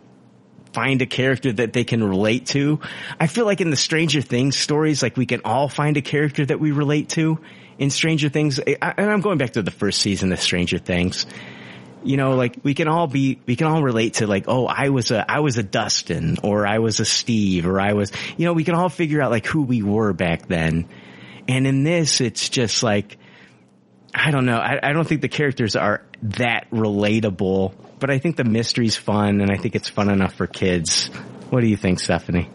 find a character that they can relate to. I feel like in the Stranger Things stories, like we can all find a character that we relate to in Stranger Things. And I'm going back to the first season of Stranger Things. You know, like we can all be, we can all relate to like, oh, I was a, I was a Dustin or I was a Steve or I was, you know, we can all figure out like who we were back then. And in this, it's just like, I don't know. I, I don't think the characters are that relatable, but I think the mystery's fun and I think it's fun enough for kids. What do you think, Stephanie?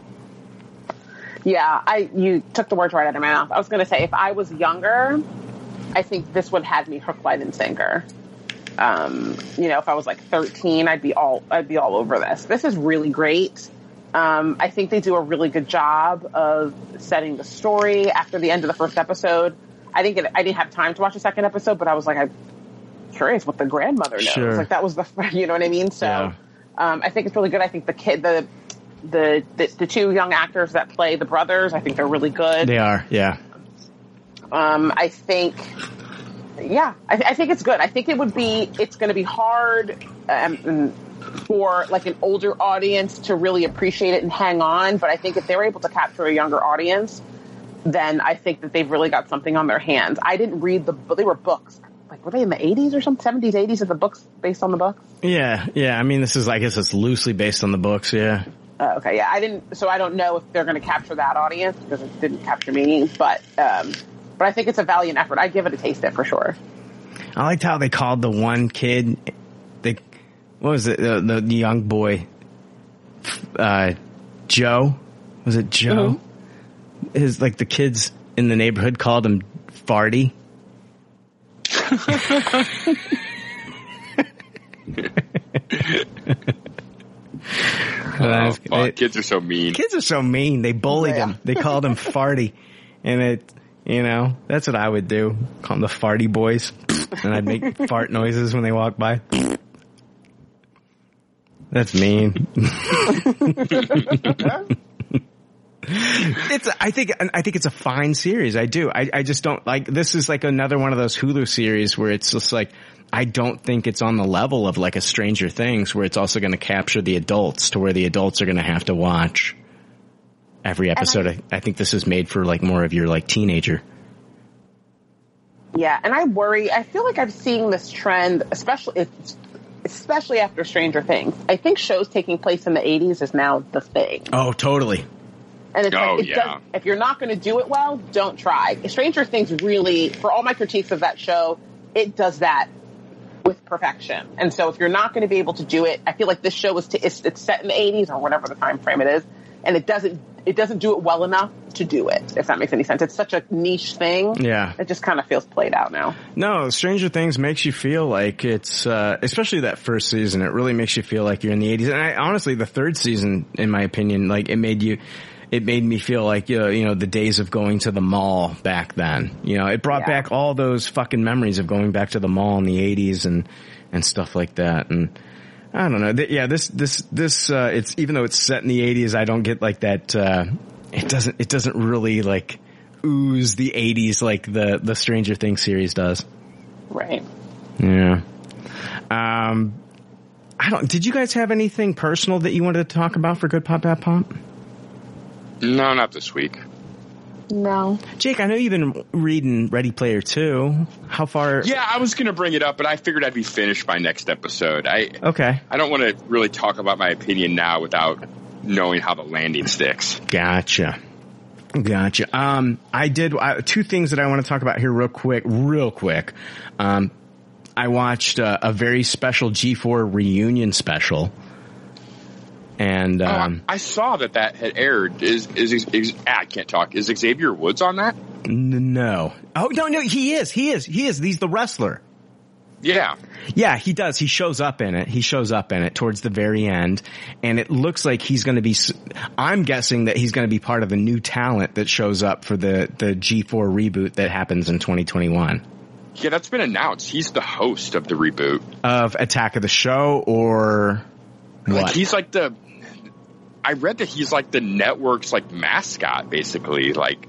Yeah, I you took the words right out of my mouth. I was going to say if I was younger, I think this would have me hook, line, and sinker. Um, you know, if I was like 13, I'd be all I'd be all over this. This is really great. Um, I think they do a really good job of setting the story. After the end of the first episode, I didn't I didn't have time to watch the second episode, but I was like, I'm curious what the grandmother knows. Sure. Like that was the you know what I mean. So Yeah. um, I think it's really good. I think the kid the the, the the two young actors that play the brothers, I think they're really good. They are, yeah. Um, I think, yeah, I, I think it's good. I think it would be, it's going to be hard um, for like an older audience to really appreciate it and hang on. But I think if they're able to capture a younger audience, then I think that they've really got something on their hands. I didn't read the, but they were books. Like, were they in the 80s or something? 70s, 80s? Are the books based on the books? Yeah, yeah. I mean, this is, I guess it's loosely based on the books, yeah. Uh, okay, yeah, I didn't. So I don't know if they're going to capture that audience because it didn't capture me. But um, but I think it's a valiant effort. I'd give it a taste it for sure. I liked how they called the one kid, the, what was it, the, the young boy, uh, Joe? Was it Joe? His, like the kids in the neighborhood called him Farty. Oh, They- kids are so mean. kids are so mean. They bullied Yeah. him. They called him farty, and it, you know, that's what I would do. Call them the farty boys, and I'd make fart noises when they walk by. That's mean. it's. I think. I think it's a fine series. I do. I. I just don't like. This is like another one of those Hulu series where it's just like. I don't think it's on the level of like a Stranger Things where it's also going to capture the adults to where the adults are going to have to watch every episode. I, I think this is made for like more of your like teenager. Yeah, and I worry. I feel like I'm seeing this trend, especially it's, especially after Stranger Things. I think shows taking place in the 80s is now the thing. Oh, totally. And it's Oh, like, it yeah. does, if you're not going to do it well, don't try. Stranger Things really, for all my critiques of that show, it does that with perfection. And so if you're not going to be able to do it, I feel like this show is to, it's, it's set in the 80s or whatever the time frame it is, and it doesn't it doesn't do it well enough to do it. If that makes any sense, it's such a niche thing. Yeah. it just kind of feels played out now. No, Stranger Things makes you feel like it's, uh, especially that first season, it really makes you feel like you're in the 80s. And I, honestly, the third season, in my opinion, like it made you, it made me feel like, you know, you know, the days of going to the mall back then. You know, it brought Yeah. back all those fucking memories of going back to the mall in the 80s and, and stuff like that. And I don't know. Th- Yeah, this, this, this, uh, it's, even though it's set in the 80s, I don't get like that, uh, it doesn't, it doesn't really like ooze the 80s like the, the Stranger Things series does. Right. Yeah. Um, I don't. Did you guys have anything personal that you wanted to talk about for Good Pop Bad Pop? No, not this week. No. Jake, I know you've been reading Ready Player Two. How far? Yeah, I was gonna bring it up, but I figured I'd be finished by next episode. I Okay. I don't want to really talk about my opinion now without knowing how the landing sticks. Gotcha. Gotcha. Um, I did uh, two things that I want to talk about here real quick, real quick. Um, I watched uh, a very special G4 reunion special. And, um, I saw that that had aired. Is is, is, ah, I can't talk. Is Xavier Woods on that? n- no. Oh, no, no, he is, he is, he is. He's the wrestler. Yeah. Yeah, he does. He shows up in it. He shows up in it towards the very end, and it looks like he's going to be. I'm guessing that he's going to be part of the new talent that shows up for the the G4 reboot that happens in 2021 Yeah, that's been announced. He's the host of the reboot. of Attack of the Show or Like he's like the. I read that he's like the network's like mascot, basically. Like,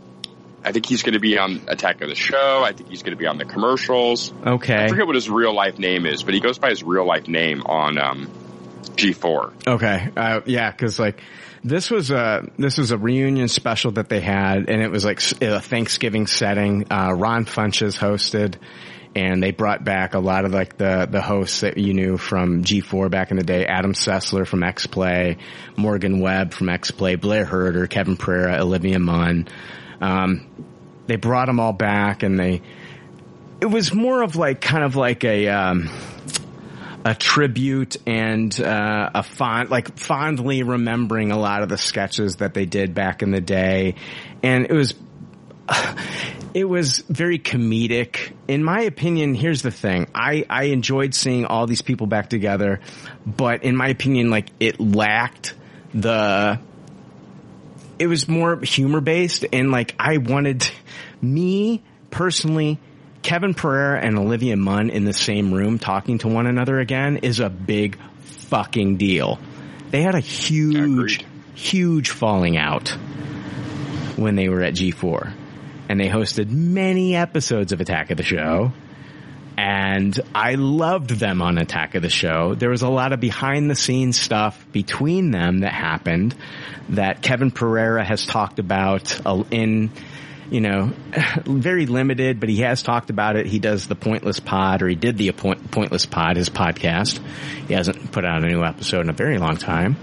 I think he's going to be on Attack of the Show. I think he's going to be on the commercials. okay, I forget what his real life name is, but he goes by his real life name on um, G4. okay, uh, yeah, because like this was a this was a reunion special that they had, and it was like a Thanksgiving setting. Uh, Ron Funches hosted. And they brought back a lot of like the the hosts that you knew from G4 back in the day. Adam Sessler from X Play, Morgan Webb from X Play, Blair Herter, Kevin Pereira, Olivia Munn. Um, they brought them all back, and they it was more of like kind of like a um, a tribute and uh, a fond like fondly remembering a lot of the sketches that they did back in the day, and it was it was very comedic. In my opinion, here's the thing. I, I enjoyed seeing all these people back together, but in my opinion, like it lacked the, it was more humor based and like I wanted me personally, Kevin Pereira and Olivia Munn in the same room talking to one another again is a big fucking deal. They had a huge, Agreed. huge falling out when they were at G4 and they hosted many episodes of Attack of the Show. And I loved them on Attack of the Show. There was a lot of behind the scenes stuff between them that happened that Kevin Pereira has talked about uh, in, you know, very limited, but he has talked about it. He does the Pointless Pod, or he did the Point- Pointless Pod, his podcast. He hasn't put out a new episode in a very long time.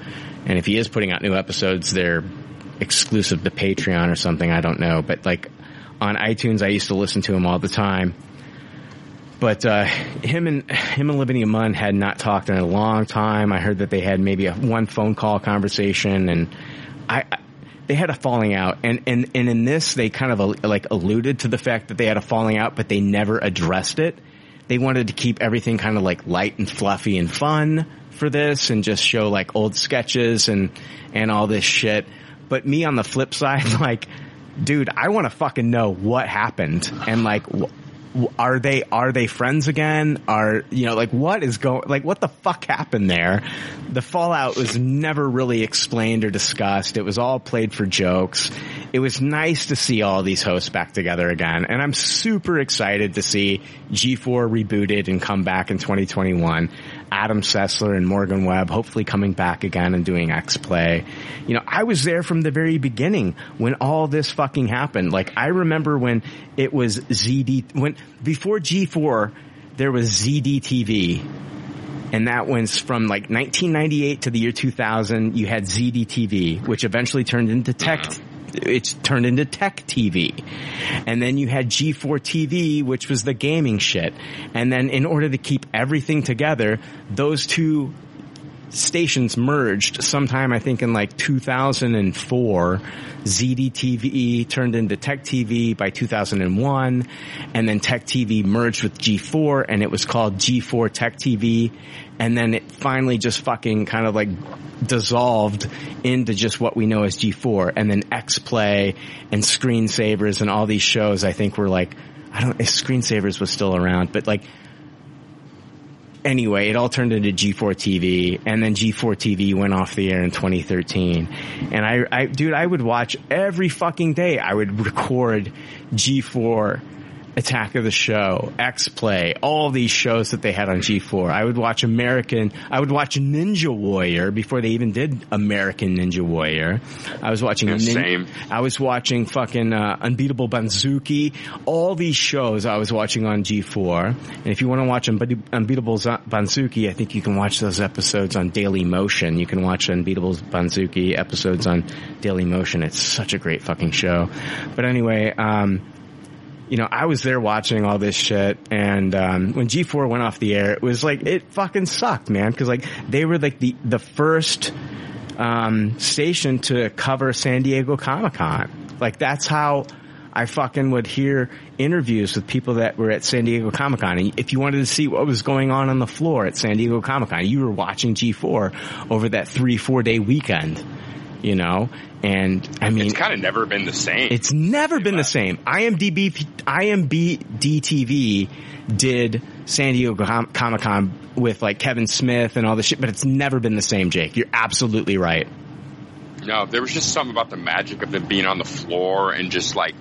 And if he is putting out new episodes, they're exclusive to Patreon or something. I don't know. But like on iTunes, I used to listen to him all the time. But uh, him and him and Olivia Munn had not talked in a long time. I heard that they had maybe a one phone call conversation, and I, I they had a falling out. And and and in this, they kind of uh, like alluded to the fact that they had a falling out, but they never addressed it. They wanted to keep everything kind of like light and fluffy and fun for this and just show like old sketches and and all this shit. But me on the flip side, like, dude, I want to fucking know what happened and like. Wh- are they are they friends again? Are you know like what is going like what the fuck happened there? The fallout was never really explained or discussed. It was all played for jokes. It was nice to see all these hosts back together again, and I'm super excited to see G4 rebooted and come back in 2021. Adam Sessler and Morgan Webb hopefully coming back again and doing X Play. You know, I was there from the very beginning when all this fucking happened. Like I remember when it was ZD when before G4 there was ZDTV and that went from like 1998 to the year 2000 you had ZDTV which eventually turned into Tech it's turned into Tech TV. And then you had G4 TV, which was the gaming shit. And then in order to keep everything together, those two stations merged sometime I think in like 2004. ZDTV turned into Tech TV by 2001 and then Tech TV merged with G4 and it was called G4 Tech TV and then it finally just fucking kind of like dissolved into just what we know as G4 and then X Play and Screensavers and all these shows I think were like I don't if Screensavers was still around but like anyway, it all turned into G4 TV, and then G4 TV went off the air in 2013. And I, I, dude, I would watch every fucking day. I would record G4 Attack of the Show, X Play, all these shows that they had on G4. I would watch American, I would watch Ninja Warrior before they even did American Ninja Warrior. I was watching, Yeah, Nin- same. I was watching fucking uh, Unbeatable Banzuke. All these shows I was watching on G4. And if you want to watch Unbe- Unbeatable Z- Banzuke, I think you can watch those episodes on Daily Motion. You can watch Unbeatable Banzuke episodes on Daily Motion. It's such a great fucking show. But anyway, um, you know, I was there watching all this shit, and um, when G4 went off the air, it was like it fucking sucked, man, because like they were like the the first um, station to cover San Diego Comic Con. Like that's how I fucking would hear interviews with people that were at San Diego Comic Con. And if you wanted to see what was going on on the floor at San Diego Comic Con, you were watching G4 over that three four day weekend. You know, and I mean, It's kind of never been the same. it's never been the same. IMDb, IMBD TV did San Diego Com- Comic Con with like Kevin Smith and all this shit, but it's never been the same, Jake. You're absolutely right. No, there was just something about the magic of them being on the floor and just like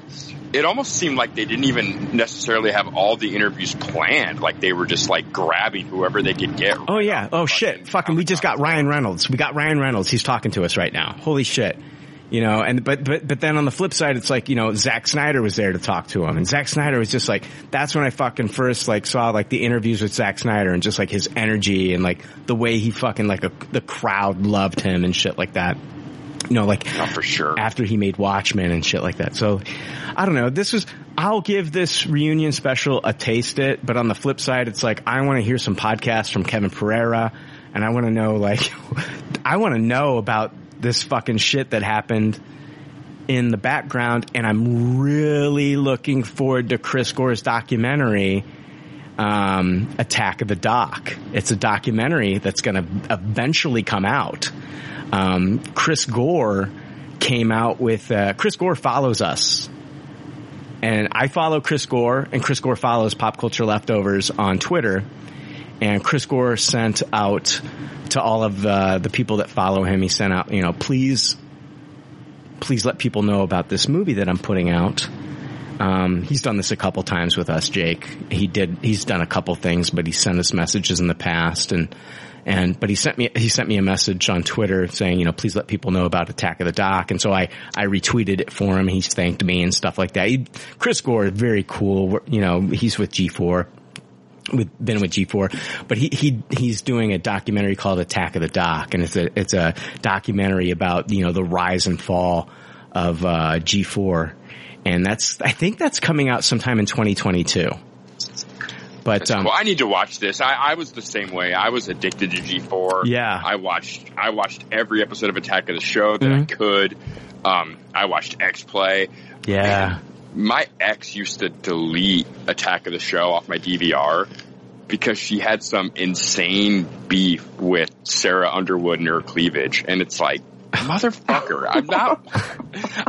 it almost seemed like they didn't even necessarily have all the interviews planned. Like they were just like grabbing whoever they could get. Oh yeah. Oh shit. Fucking, we just got Ryan Reynolds. We got Ryan Reynolds. He's talking to us right now. Holy shit. You know, and but but but then on the flip side, it's like you know Zack Snyder was there to talk to him, and Zack Snyder was just like that's when I fucking first like saw like the interviews with Zack Snyder and just like his energy and like the way he fucking like a, the crowd loved him and shit like that. You know, like No, for sure. after he made Watchmen and shit like that. So I don't know. This was I'll give this reunion special a taste it, but on the flip side, it's like I want to hear some podcasts from Kevin Pereira, and I want to know like I want to know about this fucking shit that happened in the background, and I'm really looking forward to Chris Gore's documentary. Um, Attack of the Doc. It's a documentary that's going to eventually come out. Um, Chris Gore came out with uh, Chris Gore follows us, and I follow Chris Gore, and Chris Gore follows Pop Culture Leftovers on Twitter. And Chris Gore sent out to all of uh, the people that follow him. He sent out, you know, please, please let people know about this movie that I'm putting out. Um, he's done this a couple times with us, Jake. He did. He's done a couple things, but he sent us messages in the past, and and but he sent me he sent me a message on Twitter saying, you know, please let people know about Attack of the Dock, and so I I retweeted it for him. He's thanked me and stuff like that. He, Chris Gore is very cool. You know, he's with G4 with been with G4, but he he he's doing a documentary called Attack of the Dock, and it's a it's a documentary about you know the rise and fall of uh, G4, and that's I think that's coming out sometime in 2022. But um, well, I need to watch this. I, I was the same way. I was addicted to G4. Yeah. I watched I watched every episode of Attack of the Show that I Mhm. could. Um, I watched X Play. yeah, My ex used to delete Attack of the Show off my DVR because she had some insane beef with Sarah Underwood and her cleavage, and it's like. Motherfucker, I'm not,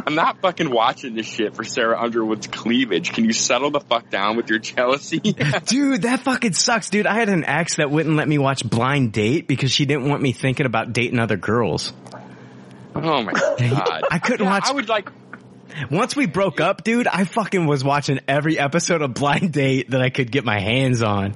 I'm not fucking watching this shit for Sarah Underwood's cleavage. Can you settle the fuck down with your jealousy? Dude, that fucking sucks, dude. I had an ex that wouldn't let me watch Blind Date because she didn't want me thinking about dating other girls. oh my god. I couldn't Yeah, watch. I would like, Once we broke up, dude, I fucking was watching every episode of Blind Date that I could get my hands on.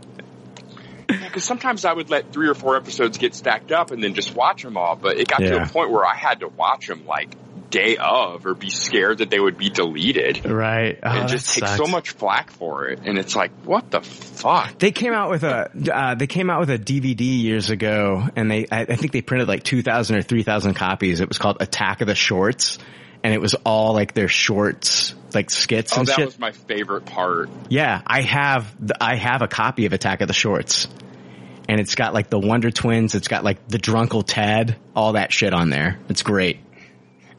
because sometimes I would let three or four episodes get stacked up and then just watch them all. But it got to a point where I had to watch them like day of, or be scared that they would be deleted, Right. Oh, and just take sucks. so much flack for it. And it's like, what the fuck? They came out with a uh, they came out with a DVD years ago, and they I, I think they printed like two thousand or three thousand copies. It was called Attack of the Shorts, and it was all like their shorts, like skits and shit. Oh, and that shit. was my favorite part. Yeah, I have the, I have a copy of Attack of the Shorts, and it's got like the Wonder Twins. It's got like the Drunkle Ted, all that shit on there. It's great.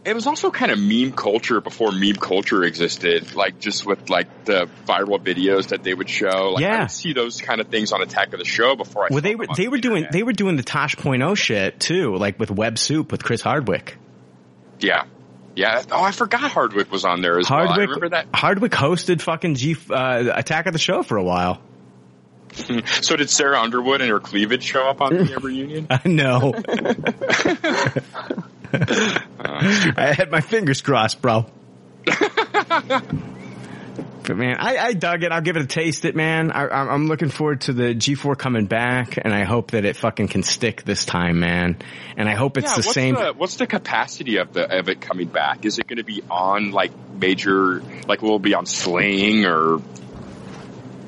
It was also kind of meme culture before meme culture existed, like just with like the viral videos that they would show. Like, I Yeah. would see those kind of things on Attack of the Show before I. Well, they were they the were doing internet. they were doing the Tosh.0 shit too, like with Web Soup with Chris Hardwick. Yeah, yeah. Oh, I forgot Hardwick was on there as well. I Hardwick remember that. Hardwick hosted fucking G uh, Attack of the Show for a while. So did Sarah Underwood and her cleavage show up on the reunion? I know. I had my fingers crossed, bro. But man, I, I dug it. I'll give it a taste. It man. I, I'm I'm looking forward to the G4 coming back, and I hope that it fucking can stick this time, man. And I hope it's yeah, the what's same. The, what's the capacity of the of it coming back? Is it going to be on like major, like will it be on Sling or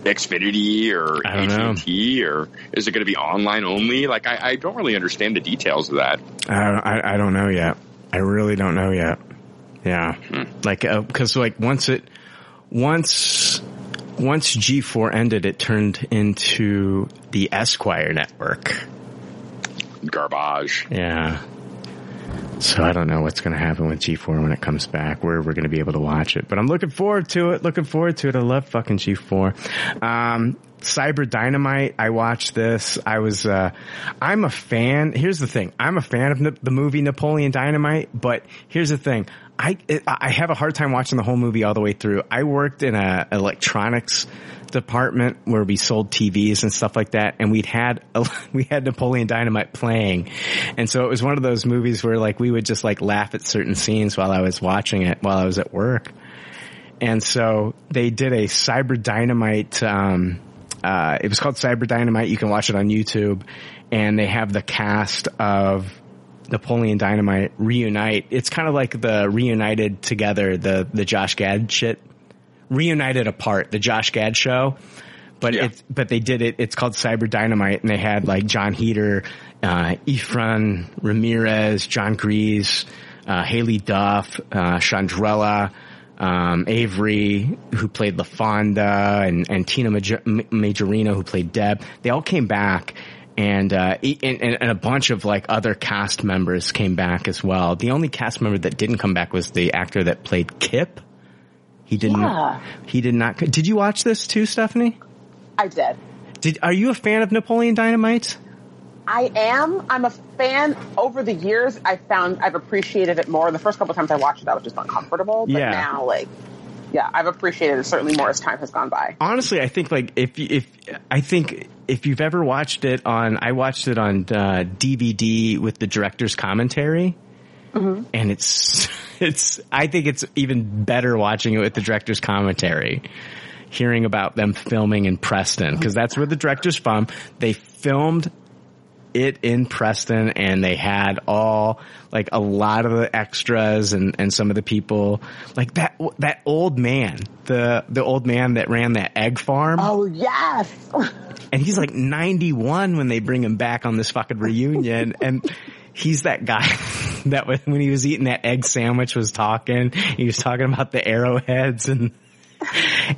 Xfinity or know. AT&T or is it going to be online only? Like I, I don't really understand the details of that. I, I I don't know yet. I really don't know yet. Yeah, hmm. like uh, because like once it once once G4 ended, it turned into the Esquire network. Garbage. Yeah. So I don't know what's going to happen with G4 when it comes back, where we're going to be able to watch it. But I'm looking forward to it. Looking forward to it. I love fucking G4. Um, Cyber Dynamite. I watched this. I was, uh, I'm a fan. Here's the thing. I'm a fan of the movie Napoleon Dynamite, but here's the thing. I, I have a hard time watching the whole movie all the way through. I worked in a electronics department where we sold TVs and stuff like that, and we'd had we had Napoleon Dynamite playing, and so it was one of those movies where like we would just like laugh at certain scenes while I was watching it while I was at work, and so they did a Cyber Dynamite. Um, uh, it was called Cyber Dynamite. You can watch it on YouTube, and they have the cast of Napoleon Dynamite reunite. It's kind of like the reunited together, the the Josh Gad shit reunited apart the Josh Gad show, but Yeah. it's but they did it. It's called Cyber Dynamite, and they had like Jon Heder, uh, Efren Ramirez, Jon Gries, uh, Haylie Duff, uh, Shondrella. Um, Avery, who played LaFawnduh, and, and Tina Major- Majorino, who played Deb, they all came back, and, uh, and, and and a bunch of like other cast members came back as well. The only cast member that didn't come back was the actor that played Kip. He didn't. Yeah. He did not. Did you watch this too, Stephanie? I did. Did are you a fan of Napoleon Dynamite? I am. I'm a fan. Over the years, I found I've appreciated it more. The first couple times I watched it, I was just uncomfortable. But Yeah. now, like, yeah, I've appreciated it certainly more as time has gone by. Honestly, I think like if if I think if you've ever watched it on, I watched it on uh, DVD with the director's commentary, and it's it's. I think it's even better watching it with the director's commentary. Hearing about them filming in Preston because that's where the director's from. They filmed it in Preston and they had all like a lot of the extras and, and some of the people. Like that that old man the the old man that ran that egg farm. Oh yes. and he's like 91 when they bring him back on this fucking reunion and he's that guy that when he was eating that egg sandwich was talking he was talking about the arrowheads and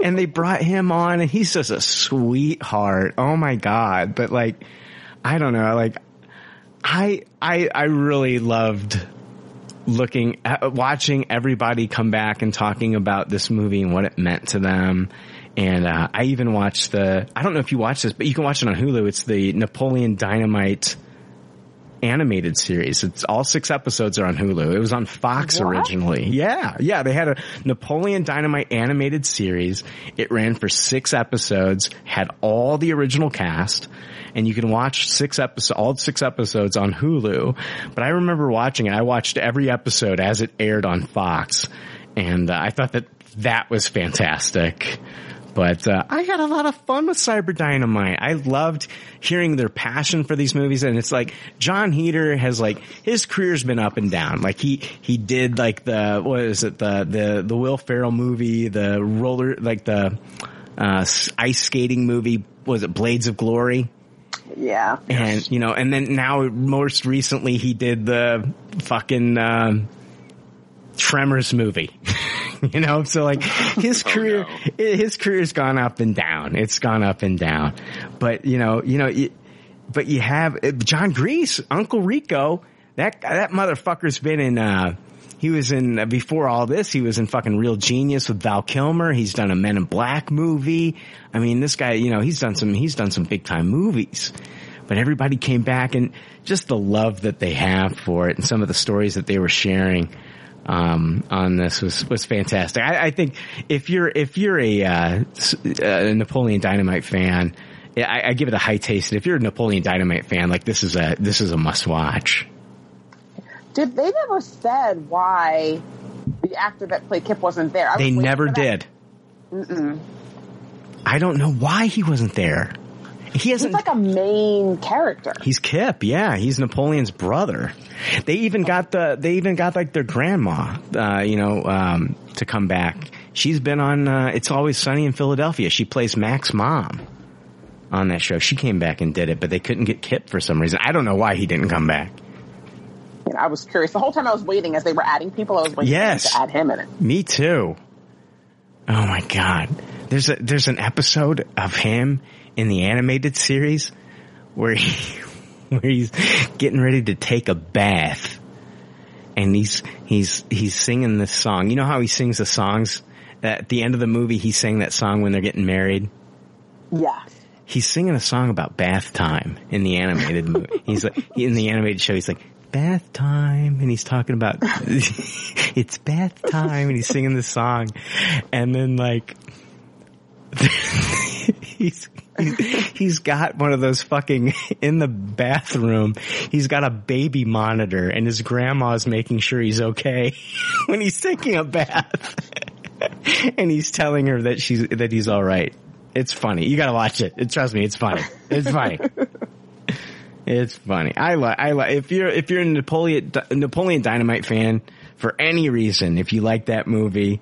and they brought him on and he's just a sweetheart. Oh my god. But like I don't know, like I I I really loved looking at watching everybody come back and talking about this movie and what it meant to them And uh, I even watched the. I don't know if you watched this, but you can watch it on Hulu. It's the Napoleon Dynamite animated series. It's all six episodes are on Hulu. It was on Fox What? originally. Yeah, yeah. They had a Napoleon Dynamite animated series. It ran for six episodes. Had all the original cast. And you can watch six episodes, all six episodes on Hulu. But I remember watching it. I watched every episode as it aired on Fox. And uh, I thought that that was fantastic. But uh, I had a lot of fun with Cyber Dynamite. I loved hearing their passion for these movies, and it's like Jon Heder has like his career's been up and down. Like he he did like the what is it the the the Will Ferrell movie, the roller like the uh, ice skating movie. Was it Blades of Glory? Yeah. And you know, and then now most recently he did the fucking um, Tremors movie. you know, so like his career, his career's gone up and down. It's gone up and down. But you know, you know, you, but you have uh, Jon Gries, Uncle Rico. That that motherfucker's been in. uh he was in uh, before all this. He was in fucking Real Genius with Val Kilmer. He's done a Men in Black movie. I mean, this guy, you know, he's done some. He's done some big time movies. But everybody came back and just the love that they have for it and some of the stories that they were sharing um, on this was was fantastic. I, I think if you're if you're a, uh, s- a Napoleon Dynamite fan, I, I give it a high taste. If you're a Napoleon Dynamite fan, like this is a this is a must watch. Did they never said why the actor that played Kip wasn't there? They never did. I don't know why he wasn't there. He He's hasn't. like a main character. He's Kip, yeah. He's Napoleon's brother. They even got the, they even got like their grandma, uh, you know, um, to come back. She's been on, uh, It's Always Sunny in Philadelphia. She plays Mac's mom on that show. She came back and did it, but they couldn't get Kip for some reason. I don't know why he didn't come back. And I was curious. The whole time I was waiting as they were adding people, I was waiting Yes. to add him in it. Me too. Oh my god. There's a there's an episode of him in the animated series where he where he's getting ready to take a bath. And he's he's he's singing this song. You know how he sings the songs at the end of the movie he sang that song when they're getting married? Yeah. He's singing a song about bath time in the animated movie. He's like in the animated show he's like bath time and he's talking about it's bath time and he's singing this song and then like he's he's- he's got one of those fucking in the bathroom he's got a baby monitor and his grandma's making sure he's okay when he's taking a bath and he's telling her that she's that he's all right it's funny you gotta watch it, it trust me it's funny it's funny it's funny. I like. I like. If you're if you're a Napoleon Napoleon Dynamite fan for any reason, if you like that movie,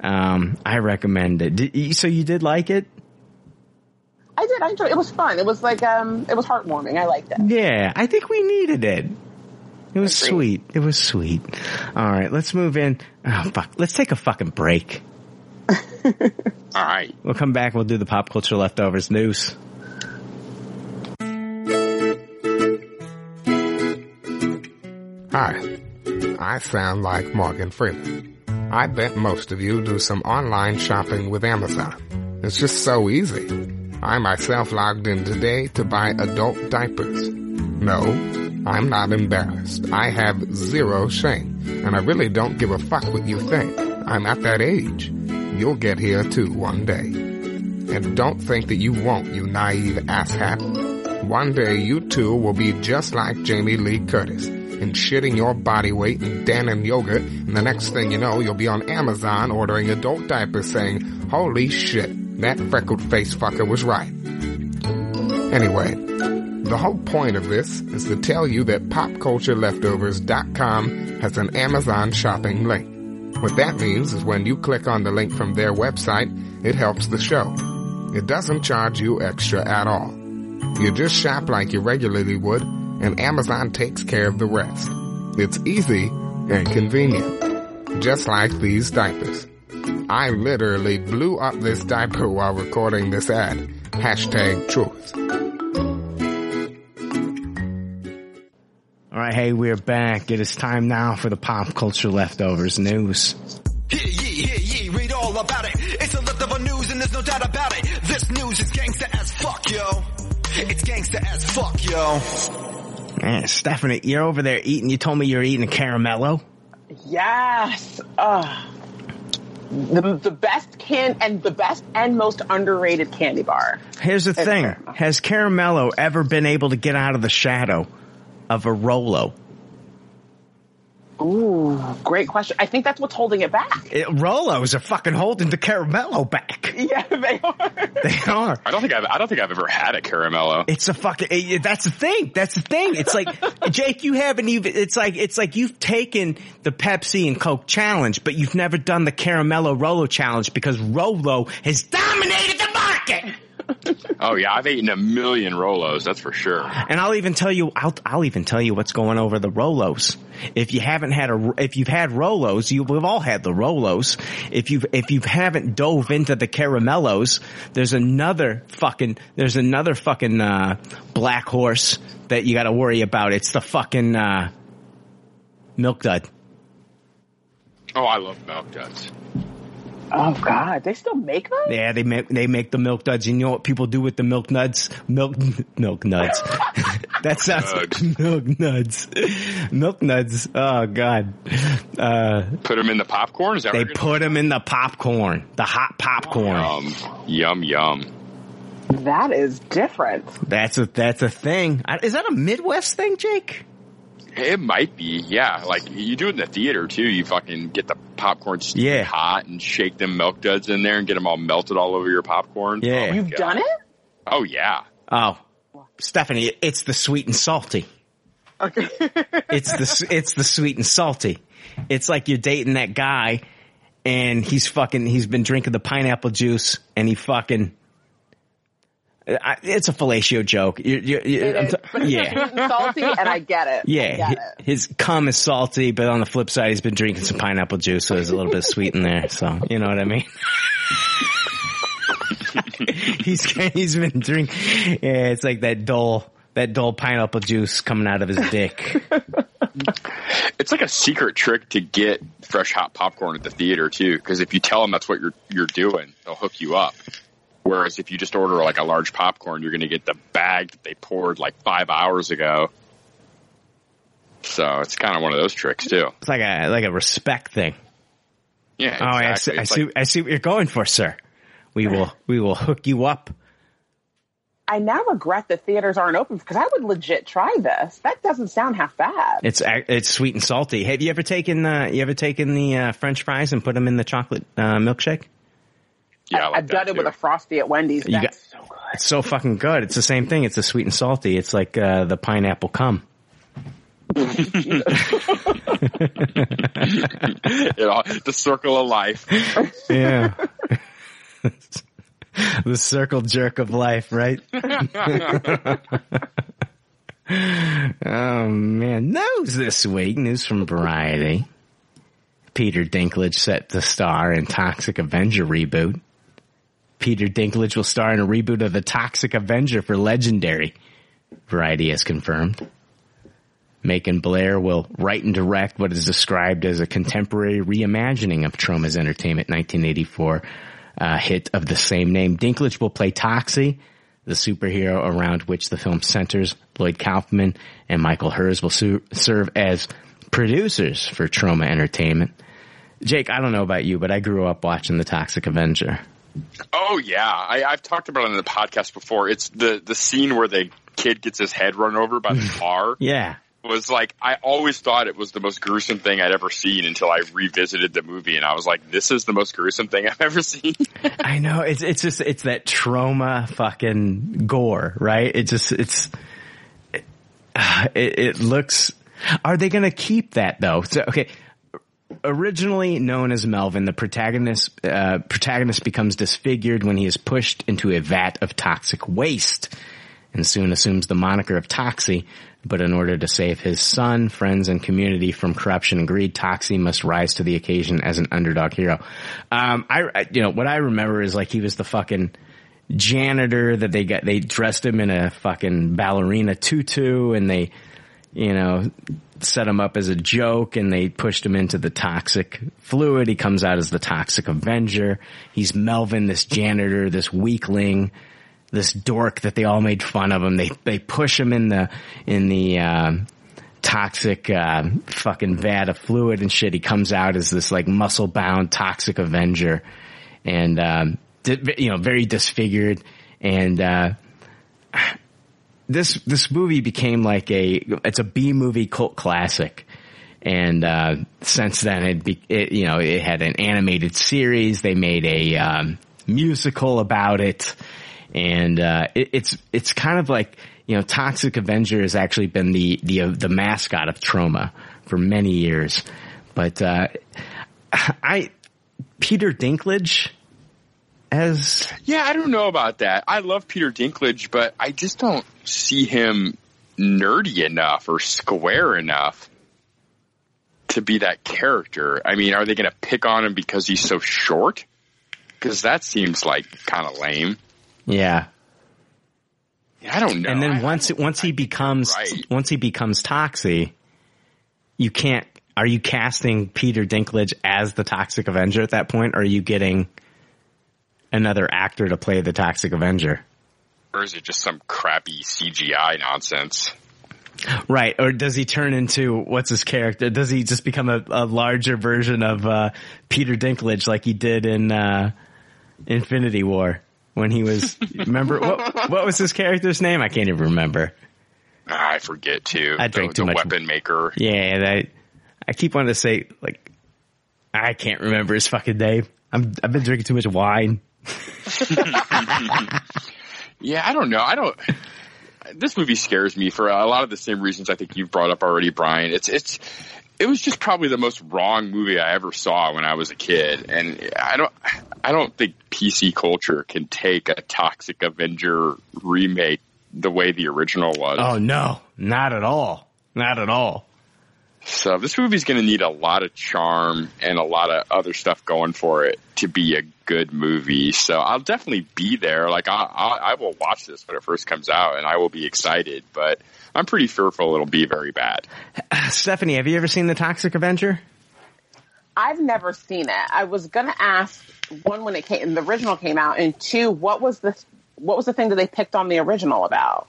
um, I recommend it. Did, so you did like it? I did. I enjoyed it. It was fun. It was like, um, it was heartwarming. I liked it. Yeah, I think we needed it. It was sweet. It was sweet. All right, let's move in. Oh fuck, let's take a fucking break. All right. We'll come back. We'll do the pop culture leftovers news. Hi, I sound like Morgan Freeman. I bet most of you do some online shopping with Amazon. It's just so easy. I myself logged in today to buy adult diapers. No, I'm not embarrassed. I have zero shame, and I really don't give a fuck what you think. I'm at that age. You'll get here too one day. And don't think that you won't, you naive asshat. One day you too will be just like Jamie Lee Curtis and shitting your body weight in Dannon yogurt and the next thing you know you'll be on Amazon ordering adult diapers saying, holy shit, that freckled face fucker was right. Anyway, the whole point of this is to tell you that popcultureleftovers.com has an Amazon shopping link. What that means is when you click on the link from their website, it helps the show. It doesn't charge you extra at all. You just shop like you regularly would, and Amazon takes care of the rest. It's easy and convenient. Just like these diapers. I literally blew up this diaper while recording this ad. Hashtag truth. All right, hey, we're back. It is time now for the pop culture leftovers news. Hear ye, hear ye, read all about it. It's a leftover news and there's no doubt about about it. This news is gangsta as fuck, yo. It's gangsta as fuck, yo. Man, Stephanie, you're over there eating. You told me you were eating a caramello. Yes. Ugh. The, the best can and the best and most underrated candy bar. Here's the thing. Has caramello ever been able to get out of the shadow of a Rolo? Ooh, great question. I think that's what's holding it back. It, Rolos are fucking holding the caramello back. Yeah, they are. They are. I don't think I've I don't think I've ever had a caramello. It's a fucking. it- that's the thing. That's the thing. It's like Jake, you haven't even. It's like it's like you've taken the Pepsi and Coke challenge, but you've never done the Caramello Rolo challenge because Rolo has dominated the market. Oh yeah, I've eaten a million Rolos, that's for sure. And I'll even tell you, I'll, I'll even tell you what's going over the Rolos. If you haven't had a, if you've had Rolos, you, we've all had the Rolos. If you've, if you haven't dove into the caramellos, there's another fucking, there's another fucking, uh, black horse that you gotta worry about. It's the fucking, uh, milk dud. Oh, I love milk duds. Oh God, they still make them? Yeah, they make, they make the milk duds. You know what people do with the milk nuts? Milk, milk nuts. that sounds like milk nuts. Milk nuts. Oh God. Uh, Put them in the popcorn. Is that They put them in the popcorn, the hot popcorn. Um, yum yum. That is different. That's a that's a thing. Is that a Midwest thing, Jake? It might be, yeah. Like you do it in the theater too. You fucking get the popcorn Yeah. hot and shake them milk duds in there and get them all melted all over your popcorn. Yeah. Oh, You've God. done it? Oh yeah. Oh, Stephanie, it's the sweet and salty. Okay. It's the it's the sweet and salty. It's like you're dating that guy, and he's fucking he's been drinking the pineapple juice, and he fucking. I, it's a fellatio joke. You, you, you, It I'm t- But yeah. salty, and I get it. Yeah, get it. his cum is salty, but on the flip side, he's been drinking some pineapple juice, so there's a little bit of sweet in there. So you know what I mean. he's he's been drinking. Yeah, it's like that dull that dull pineapple juice coming out of his dick. It's like a secret trick to get fresh hot popcorn at the theater too. Because if you tell them that's what you're you're doing, they'll hook you up. Whereas if you just order like a large popcorn, you're going to get the bag that they poured like five hours ago. So it's kind of one of those tricks too. It's like a like a respect thing. Yeah. Oh, I see. I see. like- I see what you're going for, sir. We will we will hook you up. I now regret that theaters aren't open because I would legit try this. That doesn't sound half bad. It's it's sweet and salty. Have you ever taken uh, you ever taken the uh, French fries and put them in the chocolate uh, milkshake? Yeah, I like I've done that, it with a frosty at Wendy's. You That's got- so good. It's so fucking good. It's the same thing. It's the sweet and salty. It's like uh, the pineapple cum. it all, the circle of life. Yeah. the circle jerk of life, right? oh man. News this week. News from Variety. Peter Dinklage set to star in Toxic Avenger reboot. Peter Dinklage will star in a reboot of the Toxic Avenger for Legendary. Variety has confirmed. Macon Blair will write and direct what is described as a contemporary reimagining of Troma's Entertainment 1984 uh, hit of the same name. Dinklage will play Toxie, the superhero around which the film centers. Lloyd Kaufman and Michael Herz will su- serve as producers for Troma Entertainment. Jake, I don't know about you, but I grew up watching the Toxic Avenger. Oh yeah, I, I've talked about it in the podcast before. It's the the scene where the kid gets his head run over by the car. Yeah. was like I always thought it was the most gruesome thing I'd ever seen until I revisited the movie and I was like, this is the most gruesome thing I've ever seen. I know it's it's just it's that Troma fucking gore, right? It just it's it, it, it looks. Are they going to keep that though? So okay, originally known as Melvin, the protagonist uh, protagonist becomes disfigured when he is pushed into a vat of toxic waste, and soon assumes the moniker of Toxie. But in order to save his son, friends, and community from corruption and greed, Toxie must rise to the occasion as an underdog hero. Um, I, you know, what I remember is like he was the fucking janitor that they got, they dressed him in a fucking ballerina tutu and they, you know, set him up as a joke and they pushed him into the toxic fluid. He comes out as the toxic Avenger. He's Melvin, this janitor, this weakling, this dork that they all made fun of him. They, they push him in the, in the, um, toxic, uh, fucking vat of fluid and shit. He comes out as this like muscle bound toxic Avenger and, um, you know, very disfigured and, uh, this this movie became like a it's a B movie cult classic, and uh, since then it, be, it you know it had an animated series. They made a um, musical about it, and uh, it, it's it's kind of like you know Toxic Avenger has actually been the the uh, the mascot of Troma for many years, but uh, I Peter Dinklage as Yeah, I don't know about that. I love Peter Dinklage, but I just don't see him nerdy enough or square enough to be that character. I mean, are they going to pick on him because he's so short? Because that seems like kind of lame. yeah. I don't know. and then I- I once don't- once he I think you're becomes right. once he becomes Toxie, you can't. Are you casting Peter Dinklage as the Toxic Avenger at that point? Or are you getting another actor to play the Toxic Avenger? Or is it just some crappy CGI nonsense? Right. Or does he turn into what's his character? Does he just become a, a larger version of uh, Peter Dinklage like he did in uh, Infinity War when he was? remember what what was his character's name? I can't even remember. Ah, I forget too. I drank the, too the much- weapon maker. Yeah, I I keep wanting to say like I can't remember his fucking name. I'm I've been drinking too much wine. Yeah, I don't know. I don't. This movie scares me for a lot of the same reasons I think you've brought up already, Brian. It's it's it was just probably the most wrong movie I ever saw when I was a kid, and I don't I don't think PC culture can take a Toxic Avenger remake the way the original was. Oh no, not at all. Not at all. So this movie's going to need a lot of charm and a lot of other stuff going for it to be a good movie. So I'll definitely be there. Like I, I, I will watch this when it first comes out, and I will be excited. But I'm pretty fearful it'll be very bad. Stephanie, have you ever seen the Toxic Avenger? I've never seen it. I was gonna ask one when it came, the original came out, and two, what was the what was the thing that they picked on the original about?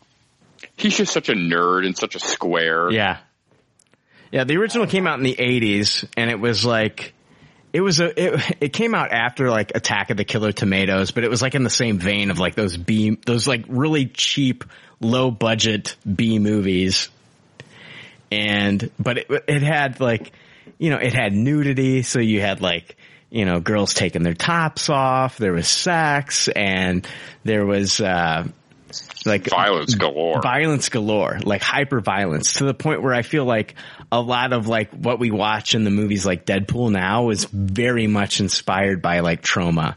He's just such a nerd and such a square. Yeah. Yeah, the original came out in the 80s and it was like it was a it, it came out after like Attack of the Killer Tomatoes, but it was like in the same vein of like those B those like really cheap low budget B movies. And but it it had like you know, it had nudity, so you had like you know, girls taking their tops off, there was sex and there was uh like Violence galore. violence galore, like hyper violence to the point where I feel like a lot of like what we watch in the movies like Deadpool now is very much inspired by like Troma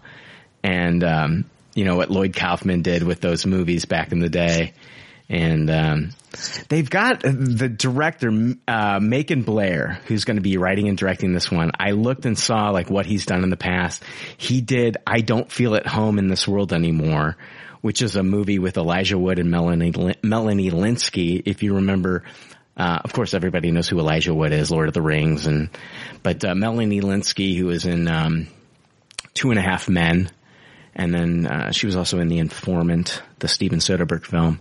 and, um, you know, what Lloyd Kaufman did with those movies back in the day. And, um, they've got the director, uh, Macon Blair, who's going to be writing and directing this one. I looked and saw like what he's done in the past. He did I Don't Feel at Home in This World Anymore, which is a movie with Elijah Wood and Melanie, Melanie Lynskey. If you remember, uh, of course, everybody knows who Elijah Wood is, Lord of the Rings, and but uh, Melanie Lynskey, who is in um, Two and a Half Men, and then uh, she was also in The Informant, the Steven Soderbergh film.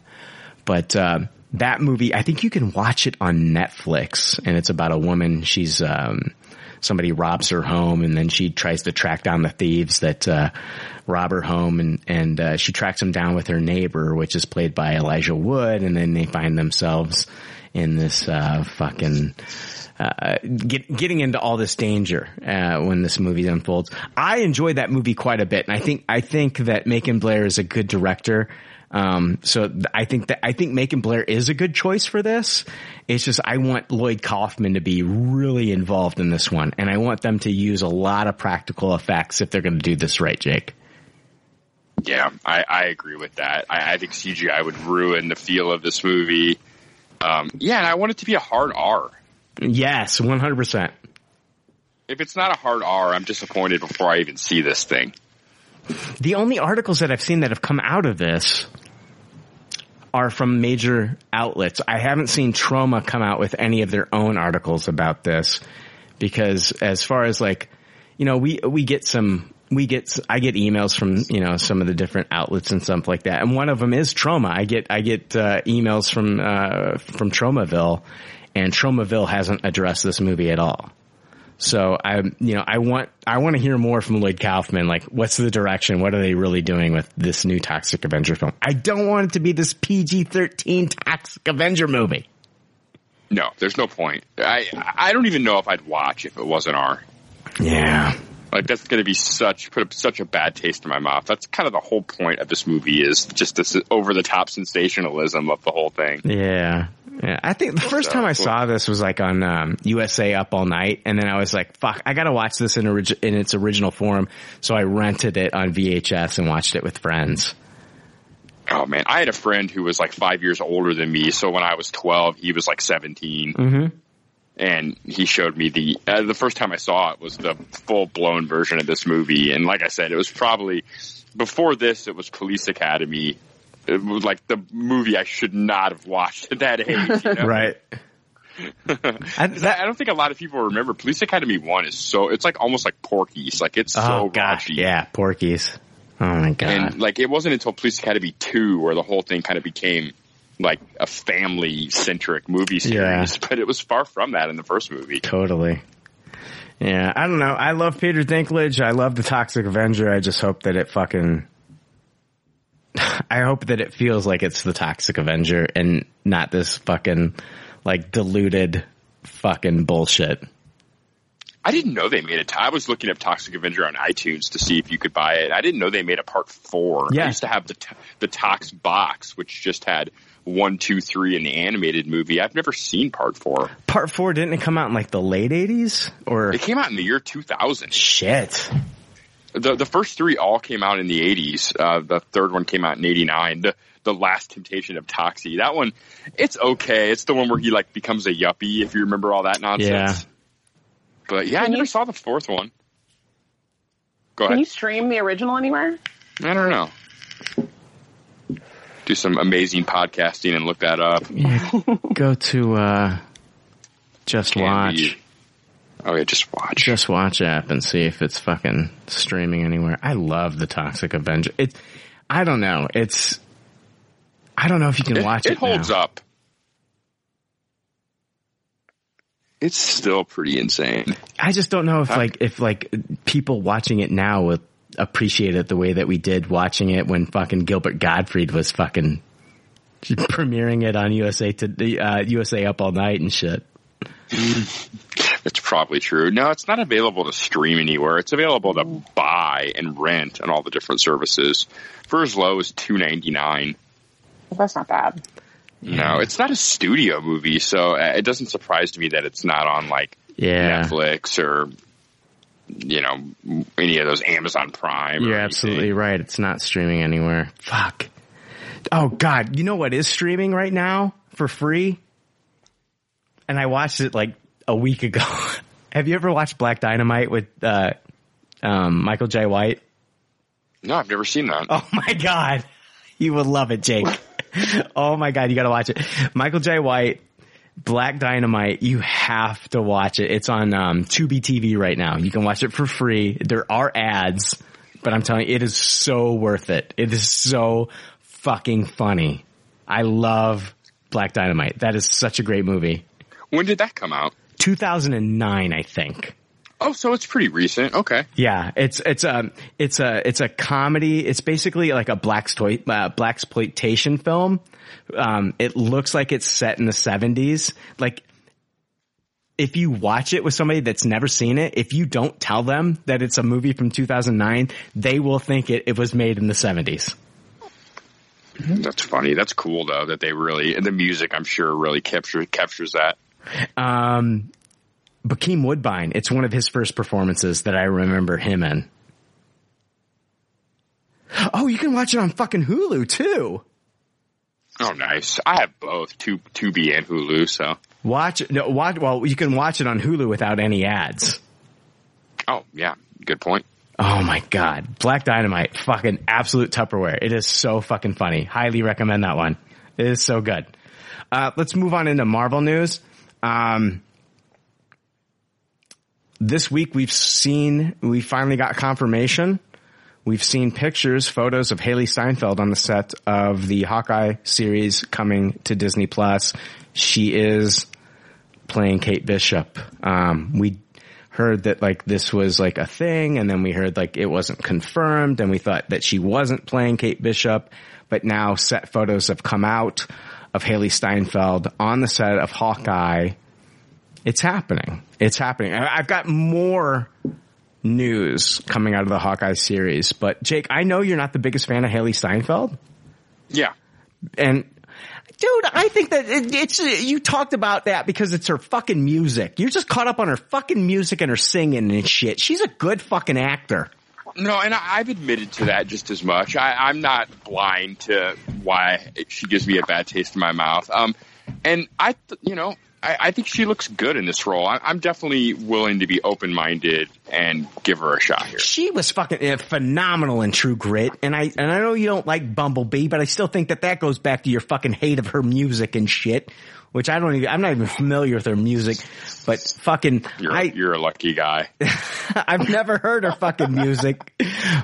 But uh, that movie, I think you can watch it on Netflix, and it's about a woman. She's um, somebody robs her home, and then she tries to track down the thieves that uh, rob her home, and and uh, she tracks them down with her neighbor, which is played by Elijah Wood, and then they find themselves in this uh, fucking uh, get, getting into all this danger uh, when this movie unfolds. I enjoyed that movie quite a bit, and I think I think that Macon Blair is a good director. Um, so I think that I think Macon Blair is a good choice for this. It's just I want Lloyd Kaufman to be really involved in this one, and I want them to use a lot of practical effects if they're going to do this right, Jake. Yeah, I, I agree with that. I, I think CGI would ruin the feel of this movie. Um, yeah, and I want it to be a hard R. Yes, one hundred percent. If it's not a hard R, I'm disappointed before I even see this thing. The only articles that I've seen that have come out of this are from major outlets. I haven't seen Troma come out with any of their own articles about this because as far as like, you know, we, we get some, we get, I get emails from, you know, some of the different outlets and stuff like that. And one of them is Troma. I get, I get, uh, emails from, uh, from Tromaville and Tromaville hasn't addressed this movie at all. So I, you know, I want, I want to hear more from Lloyd Kaufman. Like, what's the direction? What are they really doing with this new Toxic Avenger film? I don't want it to be this PG-13 Toxic Avenger movie. No, there's no point. I I don't even know if I'd watch if it wasn't R. Yeah. Like that's going to be such put such a bad taste in my mouth. That's kind of the whole point of this movie is just this over the top sensationalism of the whole thing. Yeah. Yeah, I think the first time I saw this was like on um, USA Up All Night, and then I was like, "Fuck, I gotta watch this in, orig- in its original form." So I rented it on VHS and watched it with friends. Oh man, I had a friend who was like five years older than me. So when I was twelve, he was like 17 Mm-hmm. And he showed me the uh, the first time I saw it was the full blown version of this movie. And like I said, it was probably before this. It was Police Academy. It was like the movie I should not have watched at that age. You know? Right. I, I don't think a lot of people remember Police Academy One is so it's like almost like Porky's. Like it's oh so gosh, raunchy. yeah, Porky's. Oh my god. And like it wasn't until Police Academy two where the whole thing kind of became like a family centric movie series. Yeah. But it was far from that in the first movie. Totally. Yeah, I don't know. I love Peter Dinklage. I love the Toxic Avenger. I just hope that it fucking. I hope that it feels like it's the Toxic Avenger and not this fucking like diluted fucking bullshit. I didn't know they made it. I was looking up Toxic Avenger on iTunes to see if you could buy it. I didn't know they made a part four. Yeah. I used to have the the Tox box, which just had one, two, three in the animated movie. I've never seen part four. Part four didn't it come out in like the late eighties or It came out in the year 2000. shit? The the first three all came out in the 80s. Uh, the third one came out in 89. The the Last Temptation of Toxie. That one, it's okay. It's the one where he like becomes a yuppie. If you remember all that nonsense. Yeah. But yeah, I never you- saw the fourth one. Go Can ahead. you stream the original anywhere? I don't know. Do some amazing podcasting and look that up. Yeah, go to uh, Just Can Watch. be- Oh yeah, just watch. Just Watch app and see if it's fucking streaming anywhere. I love the Toxic Avenger. It, I don't know. It's, I don't know if you can it, watch it. it holds now. up. It's still pretty insane. I just don't know if Huh? like if like people watching it now would appreciate it the way that we did watching it when fucking Gilbert Gottfried was fucking premiering it on USA to the uh, USA Up All Night and shit. It's probably true. No, it's not available to stream anywhere. It's available to buy and rent on all the different services for as low as two ninety nine. That's not bad. No, it's not a studio movie, so uh, it doesn't surprise me that it's not on like Yeah. Netflix or you know any of those Amazon Prime. You're absolutely right. It's not streaming anywhere. Fuck. Oh god, you know what is streaming right now for free? And I watched it like a week ago. Have you ever watched Black Dynamite with uh, um, Michael Jai White? No, I've never seen that. Oh my god, you would love it, Jake. oh my god, you got to watch it. Michael Jai White, Black Dynamite. You have to watch it. It's on um, Tubi TV right now. You can watch it for free. There are ads, but I'm telling you, it is so worth it. It is so fucking funny. I love Black Dynamite. That is such a great movie. When did that come out? 2009, I think. Oh, so it's pretty recent. Okay. Yeah, it's it's a it's a it's a comedy. It's basically like a black exploit uh, black exploitation film. Um, it looks like it's set in the seventies. Like if you watch it with somebody that's never seen it, if you don't tell them that it's a movie from two thousand nine, they will think it it was made in the seventies. That's funny. That's cool though that they really and the music I'm sure really captures captures that. Um, Bokeem Woodbine. It's one of his first performances that I remember him in. Oh, you can watch it on fucking Hulu too. Oh, nice. I have both Tu- Tubi and Hulu. So Watch no watch. Well, you can watch it on Hulu without any ads. oh yeah, good point. Oh my god, Black Dynamite, fucking absolute Tupperware. It is so fucking funny. Highly recommend that one. It is so good. Uh, let's move on into Marvel news. Um, this week we've seen, we finally got confirmation. We've seen pictures, photos of Hailee Steinfeld on the set of the Hawkeye series coming to Disney Plus. She is playing Kate Bishop. Um, we heard that like this was like a thing and then we heard like it wasn't confirmed and we thought that she wasn't playing Kate Bishop, but now set photos have come out of Hailee Steinfeld on the set of Hawkeye. It's happening. It's happening. I've got more news coming out of the Hawkeye series, but Jake, I know you're not the biggest fan of Hailee Steinfeld Yeah. and dude, I think that it, it's you talked about that because it's her fucking music. You're just caught up on her fucking music and her singing and shit. She's a good fucking actor. No, and I, I've admitted to that just as much. I, I'm not blind to why she gives me a bad taste in my mouth. Um, and I, th- you know, I, I think she looks good in this role. I, I'm definitely willing to be open minded and give her a shot here. She was fucking uh, phenomenal in True Grit, and I and I know you don't like Bumblebee, but I still think that that goes back to your fucking hate of her music and shit. Which I don't even, I'm not even familiar with her music, but fucking, You're, I, you're a lucky guy. I've never heard her fucking music,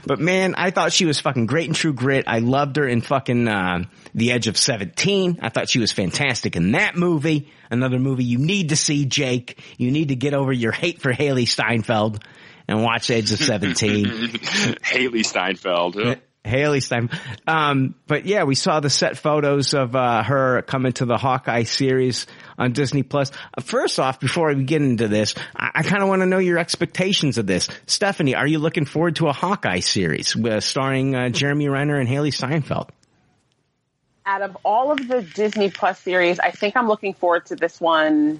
but man, I thought she was fucking great in True Grit. I loved her in fucking uh, The Edge of Seventeen. I thought she was fantastic in that movie. Another movie you need to see, Jake. You need to get over your hate for Hailee Steinfeld and watch Edge of Seventeen. Hailee Steinfeld. Haley Stein. Um, but yeah, we saw the set photos of uh, her coming to the Hawkeye series on Disney Plus. Uh, first off, before we get into this, I, I kind of want to know your expectations of this. Stephanie, are you looking forward to a Hawkeye series uh, starring uh, Jeremy Renner and Hailee Steinfeld? Out of all of the Disney Plus series, I think I'm looking forward to this one.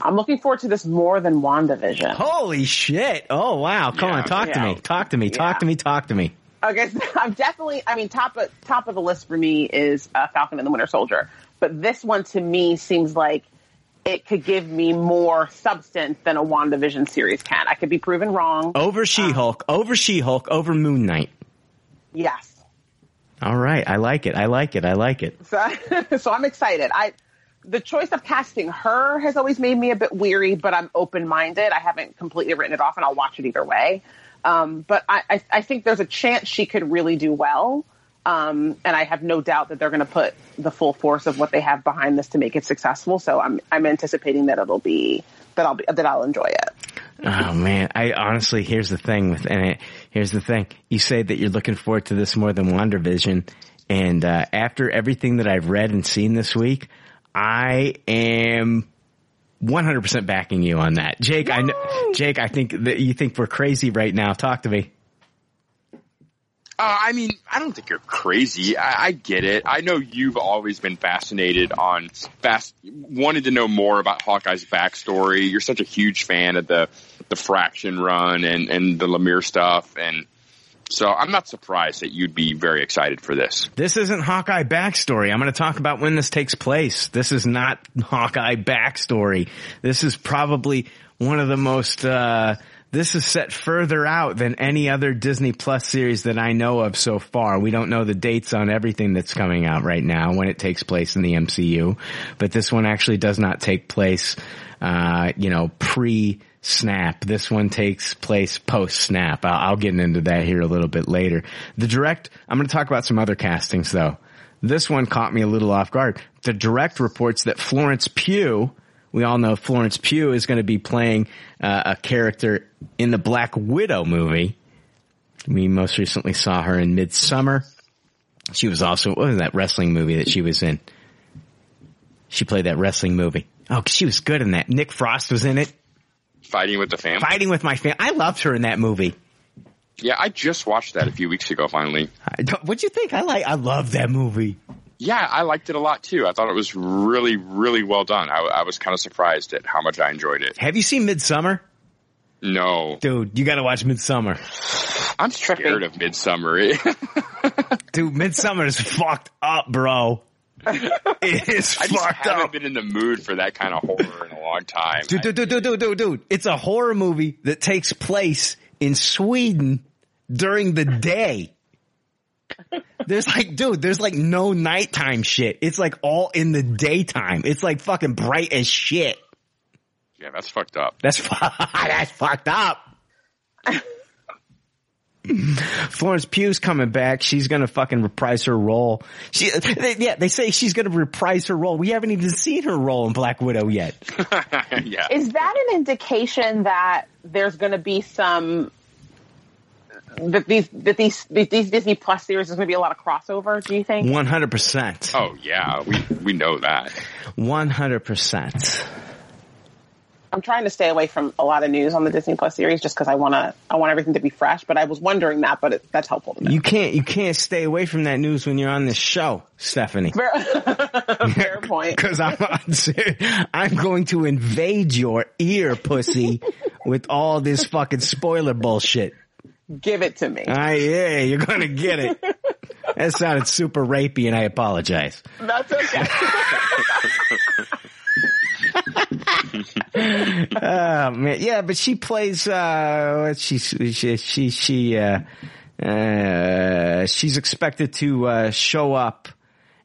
I'm looking forward to this more than WandaVision. Holy shit! Oh wow! Come Yeah. on, talk to me. Talk to me. Talk Yeah. to me. Talk to me. Okay, so I'm definitely. I mean, top of top of the list for me is uh, Falcon and the Winter Soldier, but this one to me seems like it could give me more substance than a WandaVision series can. I could be proven wrong. Over She-Hulk. Over She-Hulk. Over Moon Knight. Yes, All right, I like it. I like it. I like it. so, so I'm excited. I the choice of casting her has always made me a bit weary, but I'm open minded. I haven't completely written it off, and I'll watch it either way. Um, but I, I, I think there's a chance she could really do well. Um, and I have no doubt that they're going to put the full force of what they have behind this to make it successful. So I'm, I'm anticipating that it'll be, that I'll be, that I'll enjoy it. Oh man, I honestly, here's the thing with, and it, here's the thing. You say that you're looking forward to this more than WandaVision, and uh, after everything that I've read and seen this week, I am 100% backing you on that, Jake. I know, Jake. I think that you think we're crazy right now. Talk to me. Uh, I mean, I don't think you're crazy. I, I get it. I know you've always been fascinated on fast, wanted to know more about Hawkeye's backstory. You're such a huge fan of the the Fraction run and and the Lemire stuff, and so I'm not surprised that you'd be very excited for this. This isn't Hawkeye backstory. I'm going to talk about when this takes place. This is not Hawkeye backstory. This is probably one of the most, uh, this is set further out than any other Disney Plus series that I know of so far. We don't know the dates on everything that's coming out right now when it takes place in the MCU, but this one actually does not take place, uh, you know, pre snap. This one takes place post snap. I'll, I'll get into that here a little bit later. The direct, I'm going to talk about some other castings though. This one caught me a little off guard. The direct reports that Florence Pugh, we all know Florence Pugh is going to be playing uh, a character in the Black Widow movie. We most recently saw her in Midsommar. She was also, what was that wrestling movie that she was in? She played that wrestling movie. Oh, she was good in that. Nick Frost was in it. Fighting with the family. Fighting with my family. I loved her in that movie. Yeah, I just watched that a few weeks ago. Finally. What'd you think? I like, I love that movie. Yeah, I liked it a lot too. I thought it was really, really well done. I, I was kind of surprised at how much I enjoyed it. Have you seen Midsommar? No, Dude, you gotta watch Midsommar. I'm scared of Midsommar. Dude, Midsommar is fucked up, bro. It is I just fucked haven't up. been in the mood for that kind of horror in a long time. Dude, dude, dude, dude, dude, dude, dude. It's a horror movie that takes place in Sweden during the day. There's like, dude, there's like no nighttime shit. It's like all in the daytime. It's like fucking bright as shit. Yeah, that's fucked up. That's fu- that's fucked up. Florence Pugh's coming back. She's gonna fucking reprise her role. She, they, yeah, they say she's gonna reprise her role. We haven't even seen her role in Black Widow yet. yeah. Is that an indication that there's going to be some that these that these these, these Disney Plus series is going to be a lot of crossover? Do you think? One hundred percent. Oh yeah, we we know that. One hundred percent. I'm trying to stay away from a lot of news on the Disney Plus series just because I want to I want everything to be fresh. But I was wondering that, but it, that's helpful to know. You can't you can't stay away from that news when you're on this show, Stephanie. Fair, fair point. Because I'm I'm, I'm going to invade your ear, pussy, with all this fucking spoiler bullshit. Give it to me. Ah, yeah, you're gonna get it. That sounded super rapey, and I apologize. That's okay. Oh man, yeah, but she plays. Uh, she she she she uh, uh, she's expected to uh, show up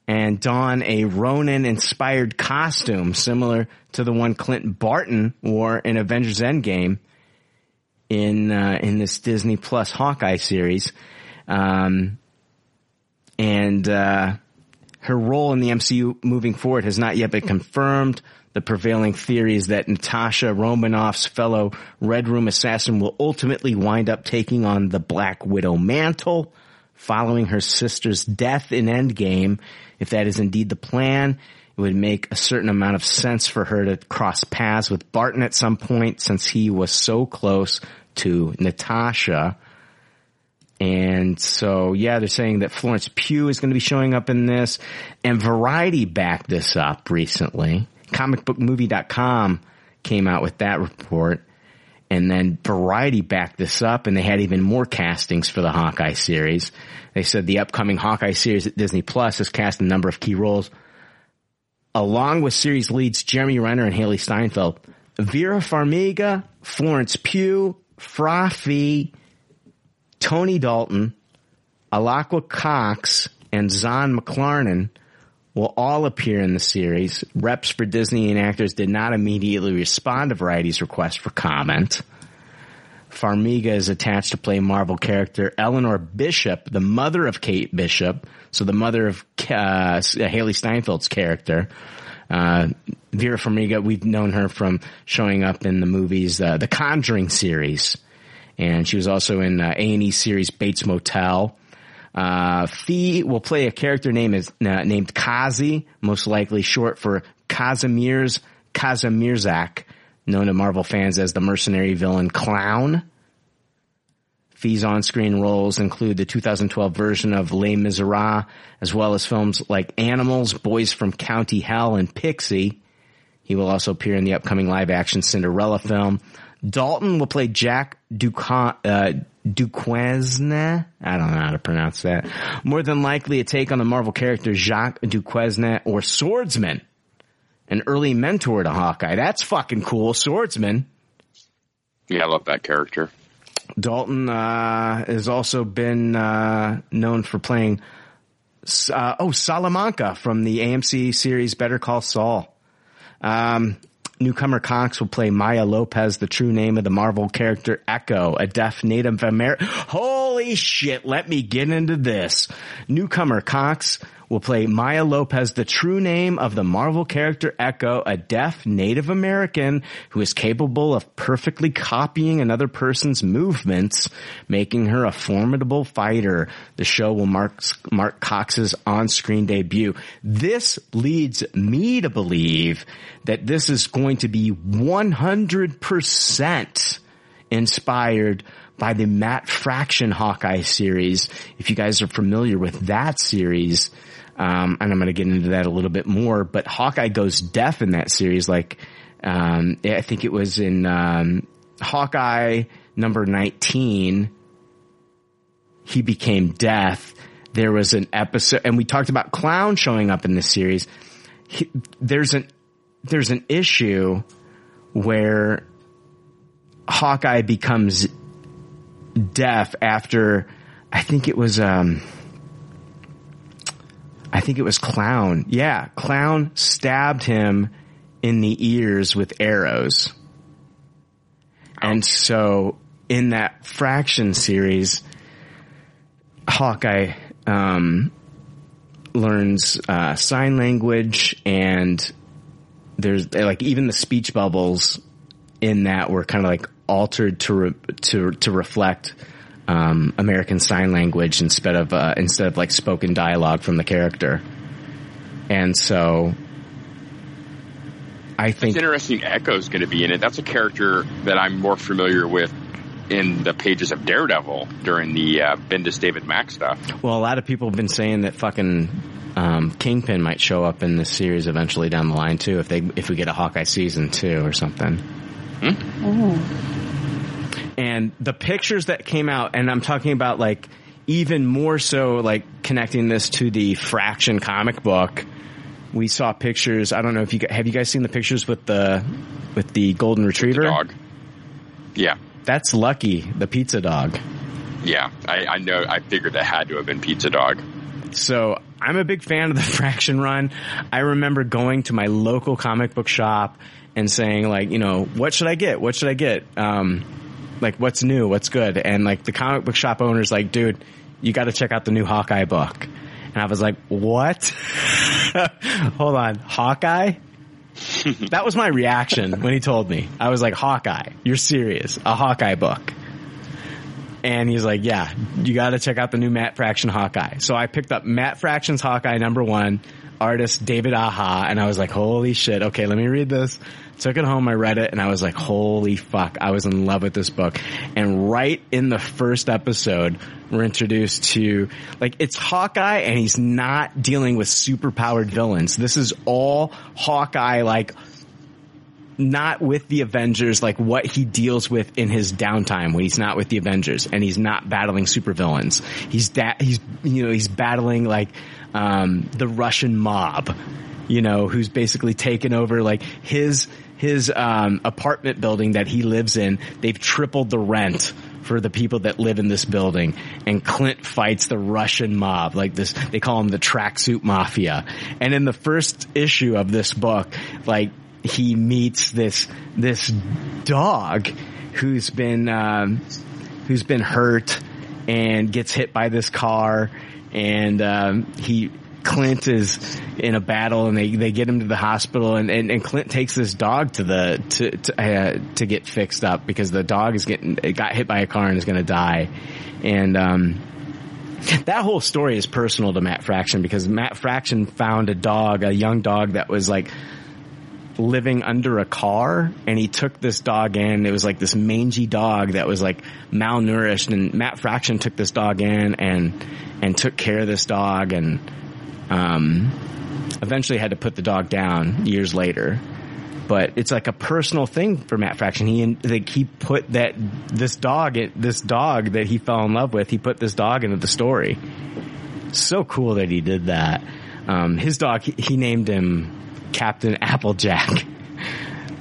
and don a Ronin-inspired costume similar to the one Clint Barton wore in Avengers Endgame in uh, in this Disney Plus Hawkeye series, um, and uh, her role in the MCU moving forward has not yet been confirmed. The prevailing theory is that Natasha Romanoff's fellow Red Room assassin will ultimately wind up taking on the Black Widow mantle following her sister's death in Endgame. If that is indeed the plan, it would make a certain amount of sense for her to cross paths with Barton at some point since he was so close to Natasha. And so, yeah, they're saying that Florence Pugh is going to be showing up in this and Variety backed this up recently. Comicbookmovie.com came out with that report and then Variety backed this up and they had even more castings for the Hawkeye series. They said the upcoming Hawkeye series at Disney Plus has cast a number of key roles along with series leads Jeremy Renner and Hailee Steinfeld. Vera Farmiga, Florence Pugh, Fra Fee, Tony Dalton, Alaqua Cox, and Zahn McClarnon will all appear in the series. Reps for Disney and actors did not immediately respond to Variety's request for comment. Farmiga is attached to play Marvel character Eleanor Bishop, the mother of Kate Bishop, so the mother of uh, Hailee Steinfeld's character. Uh, Vera Farmiga, we've known her from showing up in the movies, uh, the Conjuring series, and she was also in uh, A&E series Bates Motel. Uh, Fee will play a character name is uh, named Kazi, most likely short for Kazimierz Kazimierzak, known to Marvel fans as the mercenary villain Clown. Fee's on-screen roles include the 2012 version of Les Miserables, as well as films like Animals, Boys from County Hell, and Pixie. He will also appear in the upcoming live-action Cinderella film. Dalton will play Jack Duca- uh, Duquesne. I don't know how to pronounce that. More than likely a take on the Marvel character Jacques Duquesne or Swordsman, an early mentor to Hawkeye. That's fucking cool. Swordsman. Yeah, I love that character. Dalton uh, has also been uh, known for playing uh, oh Salamanca from the AMC series Better Call Saul. Um, newcomer Cox will play Maya Lopez, the true name of the Marvel character Echo, a deaf Native American. Holy shit! Let me get into this. Newcomer Cox will play Maya Lopez, the true name of the Marvel character Echo, a deaf Native American who is capable of perfectly copying another person's movements, making her a formidable fighter. The show will mark, mark Cox's on-screen debut. This leads me to believe that this is going to be 100% inspired by the Matt Fraction Hawkeye series. If you guys are familiar with that series, um, and I'm going to get into that a little bit more, but Hawkeye goes deaf in that series. Like, um, I think it was in, um, Hawkeye number 19. He became deaf. There was an episode, and we talked about Clown showing up in this series. He, there's an, there's an issue where Hawkeye becomes deaf after, I think it was, um, I think it was Clown. Yeah, Clown stabbed him in the ears with arrows. And so in that Fraction series, Hawkeye um, learns uh, sign language and there's like even the speech bubbles in that were kind of like altered to re- to to reflect um, American Sign Language instead of uh, instead of like spoken dialogue from the character. And so, I think It's interesting. Echo's going to be in it. That's a character that I'm more familiar with in the pages of Daredevil during the uh, Bendis David Mack stuff. well, a lot of people have been saying that fucking um, Kingpin might show up in this series eventually down the line too if they if we get a Hawkeye season two or something. And the pictures that came out, and I'm talking about like even more so like connecting this to the Fraction comic book. We saw pictures. I don't know if you have you guys seen the pictures with the with the golden retriever. Dog. Yeah. That's Lucky, the pizza dog. Yeah. I, I know. I figured that had to have been Pizza Dog. So I'm a big fan of the Fraction run. I remember going to my local comic book shop and saying like, you know, what should I get? What should I get? Um, like what's new? What's good? And like the comic book shop owner's like, dude, you got to check out the new Hawkeye book. And I was like, what? Hold on. Hawkeye? that was my reaction when he told me. I was like, Hawkeye, you're serious. A Hawkeye book. And he's like, yeah, you got to check out the new Matt Fraction Hawkeye. So I picked up Matt Fraction's Hawkeye number one, artist David Aja, and I was like, holy shit. Okay, let me read this. Took it home, I read it, and I was like, holy fuck, I was in love with this book. And right in the first episode, we're introduced to, like, it's Hawkeye and he's not dealing with superpowered villains. This is all Hawkeye, like, not with the Avengers, like what he deals with in his downtime when he's not with the Avengers and he's not battling supervillains. He's that, he's, you know, he's battling like, um, the Russian mob, you know, who's basically taken over like his, his, um, apartment building that he lives in. They've tripled the rent for the people that live in this building. And Clint fights the Russian mob like this they call him the tracksuit mafia. And in the first issue of this book like he meets this this dog who's been um, who's been hurt and gets hit by this car and um, he Clint is in a battle and they, they get him to the hospital and, and, and Clint takes this dog to the to to, uh, to get fixed up because the dog is getting it got hit by a car and is going to die. And um that whole story is personal to Matt Fraction because Matt Fraction found a dog, a young dog that was like living under a car and he took this dog in. It was like this mangy dog that was like malnourished and Matt Fraction took this dog in and, and took care of this dog and, um, eventually had to put the dog down years later. But it's like a personal thing for Matt Fraction. He, like, he put that, this dog, this dog that he fell in love with, he put this dog into the story. So cool that he did that. Um, his dog, he, he named him Captain Applejack.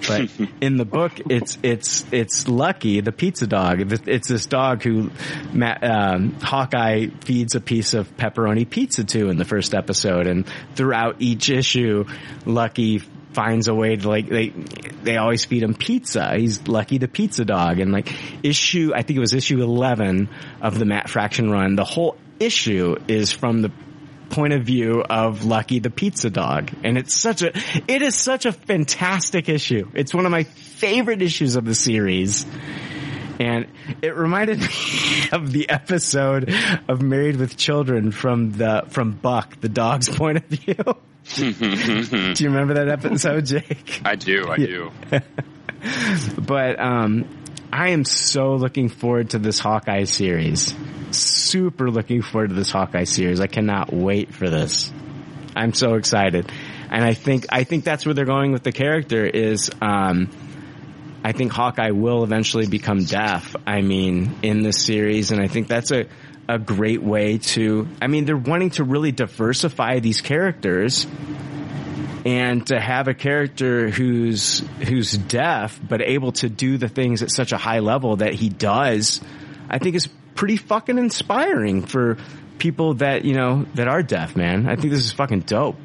But in the book, it's it's it's Lucky, the pizza dog. It's this dog who Matt, um, Hawkeye feeds a piece of pepperoni pizza to in the first episode, and throughout each issue, Lucky finds a way to like they they always feed him pizza. He's Lucky the pizza dog, and like issue I think it was issue eleven of the Matt Fraction run. The whole issue is from the point of view of Lucky the pizza dog. And it's such a, it is such a fantastic issue. It's one of my favorite issues of the series. And it reminded me of the episode of Married with Children from the, from Buck, the dog's point of view. do you remember that episode, Jake? I do. I do. but, um, I am so looking forward to this Hawkeye series. Super looking forward to this Hawkeye series. I cannot wait for this. I'm so excited. And I think, I think that's where they're going with the character is, um, I think Hawkeye will eventually become deaf. I mean, in this series, and I think that's a, a great way to, I mean, they're wanting to really diversify these characters and to have a character who's who's deaf but able to do the things at such a high level that he does, I think is pretty fucking inspiring for people that you know that are deaf, man. I think this is fucking dope.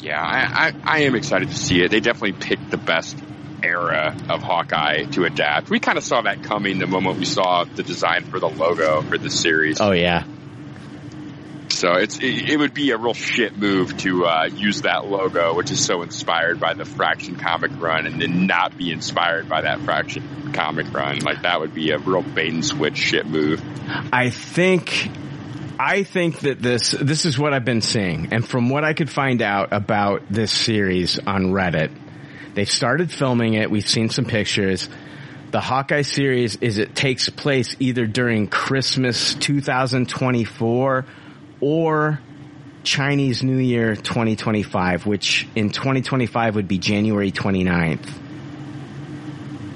Yeah, I, I, I am excited to see it. They definitely picked the best era of Hawkeye to adapt. We kind of saw that coming the moment we saw the design for the logo for the series. Oh yeah, So it's it, it would be a real shit move to uh, use that logo, which is so inspired by the Fraction comic run, and then not be inspired by that Fraction comic run. Like that would be a real bait and switch shit move. I think I think that this this is what I've been seeing, and from what I could find out about this series on Reddit, they've started filming it. We've seen some pictures. The Hawkeye series is it takes place either during Christmas 2024 or Chinese New Year 2025, which in 2025 would be January 29th.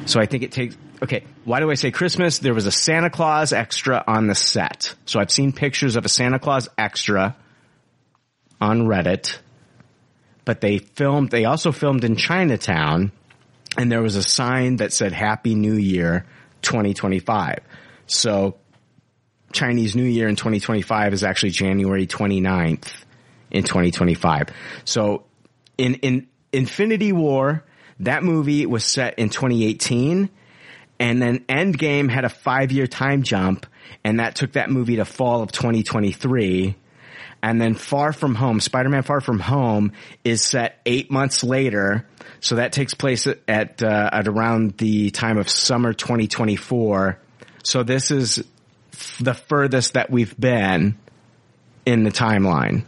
So I think it takes, okay, why do I say Christmas? There was a Santa Claus extra on the set. So I've seen pictures of a Santa Claus extra on Reddit, but they filmed, they also filmed in Chinatown and there was a sign that said Happy New Year 2025. So Chinese New Year in 2025 is actually January 29th in 2025. So in, in Infinity War, that movie was set in 2018 and then Endgame had a five year time jump and that took that movie to fall of 2023. And then Far From Home, Spider-Man Far From Home is set eight months later. So that takes place at, uh, at around the time of summer 2024. So this is the furthest that we've been in the timeline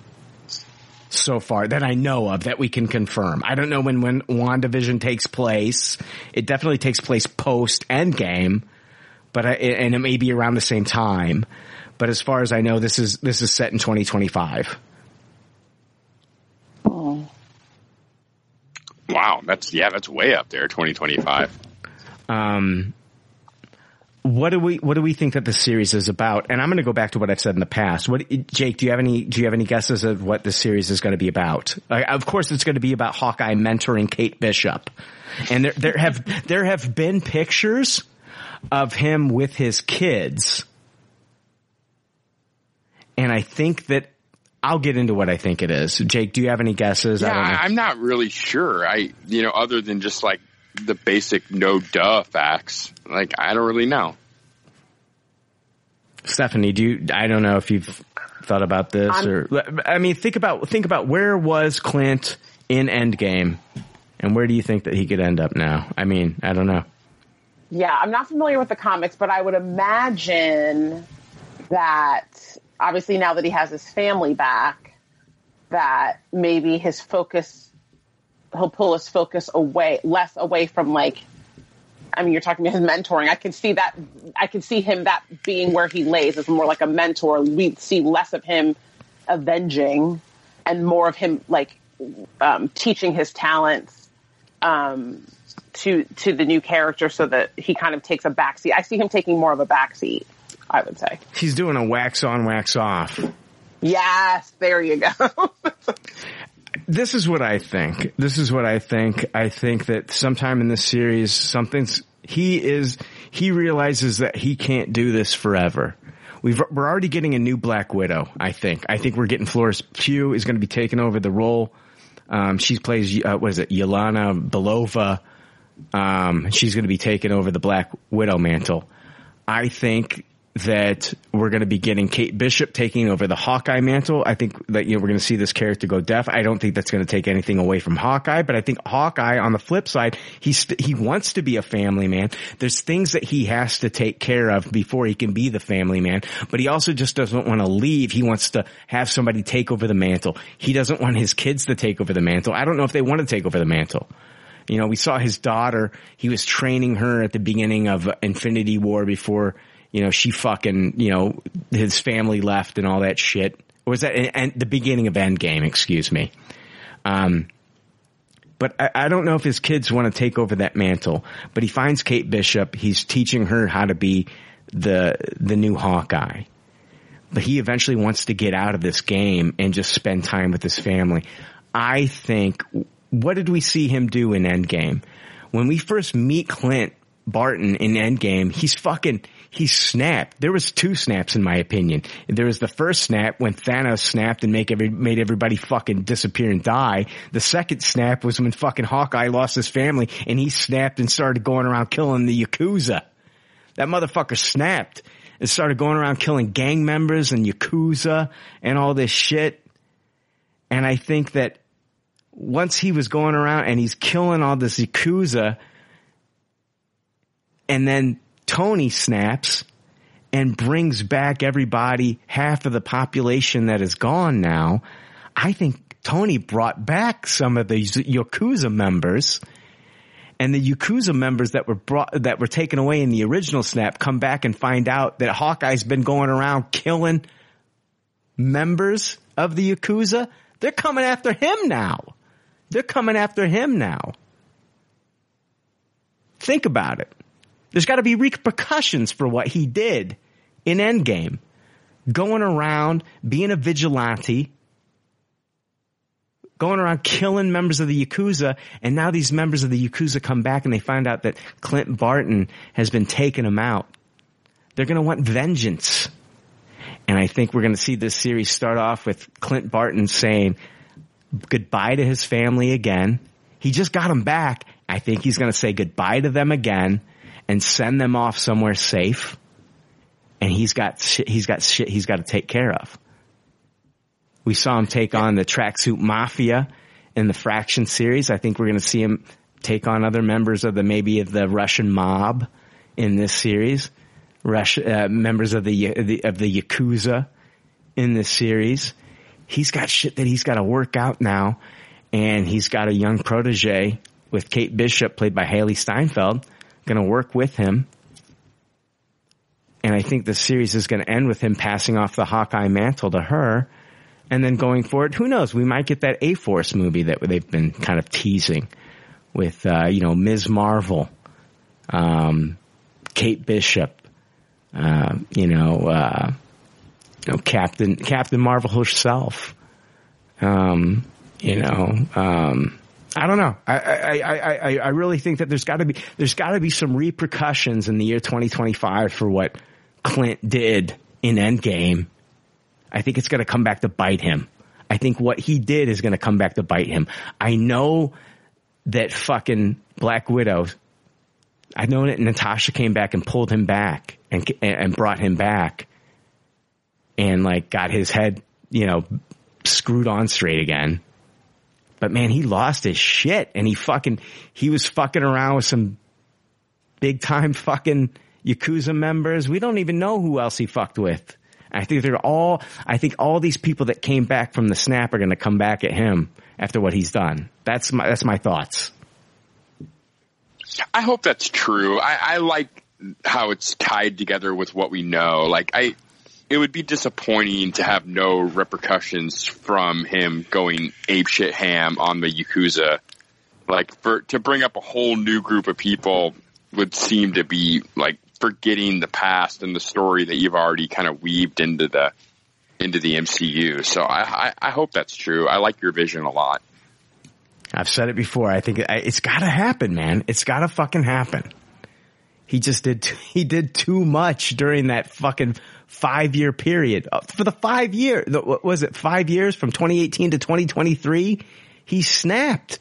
so far that I know of that we can confirm. I don't know when, when WandaVision takes place. It definitely takes place post Endgame, but I, and it may be around the same time. But as far as I know, this is, this is set in 2025. Wow, that's yeah, that's way up there, 2025. Um, what do we what do we think that the series is about? And I'm going to go back to what I've said in the past. What Jake, do you have any do you have any guesses of what the series is going to be about? Uh, of course, it's going to be about Hawkeye mentoring Kate Bishop, and there there have there have been pictures of him with his kids, and I think that I'll get into what I think it is. Jake, do you have any guesses? Yeah, I don't know. I, I'm not really sure. I you know, other than just like the basic no duh facts, like I don't really know. Stephanie, do you, I don't know if you've thought about this I'm- or, I mean, think about, think about where was Clint in Endgame and where do you think that he could end up now? I mean, I don't know. Yeah, I'm not familiar with the comics, but I would imagine that obviously now that he has his family back, that maybe his focus, he'll pull his focus away, less away from like, I mean, you're talking about his mentoring. I can see that, I can see him that being where he lays as more like a mentor. We see less of him avenging and more of him like um, teaching his talents um, to to the new character so that he kind of takes a backseat. I see him taking more of a backseat. I would say. He's doing a wax on, wax off. Yes, there you go. This is what I think. This is what I think. I think that sometime in this series, something's, he is, he realizes that he can't do this forever. We've, we're already getting a new Black Widow, I think. I think we're getting Florence Pugh is going to be taking over the role. Um, she plays, uh, what is it, Yelena Belova. Um, she's going to be taking over the Black Widow mantle. I think that we're going to be getting Kate Bishop taking over the Hawkeye mantle. I think that you know we're going to see this character go deaf. I don't think that's going to take anything away from Hawkeye, but I think Hawkeye on the flip side, he's he wants to be a family man. There's things that he has to take care of before he can be the family man, but he also just doesn't want to leave. He wants to have somebody take over the mantle. He doesn't want his kids to take over the mantle. I don't know if they want to take over the mantle. You know, we saw his daughter. He was training her at the beginning of Infinity War before, you know, she fucking, you know, his family left and all that shit. Or was that and the beginning of Endgame? Excuse me. Um, but I, I don't know if his kids want to take over that mantle. But he finds Kate Bishop. He's teaching her how to be the the new Hawkeye. But he eventually wants to get out of this game and just spend time with his family. I think what did we see him do in Endgame? When we first meet Clint Barton in Endgame, he's fucking, he snapped. There was two snaps in my opinion. There was the first snap when Thanos snapped and make every, made everybody fucking disappear and die. The second snap was when fucking Hawkeye lost his family and he snapped and started going around killing the Yakuza. That motherfucker snapped and started going around killing gang members and Yakuza and all this shit. And I think that once he was going around and he's killing all this Yakuza and then Tony snaps and brings back everybody, half of the population that is gone now. I think Tony brought back some of the Yakuza members and the Yakuza members that were brought, that were taken away in the original snap come back and find out that Hawkeye's been going around killing members of the Yakuza. They're coming after him now. They're coming after him now. Think about it. There's got to be repercussions for what he did in Endgame. Going around, being a vigilante, going around killing members of the Yakuza, and now these members of the Yakuza come back and they find out that Clint Barton has been taking them out. They're going to want vengeance. And I think we're going to see this series start off with Clint Barton saying goodbye to his family again. He just got them back. I think he's going to say goodbye to them again and send them off somewhere safe. And he's got shit, he's got shit he's got to take care of. We saw him take on the tracksuit mafia in the Fraction series. I think we're going to see him take on other members of the maybe of the Russian mob in this series. Russia, uh, members of the, the of the yakuza in this series. He's got shit that he's got to work out now, and he's got a young protege with Kate Bishop, played by Hailee Steinfeld, going to work with him. And I think the series is going to end with him passing off the Hawkeye mantle to her. And then going forward, who knows? We might get that A Force movie that they've been kind of teasing with, uh, you know, Ms. Marvel, um, Kate Bishop, uh, you know, uh, you know, Captain, Captain Marvel herself. Um, you know, um, I don't know. I, I, I, I, really think that there's gotta be, there's gotta be some repercussions in the year 2025 for what Clint did in Endgame. I think it's gonna come back to bite him. I think what he did is gonna come back to bite him. I know that fucking Black Widow, I know that Natasha came back and pulled him back and, and brought him back and like got his head, you know, screwed on straight again. But man, he lost his shit and he fucking, he was fucking around with some big time fucking Yakuza members. We don't even know who else he fucked with. I think they're all, I think all these people that came back from the snap are going to come back at him after what he's done. That's my, that's my thoughts. I hope that's true. I, I like how it's tied together with what we know. Like I, it would be disappointing to have no repercussions from him going apeshit ham on the Yakuza. Like for to bring up a whole new group of people would seem to be like forgetting the past and the story that you've already kind of weaved into the into the MCU. So I, I, I hope that's true. I like your vision a lot. I've said it before. I think it, it's got to happen, man. It's got to fucking happen. He just did. He did too much during that fucking five year period. Uh, For the five year, what was it? Five years from 2018 to 2023. He snapped,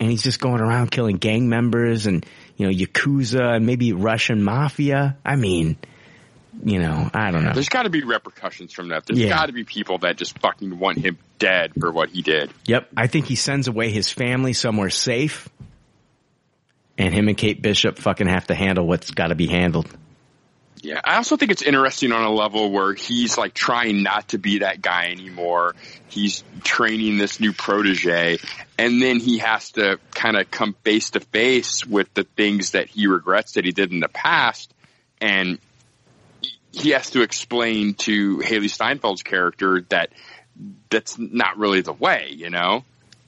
and he's just going around killing gang members and you know yakuza and maybe Russian mafia. I mean, you know, I don't know. There's got to be repercussions from that. There's Yeah. got to be people that just fucking want him dead for what he did. Yep. I think he sends away his family somewhere safe. And him and Kate Bishop fucking have to handle what's got to be handled. Yeah, I also think it's interesting on a level where he's like trying not to be that guy anymore. He's training this new protege, and then he has to kind of come face to face with the things that he regrets that he did in the past, and he has to explain to Hailee Steinfeld's character that that's not really the way, you know.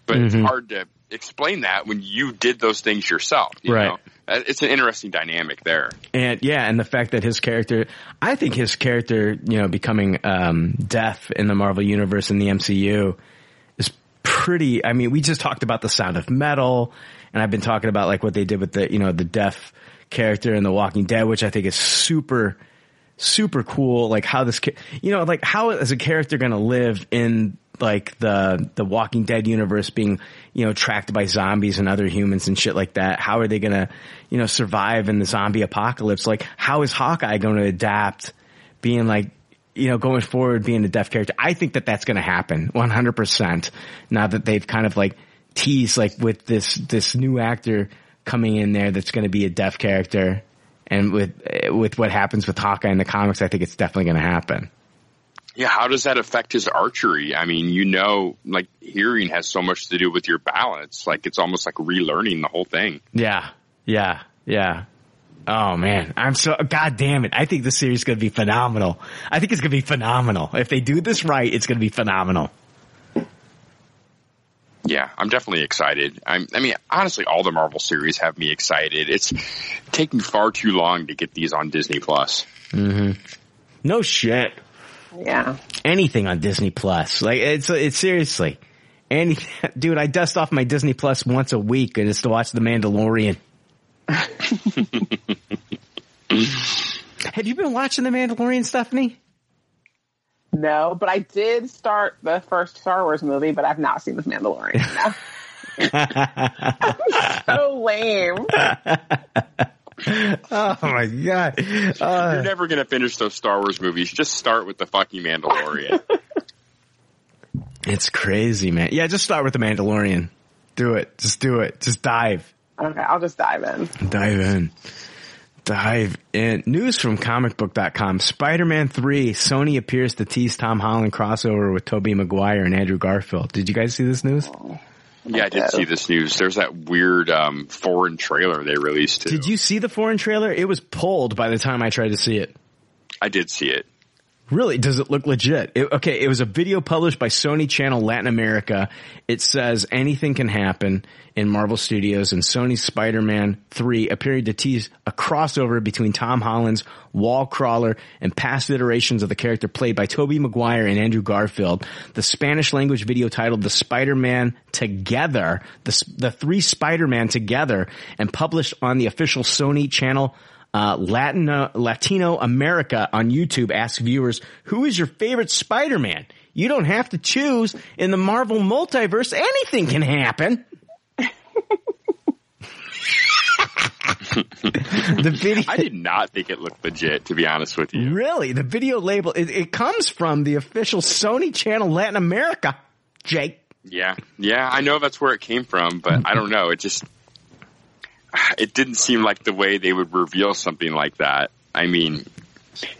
But Mhm. it's hard to explain that when you did those things yourself. You Right. Know? Uh, It's an interesting dynamic there. And yeah, and the fact that his character, I think his character, you know, becoming um, deaf in the Marvel universe in the MCU is pretty. I mean, we just talked about the sound of metal, and I've been talking about like what they did with the, you know, the deaf character in The Walking Dead, which I think is super, super cool. Like how this, you know, like how is a character going to live in like the the Walking Dead universe, being you know tracked by zombies and other humans and shit like that? How are they to, you know, survive in the zombie apocalypse? Like how is Hawkeye going to adapt, being like you know, going forward being a deaf character. I think that that's going to happen 100%. Now that they've kind of like teased like with this, this new actor coming in there that's going to be a deaf character. And with, eh, with what happens with Hawkeye in the comics, I think it's definitely going to happen. Yeah, how does that affect his archery? I mean, you know, like hearing has so much to do with your balance. Like it's almost like relearning the whole thing. Yeah. Yeah. Yeah. Oh man, I'm so god damn it. I think the series is going to be phenomenal. I think it's going to be phenomenal. If they do this right, it's going to be phenomenal. Yeah, I'm definitely excited. I'm, I mean, honestly, all the Marvel series have me excited. It's taking far too long to get these on Disney Plus. Mhm. No shit. Yeah. Anything on Disney Plus. Like it's it's seriously. Any dude, I dust off my Disney Plus once a week and it's to watch The Mandalorian. Have you been watching The Mandalorian, Stephanie? No, but I did start the first Star Wars movie, but I've not seen The Mandalorian. No. so lame. Oh my god. Uh, You're never going to finish those Star Wars movies. Just start with the fucking Mandalorian. It's crazy, man. Yeah, just start with The Mandalorian. Do it. Just do it. Just dive. Okay, I'll just dive in. Dive in. Dive in. News from comicbook.com. Spider-Man 3, Sony appears to tease Tom Holland crossover with Tobey Maguire and Andrew Garfield. Did you guys see this news? Yeah, I did see this news. There's that weird um, foreign trailer they released too. Did you see the foreign trailer? It was pulled by the time I tried to see it. I did see it. Really? Does it look legit? It, okay, it was a video published by Sony Channel Latin America. It says anything can happen in Marvel Studios and Sony's Spider-Man 3 appearing to tease a crossover between Tom Holland's wall crawler and past iterations of the character played by Tobey Maguire and Andrew Garfield. The Spanish language video titled The Spider-Man Together, the, the three Spider-Man together and published on the official Sony Channel uh, Latin, Latino America on YouTube asks viewers, who is your favorite Spider-Man? You don't have to choose. In the Marvel multiverse, anything can happen. the video. I did not think it looked legit, to be honest with you. Really? The video label, it, it comes from the official Sony channel Latin America, Jake. Yeah, yeah, I know that's where it came from, but I don't know. It just, it didn't seem like the way they would reveal something like that. I mean,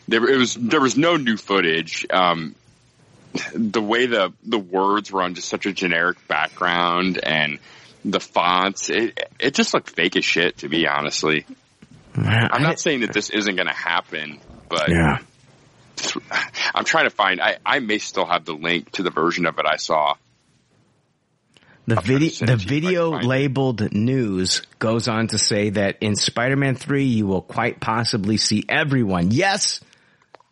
there it was there was no new footage. Um, the way the the words were on just such a generic background and the fonts, it it just looked fake as shit. To be honestly, I'm not saying that this isn't going to happen, but Yeah. I'm trying to find. I I may still have the link to the version of it I saw. The I'll try to video, the it to you if I can video labeled news goes on to say that in Spider-Man 3, you will quite possibly see everyone. Yes,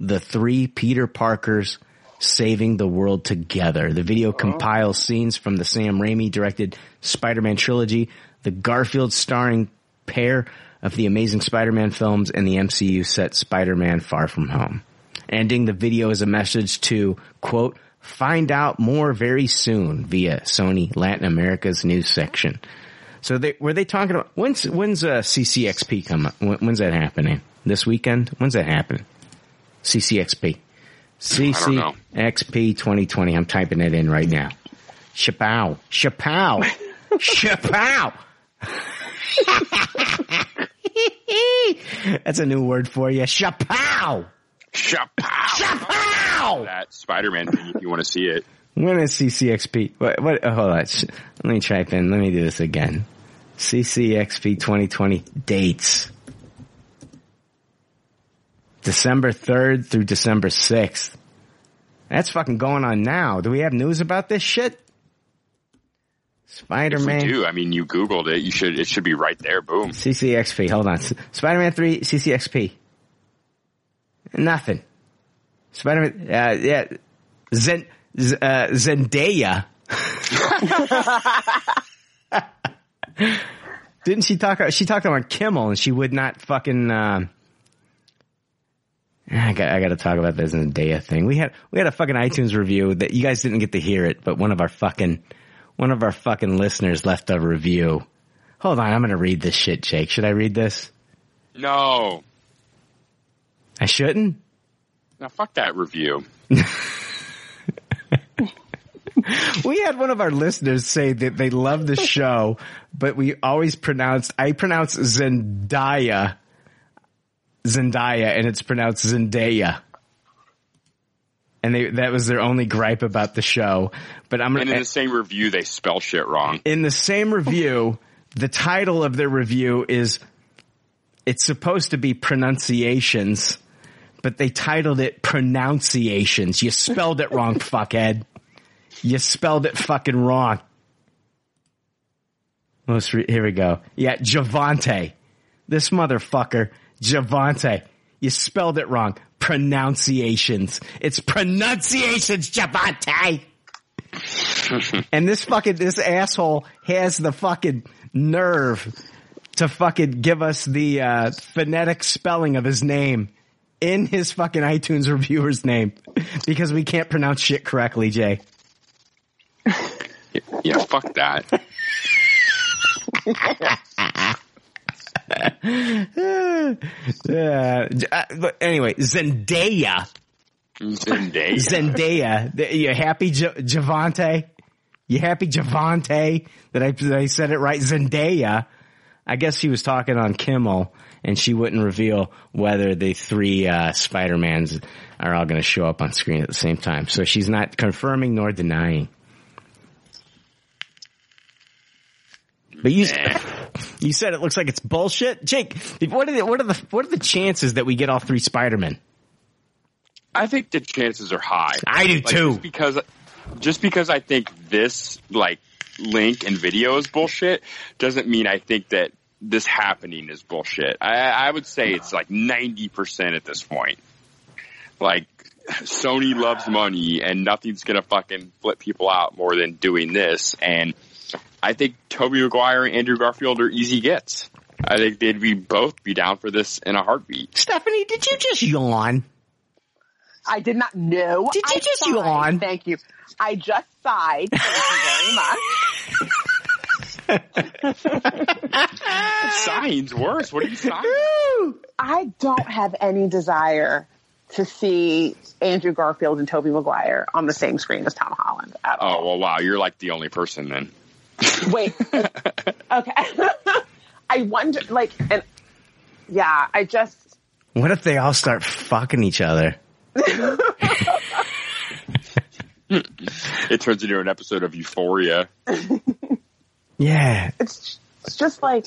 the three Peter Parkers saving the world together. The video compiles scenes from the Sam Raimi directed Spider-Man trilogy, the Garfield starring pair of the Amazing Spider-Man films and the MCU set Spider-Man Far From Home. Ending the video is a message to, quote, find out more very soon via Sony Latin America's news section. So they, were they talking about, when's, when's uh, CCXP come up? When, when's that happening? This weekend? When's that happening? CCXP. CCXP 2020. I'm typing it in right now. Chapow. Chapow. Chapow. That's a new word for you. Chapow. Chapow! Chapow! That Spider-Man thing, if you want to see it. When is CCXP? What, what, oh, hold on. Let me type in. Let me do this again. CCXP 2020 dates. December 3rd through December 6th. That's fucking going on now. Do we have news about this shit? Spider-Man. do, I mean, you Googled it. You should. It should be right there. Boom. CCXP. Hold on. Spider-Man 3, CCXP. Nothing. Spider-Man, uh, yeah. Zen, Z- uh, Zendaya. Didn't she talk? She talked on Kimmel, and she would not fucking. Uh, I got, I got to talk about this Zendaya thing. We had we had a fucking iTunes review that you guys didn't get to hear it, but one of our fucking one of our fucking listeners left a review. Hold on, I'm gonna read this shit, Jake. Should I read this? No. I shouldn't. Now fuck that review. we had one of our listeners say that they love the show, but we always pronounced, I pronounce Zendaya, Zendaya, and it's pronounced Zendaya. And they, that was their only gripe about the show. But I'm And in gonna, the same review, they spell shit wrong. in the same review, the title of their review is, it's supposed to be pronunciations, but they titled it pronunciations. You spelled it wrong, fuckhead. You spelled it fucking wrong. Let's re- here we go. Yeah, Javante. This motherfucker, Javante. You spelled it wrong. Pronunciations. It's pronunciations, Javante. and this fucking, this asshole has the fucking nerve to fucking give us the, uh, phonetic spelling of his name in his fucking iTunes reviewer's name because we can't pronounce shit correctly, Jay. Yeah, fuck that. Uh, but anyway, Zendaya. Zendaya. Zendaya. You happy, J- Javante? You happy, Javante? That I, that I said it right? Zendaya. I guess he was talking on Kimmel and she wouldn't reveal whether the three, uh, Spider-Mans are all going to show up on screen at the same time. So she's not confirming nor denying. But you, you said it looks like it's bullshit. Jake, what are the, what are the, what are the chances that we get all three Spider-Men? I think the chances are high. I do Like, too. Just because, just because I think this like link and video is bullshit doesn't mean I think that this happening is bullshit. I, I would say it's like ninety percent at this point. Like Sony loves money and nothing's gonna fucking flip people out more than doing this. And I think Tobey Maguire and Andrew Garfield are easy gets. I think they'd be both be down for this in a heartbeat. Stephanie, did you just yawn? I did not know. Did you I just sighed. yawn? Thank you. I just sighed. Thank you very much. Signs worse. What are you signing? I don't have any desire to see Andrew Garfield and Tobey Maguire on the same screen as Tom Holland at oh, all. Oh well, wow, you're like the only person then. Wait. okay. I wonder, like, and yeah, I just, What if they all start fucking each other? It turns into an episode of Euphoria. Yeah. it's, it's just like,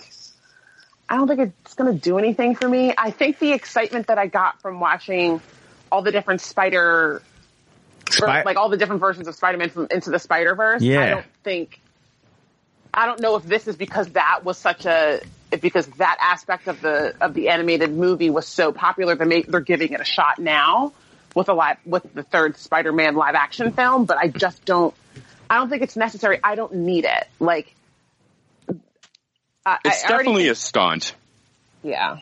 I don't think it's going to do anything for me. I think the excitement that I got from watching all the different Spider, Spy- like all the different versions of Spider-Man from Into the Spider-Verse, Yeah. I don't think, I don't know if this is because that was such a, because that aspect of the, of the animated movie was so popular, they may, they're giving it a shot now with a live, with the third Spider-Man live action film, but I just don't, I don't think it's necessary. I don't need it. Like, I, It's I definitely think- a stunt. yeah.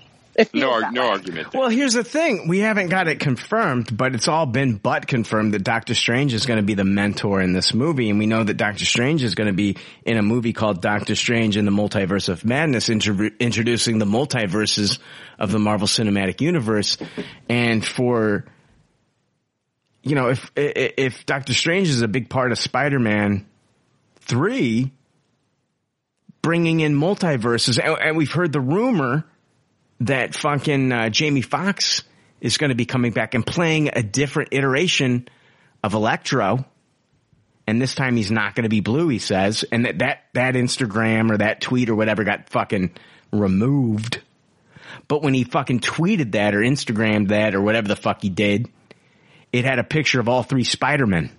No, ar- no argument. there. Well, here's the thing. We haven't got it confirmed, but it's all been but confirmed that Doctor Strange is going to be the mentor in this movie. And we know that Doctor Strange is going to be in a movie called Doctor Strange in the Multiverse of Madness, intro- introducing the multiverses of the Marvel Cinematic Universe. And for, you know, if, if Doctor Strange is a big part of Spider-Man 3, bringing in multiverses, and, we've heard the rumor that fucking uh, Jamie Foxx is going to be coming back and playing a different iteration of Electro. And this time he's not going to be blue, he says. And that, that, that Instagram or that tweet or whatever got fucking removed. But when he fucking tweeted that or Instagrammed that or whatever the fuck he did, it had a picture of all three Spider-Men.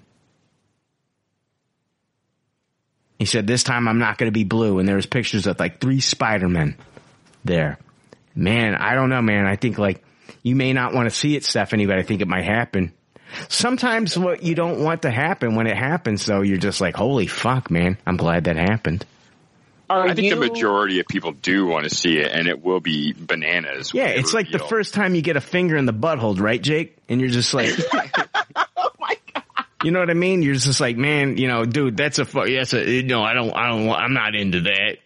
He said, this time I'm not going to be blue. And there was pictures of like three Spider-Men there. Man, I don't know, man. I think like you may not want to see it, Stephanie, but I think it might happen. Sometimes what you don't want to happen when it happens though, you're just like, holy fuck, man. I'm glad that happened. Are I think you, the majority of people do want to see it, and it will be bananas. Yeah, they it's like the first time you get a finger in the butthole, right, Jake? And you're just like, my god. You know what I mean? You're just like, man, you know, dude, that's a fu- yes, a, no, I don't, I don't, want- I'm not into that.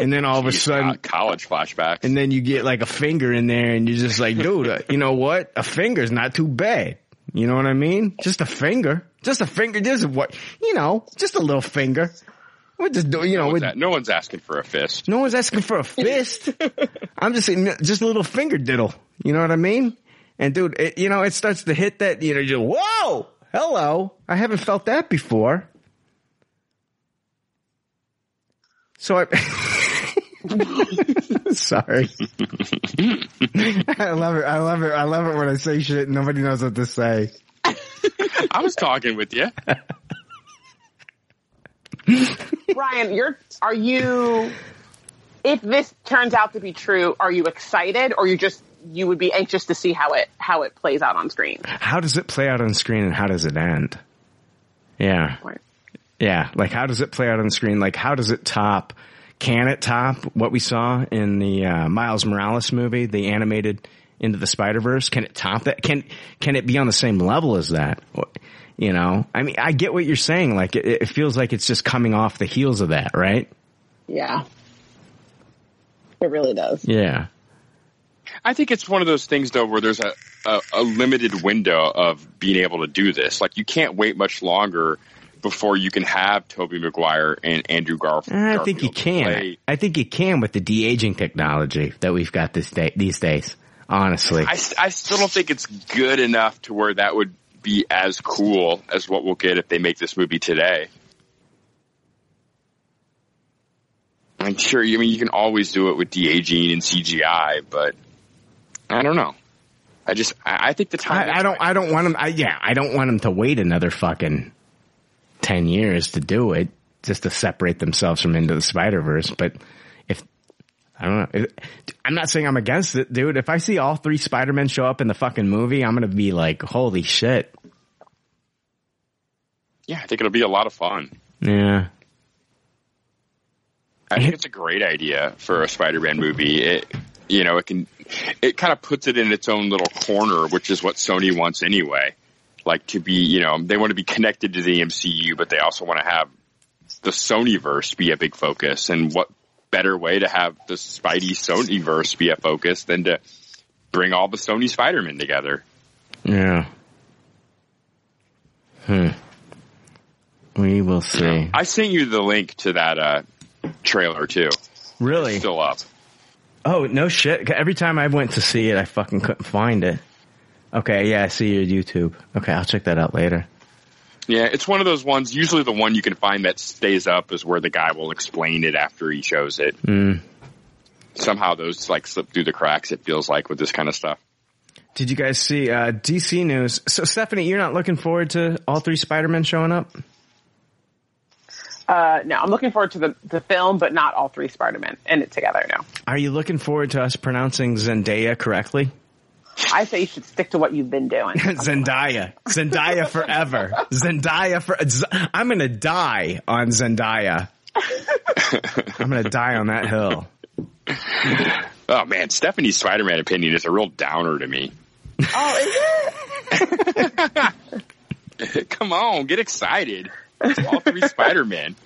And then all of a Jeez, sudden, college flashbacks. and then you get like a finger in there, and you're just like, dude, uh, you know what? A finger's not too bad. You know what I mean? Just a finger, just a finger. This is what you know, just a little finger. We're just do, you know, no, one's no one's asking for a fist. no one's asking for a fist. I'm just saying, just a little finger diddle. You know what I mean? And dude, it, you know, it starts to hit that, you know, you whoa, hello. I haven't felt that before. So I, sorry. I love it. I love it. I love it when I say shit and nobody knows what to say. I was talking with you. Ryan, you're are you if this turns out to be true, are you excited or you just you would be anxious to see how it how it plays out on screen? How does it play out on screen and how does it end? Yeah. Yeah, like how does it play out on screen? Like how does it top? Can it top what we saw in the uh, Miles Morales movie, the animated Into the Spider Verse? Can it top that? Can can it be on the same level as that? You know, I mean, I get what you're saying. Like it, it feels like it's just coming off the heels of that, right? Yeah. It really does. Yeah. I think it's one of those things though where there's a, a, a limited window of being able to do this. Like you can't wait much longer before you can have Tobey Maguire and Andrew Garf- Garfield. I think you can. play. I think you can with the de aging technology that we've got this day these days. Honestly, I, I still don't think it's good enough to where that would be as cool as what we'll get if they make this movie today. I'm sure. I mean, you can always do it with de aging and CGI, but I don't know. I just, I, I think the time. I, I don't. I don't want him. I, yeah, I don't want him to wait another fucking ten years to do it just to separate themselves from Into the Spider Verse. But if I don't know, I'm not saying I'm against it, dude. If I see all three Spider Men show up in the fucking movie, I'm gonna be like, holy shit. yeah, I think it'll be a lot of fun. Yeah. I think it's a great idea for a Spider-Man movie. It, you know, it can, it kind of puts it in its own little corner, which is what Sony wants anyway. Like to be, you know, they want to be connected to the MCU, but they also want to have the Sonyverse be a big focus. And what better way to have the Spidey Sonyverse be a focus than to bring all the Sony Spider-Man together? Yeah. Hmm. We will see. I sent you the link to that uh, trailer too. Really? Still up. Oh no shit! Every time I went to see it, I fucking couldn't find it. Okay, yeah, I see your YouTube. Okay, I'll check that out later. Yeah, it's one of those ones. Usually, the one you can find that stays up is where the guy will explain it after he shows it. Mm. Somehow, those like slip through the cracks. It feels like with this kind of stuff. Did you guys see uh, DC news? So Stephanie, you're not looking forward to all three Spider-Men showing up? Uh, no, I'm looking forward to the, the film, but not all three Spider-Men in it together. No, Are you looking forward to us pronouncing Zendaya correctly? I say you should stick to what you've been doing. Zendaya, Zendaya forever. Zendaya for. Z- I'm gonna die on Zendaya. I'm gonna die on that hill. Oh man, Stephanie's Spider-Man opinion is a real downer to me. oh, is it? Come on, get excited. All three Spider-Man.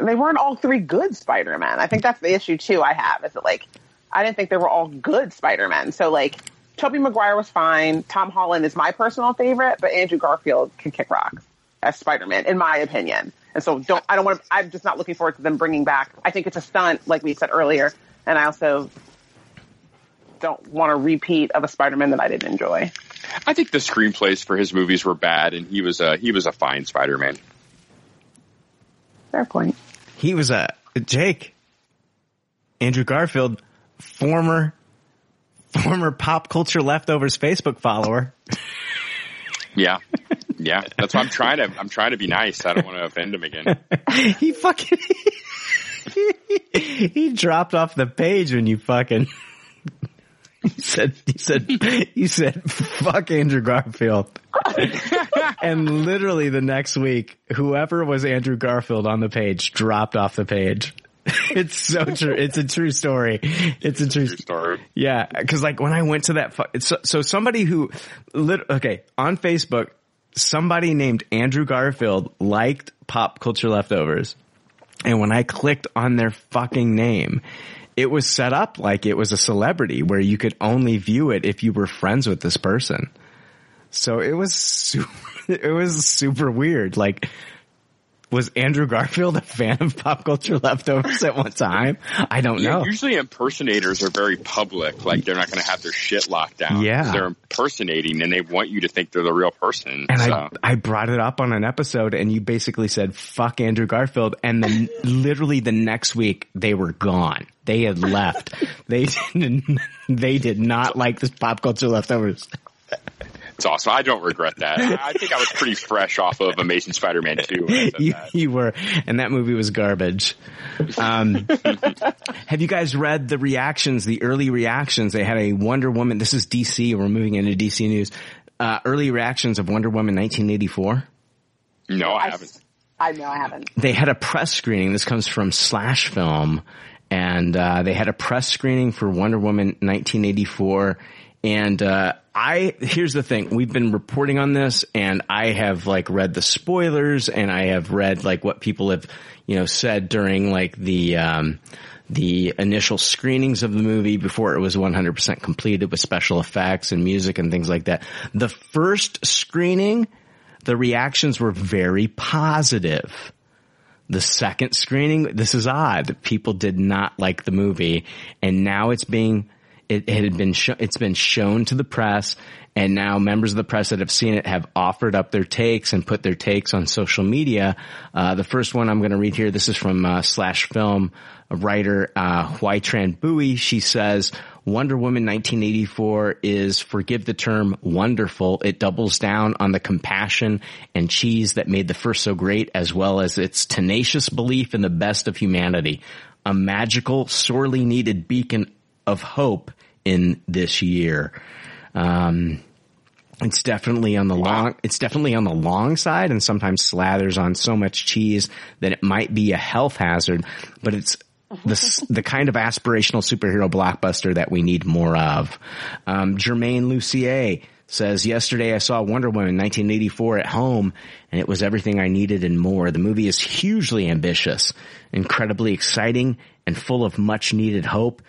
they weren't all three good Spider-Man. I think that's the issue too I have is that like, I didn't think they were all good Spider-Men. So like, Tobey Maguire was fine. Tom Holland is my personal favorite, but Andrew Garfield can kick rocks as Spider-Man, in my opinion. And so don't, I don't want to, I'm just not looking forward to them bringing back. I think it's a stunt, like we said earlier. And I also don't want a repeat of a Spider-Man that I didn't enjoy. I think the screenplays for his movies were bad, and he was a he was a fine Spider-Man. Fair point. He was a Jake. Andrew Garfield, former former pop culture leftovers Facebook follower. Yeah, yeah. That's why I'm trying to I'm trying to be nice. I don't want to offend him again. he fucking he, he dropped off the page when you fucking he said he said he said fuck Andrew Garfield. and literally the next week, whoever was Andrew Garfield on the page dropped off the page. It's so true. It's a true story. It's a true True story. Yeah, because like when I went to that, fu- so, so somebody who, lit, okay, on Facebook, somebody named Andrew Garfield liked Pop Culture Leftovers, and when I clicked on their fucking name, it was set up like it was a celebrity where you could only view it if you were friends with this person. So it was super, it was super weird. Like, was Andrew Garfield a fan of Pop Culture Leftovers at one time? I don't Yeah, know. usually impersonators are very public. Like they're not going to have their shit locked down. Yeah. They're impersonating and they want you to think they're the real person. And so. I, I brought it up on an episode and you basically said, fuck Andrew Garfield. And then literally the next week they were gone. They had left. they didn't, they did not like this pop culture leftovers. it's awesome. I don't regret that. I I think I was pretty fresh off of Amazing Spider-Man 2. when I said You, you were, and that movie was garbage. Um, have you guys read the reactions, the early reactions? They had a Wonder Woman. This is DC. We're moving into DC news. Uh, early reactions of Wonder Woman 1984. No, I I, haven't. I know I haven't. they had a press screening. This comes from Slash Film, and uh, they had a press screening for Wonder Woman 1984. And uh, I here's the thing: we've been reporting on this, and I have like read the spoilers, and I have read like what people have you know said during like the. Um, the initial screenings of the movie before it was 100% completed with special effects and music and things like that. The first screening, the reactions were very positive. The second screening, this is odd. People did not like the movie and now it's being, it, it had been, sho- it's been shown to the press and now members of the press that have seen it have offered up their takes and put their takes on social media. Uh, the first one I'm going to read here, this is from, uh, Slash Film, writer, uh, Hoai-Tran Bui. She says, Wonder Woman 1984 is, forgive the term, wonderful. It doubles down on the compassion and cheese that made the first so great, as well as its tenacious belief in the best of humanity. A magical, sorely needed beacon of hope in this year. Um, it's definitely on the long, it's definitely on the long side and sometimes slathers on so much cheese that it might be a health hazard, but it's the, the kind of aspirational superhero blockbuster that we need more of. Um, Germain Lussier says, yesterday I saw Wonder Woman 1984 at home and it was everything I needed and more. The movie is hugely ambitious, incredibly exciting and full of much needed hope.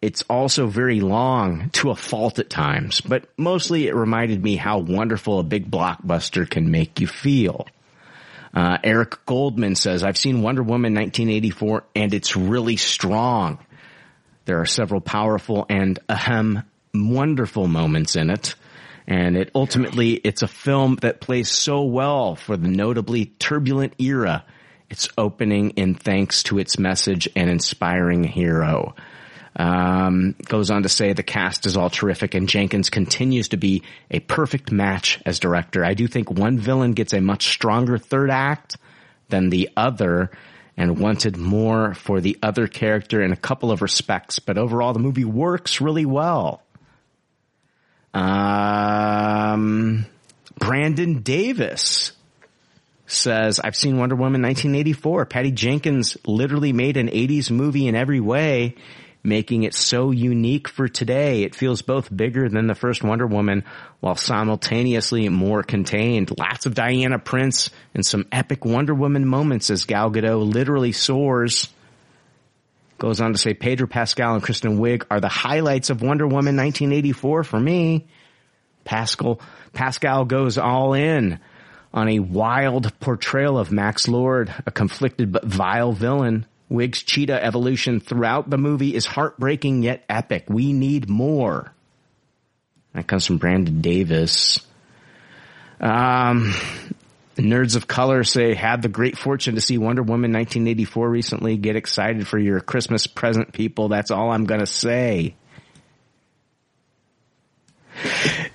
It's also very long to a fault at times, but mostly it reminded me how wonderful a big blockbuster can make you feel. Uh, Eric Goldman says, I've seen Wonder Woman 1984 and it's really strong. There are several powerful and ahem, wonderful moments in it. And it ultimately, it's a film that plays so well for the notably turbulent era it's opening in thanks to its message and inspiring hero. Um, goes on to say the cast is all terrific and Jenkins continues to be a perfect match as director. I do think one villain gets a much stronger third act than the other and wanted more for the other character in a couple of respects, but overall the movie works really well. Um, Brandon Davis says, I've seen Wonder Woman 1984. Patty Jenkins literally made an 80s movie in every way, making it so unique for today. It feels both bigger than the first Wonder Woman while simultaneously more contained. Lots of Diana Prince and some epic Wonder Woman moments as Gal Gadot literally soars. Goes on to say Pedro Pascal and Kristen Wiig are the highlights of Wonder Woman 1984 for me. Pascal, Pascal goes all in on a wild portrayal of Max Lord, a conflicted but vile villain. Wiig's cheetah evolution throughout the movie is heartbreaking yet epic. We need more. That comes from Brandon Davis. Um, Nerds of Color say, had the great fortune to see Wonder Woman 1984 recently. Get excited for your Christmas present, people. That's all I'm gonna say.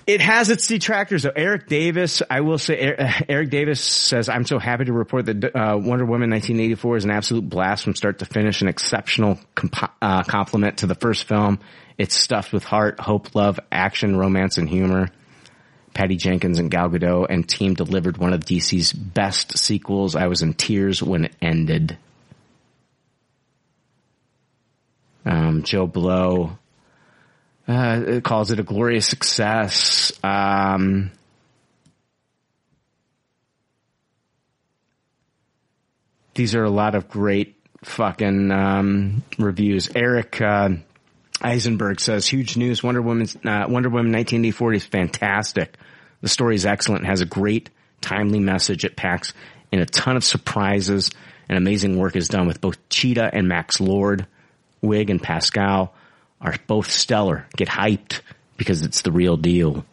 It has its detractors though. Eric Davis, I will say, Er- Eric Davis says, I'm so happy to report that uh, Wonder Woman 1984 is an absolute blast from start to finish, an exceptional comp- uh, compliment to the first film. It's stuffed with heart, hope, love, action, romance, and humor. Patty Jenkins and Gal Gadot and team delivered one of DC's best sequels. I was in tears when it ended. Um, Joe Blow uh, calls it a glorious success. Um, these are a lot of great fucking um, reviews. Eric uh, Eisenberg says, "Huge news! Wonder Woman, uh, Wonder Woman 1984 is fantastic. The story is excellent. Has a great, timely message. It packs in a ton of surprises. And amazing work is done with both Cheetah and Max Lord. Wiig and Pascal are both stellar. Get hyped because it's the real deal.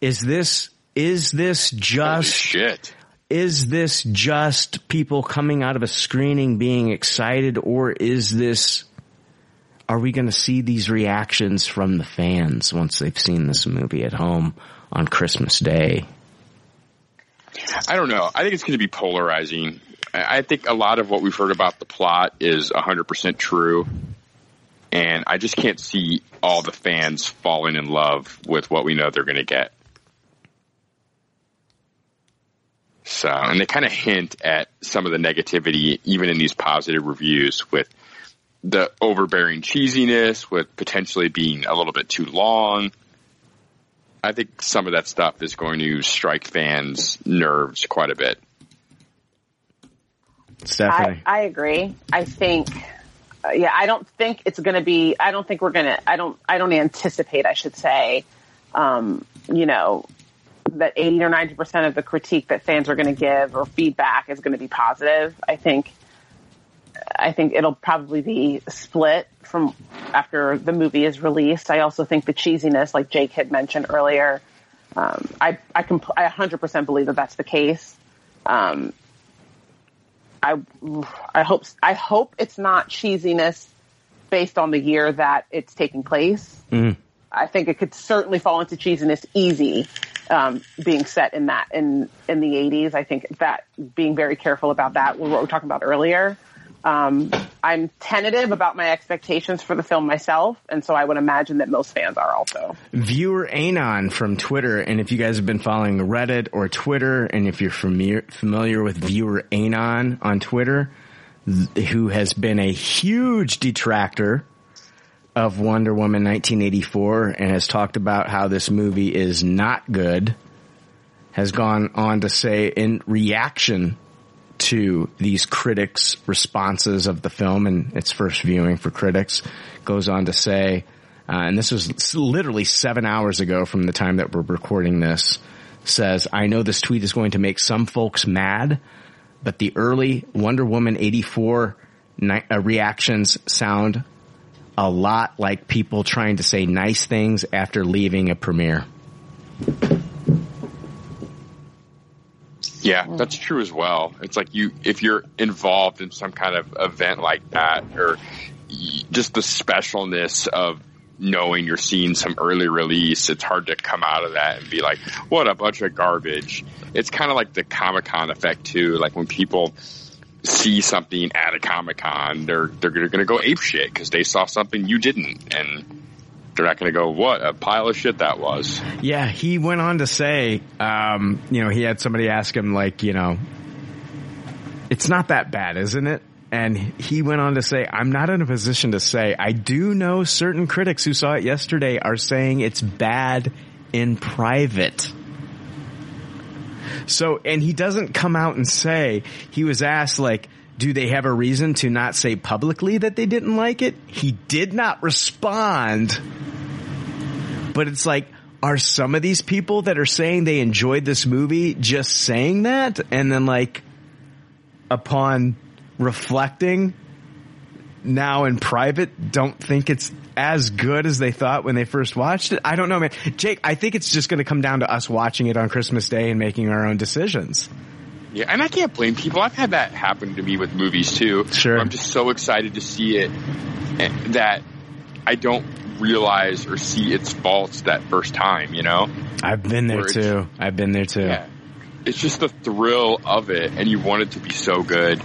Is this is this just shit? Is this just people coming out of a screening being excited, or is this? Are we going to see these reactions from the fans once they've seen this movie at home on Christmas Day? I don't know. I think it's going to be polarizing. I I think a lot of what we've heard about the plot is 100% true. And I just can't see all the fans falling in love with what we know they're going to get. So, and they kind of hint at some of the negativity, even in these positive reviews, with the overbearing cheesiness, with potentially being a little bit too long. I think some of that stuff is going to strike fans' nerves quite a bit. Stephanie. I, I agree. I think, yeah, I don't think it's going to be. I don't think we're going to. I don't. I don't anticipate. I should say, um, you know, that eighty or ninety percent of the critique that fans are going to give or feedback is going to be positive. I think. I think it'll probably be split from after the movie is released. I also think the cheesiness, like Jake had mentioned earlier, um, I I, compl- I 100% believe that that's the case. Um, I I hope I hope it's not cheesiness based on the year that it's taking place. Mm. I think it could certainly fall into cheesiness easy, um, being set in that in in the 80s. I think that being very careful about that, what we were talking about earlier. Um, I'm tentative about my expectations for the film myself, and so I would imagine that most fans are also. Viewer Anon from Twitter, and if you guys have been following Reddit or Twitter, and if you're familiar familiar with Viewer Anon on Twitter, th- who has been a huge detractor of Wonder Woman 1984 and has talked about how this movie is not good, has gone on to say in reaction to these critics' responses of the film and its first viewing for critics, goes on to say, uh, and this was literally seven hours ago from the time that we're recording this, says, I know this tweet is going to make some folks mad, but the early Wonder Woman 84 ni- uh, reactions sound a lot like people trying to say nice things after leaving a premiere. Yeah, mm. that's true as well. It's like you, if you're involved in some kind of event like that, or just the specialness of knowing you're seeing some early release, it's hard to come out of that and be like, what a bunch of garbage. It's kind of like the Comic Con effect too. Like when people see something at a Comic Con, they're, they're going to go ape shit because they saw something you didn't. And they're not going to go, what a pile of shit that was. Yeah, he went on to say, um, you know, he had somebody ask him, like, you know, it's not that bad, isn't it? And he went on to say, I'm not in a position to say. I do know certain critics who saw it yesterday are saying it's bad in private. So, and he doesn't come out and say, he was asked, like, do they have a reason to not say publicly that they didn't like it? He did not respond. But it's like, are some of these people that are saying they enjoyed this movie just saying that? And then like, upon reflecting now in private, don't think it's as good as they thought when they first watched it? I don't know, man. Jake, I think it's just going to come down to us watching it on Christmas Day and making our own decisions. Yeah, and I can't blame people. I've had that happen to me with movies too. Sure. I'm just so excited to see it that I don't realize or see its faults that first time, you know? I've been there Where too. I've been there too. Yeah. It's just the thrill of it and you want it to be so good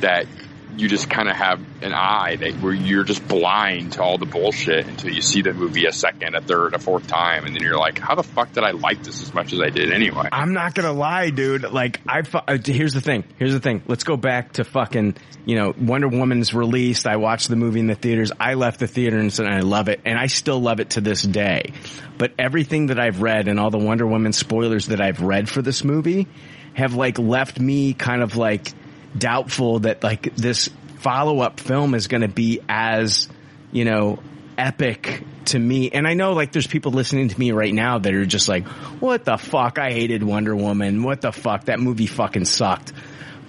that you just kind of have an eye that where you're just blind to all the bullshit until you see the movie a second, a third, a fourth time, and then you're like, how the fuck did I like this as much as I did anyway? I'm not gonna lie, dude. Like, I fu- uh, here's the thing. Here's the thing. Let's go back to fucking, you know, Wonder Woman's released. I watched the movie in the theaters. I left the theater and said I love it, and I still love it to this day. But everything that I've read and all the Wonder Woman spoilers that I've read for this movie have like left me kind of like doubtful that like this follow up film is going to be as, you know, epic to me. And I know like there's people listening to me right now that are just like, what the fuck? I hated Wonder Woman. What the fuck? That movie fucking sucked.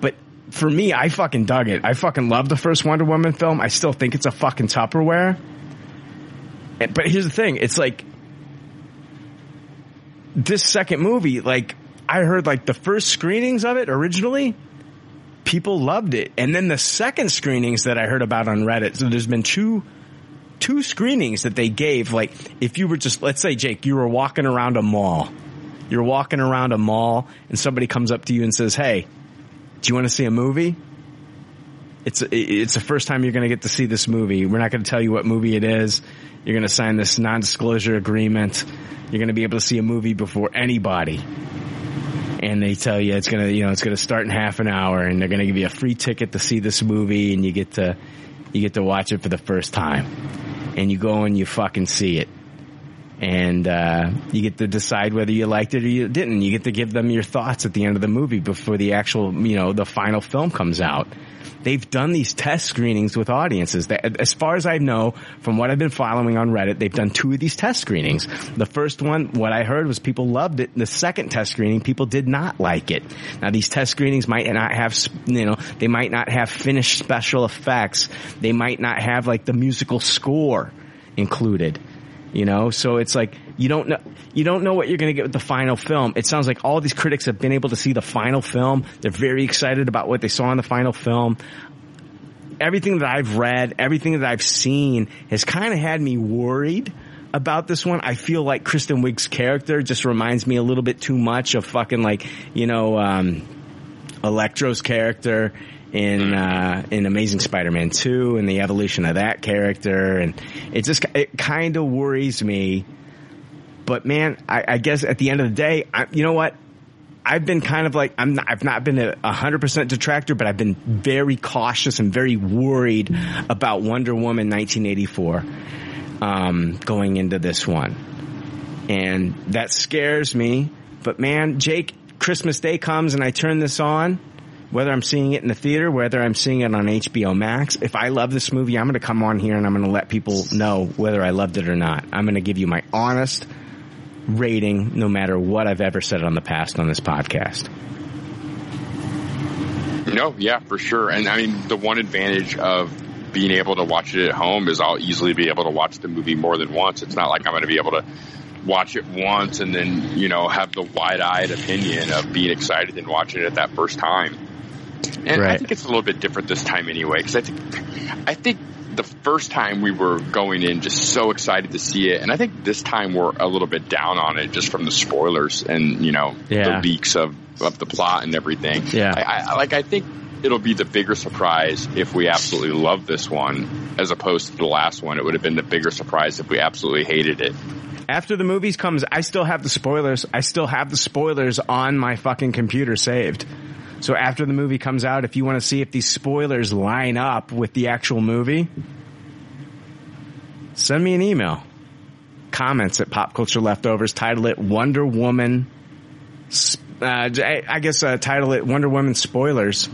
But for me, I fucking dug it. I fucking love the first Wonder Woman film. I still think it's a fucking Tupperware. But here's the thing. It's like, this second movie, like, I heard like the first screenings of it originally, people loved it. And then the second screenings that I heard about on Reddit, so there's been two, two screenings that they gave. Like, if you were just, let's say, Jake, you were walking around a mall. You're walking around a mall and somebody comes up to you and says, Hey, do you want to see a movie? It's, it's the first time you're going to get to see this movie. We're not going to tell you what movie it is. You're going to sign this non-disclosure agreement. You're going to be able to see a movie before anybody and they tell you it's gonna, you know, it's gonna start in half an hour, and they're gonna give you a free ticket to see this movie, and you get to, you get to watch it for the first time, and you go and you fucking see it, and uh, you get to decide whether you liked it or you didn't. You get to give them your thoughts at the end of the movie before the actual, you know, the final film comes out. They've done these test screenings with audiences. As far as I know, from what I've been following on Reddit, they've done two of these test screenings. The first one, what I heard was people loved it. The second test screening, people did not like it. Now these test screenings might not have, you know, they might not have finished special effects. They might not have like the musical score included. You know, so it's like you don't know you don't know what you're going to get with the final film. It sounds like all these critics have been able to see the final film. They're very excited about what they saw in the final film. Everything that I've read, everything that I've seen has kind of had me worried about this one. I feel like Kristen Wiig's character just reminds me a little bit too much of fucking like, you know, um, Electro's character in uh, in Amazing Spider-Man 2 and the evolution of that character. And it just it kind of worries me. But man I, I guess at the end of the day I, you know what? I've been kind of like I'm not, I've not been a hundred percent detractor but I've been very cautious and very worried about Wonder Woman 1984 um, going into this one. And that scares me. But man Jake Christmas Day comes and I turn this on whether I'm seeing it in the theater, whether I'm seeing it on HBO Max, if I love this movie, I'm going to come on here and I'm going to let people know whether I loved it or not. I'm going to give you my honest rating no matter what I've ever said on the past on this podcast. No, yeah, for sure. And I mean, the one advantage of being able to watch it at home is I'll easily be able to watch the movie more than once. It's not like I'm going to be able to watch it once and then, you know, have the wide eyed opinion of being excited and watching it that first time. And I think it's a little bit different this time anyway, because I think, I think the first time we were going in just so excited to see it, and I think this time we're a little bit down on it just from the spoilers and you know Yeah. the leaks of of the plot and everything. Yeah. I, I like I think it'll be the bigger surprise if we absolutely love this one as opposed to the last one. It would have been the bigger surprise if we absolutely hated it. After the movies comes, I still have the spoilers. I still have the spoilers on my fucking computer saved. So after the movie comes out, if you want to see if these spoilers line up with the actual movie, send me an email. Comments at Pop Culture Leftovers. Title it Wonder Woman. Uh, I guess uh, title it Wonder Woman spoilers.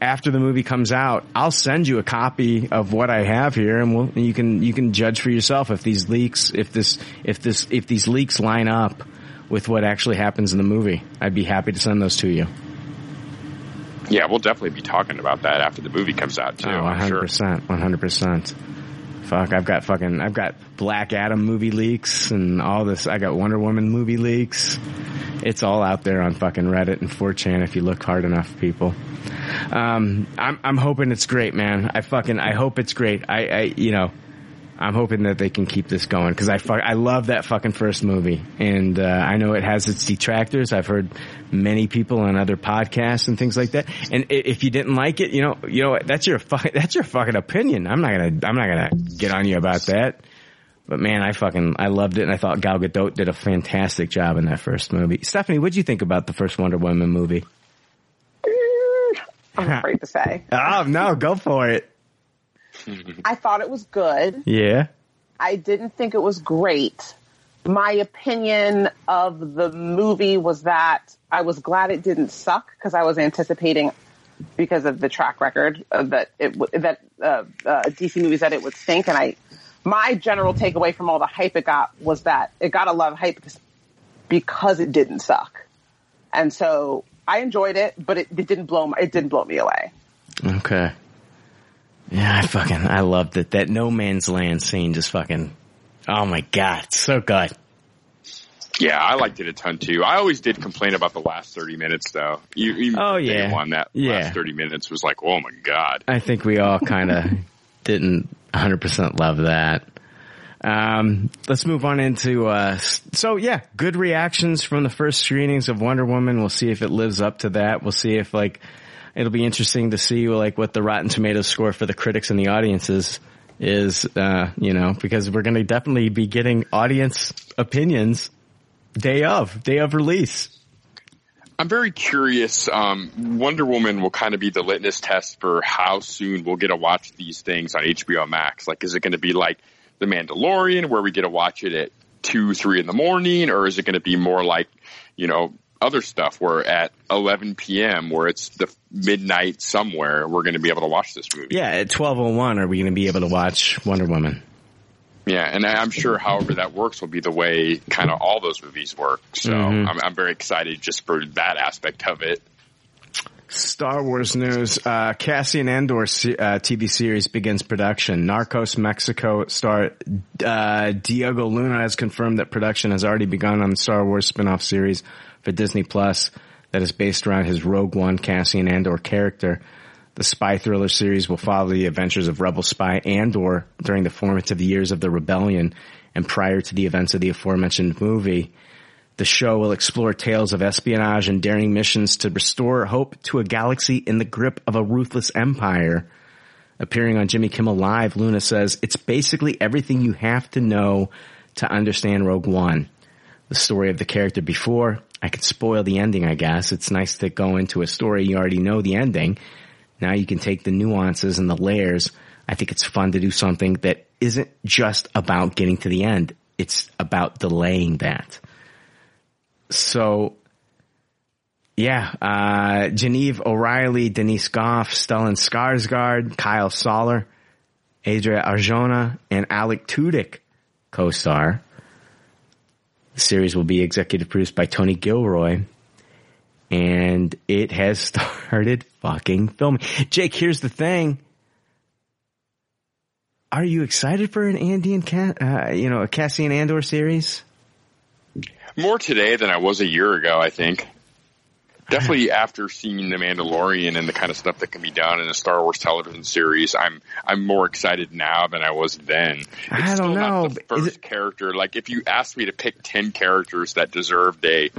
After the movie comes out, I'll send you a copy of what I have here, and we'll, you can you can judge for yourself if these leaks, if this if this if these leaks line up with what actually happens in the movie. I'd be happy to send those to you. Yeah, we'll definitely be talking about that after the movie comes out too. Oh, I'm sure. 100%. 100%. Fuck, I've got fucking, I've got Black Adam movie leaks and all this. I got Wonder Woman movie leaks. It's all out there on fucking Reddit and 4chan if you look hard enough, people. Um, I'm, I'm hoping it's great, man. I fucking, I hope it's great. I, I, you know, I'm hoping that they can keep this going because I fuck, I love that fucking first movie, and uh, I know it has its detractors. I've heard many people on other podcasts and things like that. And if you didn't like it, you know, you know, that's your fucking that's your fucking opinion. I'm not gonna I'm not gonna get on you about that. But man, I fucking I loved it, and I thought Gal Gadot did a fantastic job in that first movie. Stephanie, what'd you think about the first Wonder Woman movie? I'm afraid to say. Oh no, go for it. I thought it was good. Yeah. I didn't think it was great. My opinion of the movie was that I was glad it didn't suck because I was anticipating because of the track record uh, that it w- that uh, uh, DC movies that it would stink. And I, my general takeaway from all the hype it got was that it got a lot of hype because, because it didn't suck. And so I enjoyed it, but it, it didn't blow my, it didn't blow me away. Okay. Yeah, I fucking I loved it. That no man's land scene just fucking oh my god, so good. Yeah, I liked it a ton too. I always did complain about the last 30 minutes though. You, you Oh, yeah. one, that Yeah. last 30 minutes was like, oh my god. I think we all kind of didn't 100% love that. Um, let's move on into, uh, so yeah, good reactions from the first screenings of Wonder Woman. We'll see if it lives up to that. We'll see if like, it'll be interesting to see like what the Rotten Tomatoes score for the critics and the audiences is, uh, you know, because we're going to definitely be getting audience opinions day of, day of release. I'm very curious. Um, Wonder Woman will kind of be the litmus test for how soon we'll get to watch these things on HBO Max. Like, is it going to be like The Mandalorian, where we get to watch it at two, three in the morning, or is it going to be more like, you know, other stuff where at 11 p.m., where it's the midnight somewhere, we're going to be able to watch this movie? Yeah, at 1201, are we going to be able to watch Wonder Woman? Yeah, and I'm sure, however that works, will be the way kind of all those movies work. So Mhm. I'm, I'm very excited just for that aspect of it. Star Wars news. Uh, Cassian Andor uh, TV series begins production. Narcos Mexico star uh, Diego Luna has confirmed that production has already begun on the Star Wars spin-off series for Disney Plus that is based around his Rogue One Cassian Andor character. The spy thriller series will follow the adventures of rebel spy Andor during the formative years of the rebellion and prior to the events of the aforementioned movie. The show will explore tales of espionage and daring missions to restore hope to a galaxy in the grip of a ruthless empire. Appearing on Jimmy Kimmel Live, Luna says, it's basically everything you have to know to understand Rogue One. The story of the character before, I could spoil the ending, I guess. It's nice to go into a story you already know the ending. Now you can take the nuances and the layers. I think it's fun to do something that isn't just about getting to the end. It's about delaying that. So, yeah, uh, Genevieve O'Reilly, Denise Gough, Stellan Skarsgård, Kyle Soller, Adria Arjona, and Alec Tudyk co-star. The series will be executive produced by Tony Gilroy. And it has started fucking filming. Jake, here's the thing. Are you excited for an Andy and Cat, uh, you know, a Cassian Andor series? More today than I was a year ago, I think. Definitely after seeing The Mandalorian and the kind of stuff that can be done in a Star Wars television series, I'm I'm more excited now than I was then. It's I don't know, Not the but is first character. Like if you asked me to pick ten characters that deserved a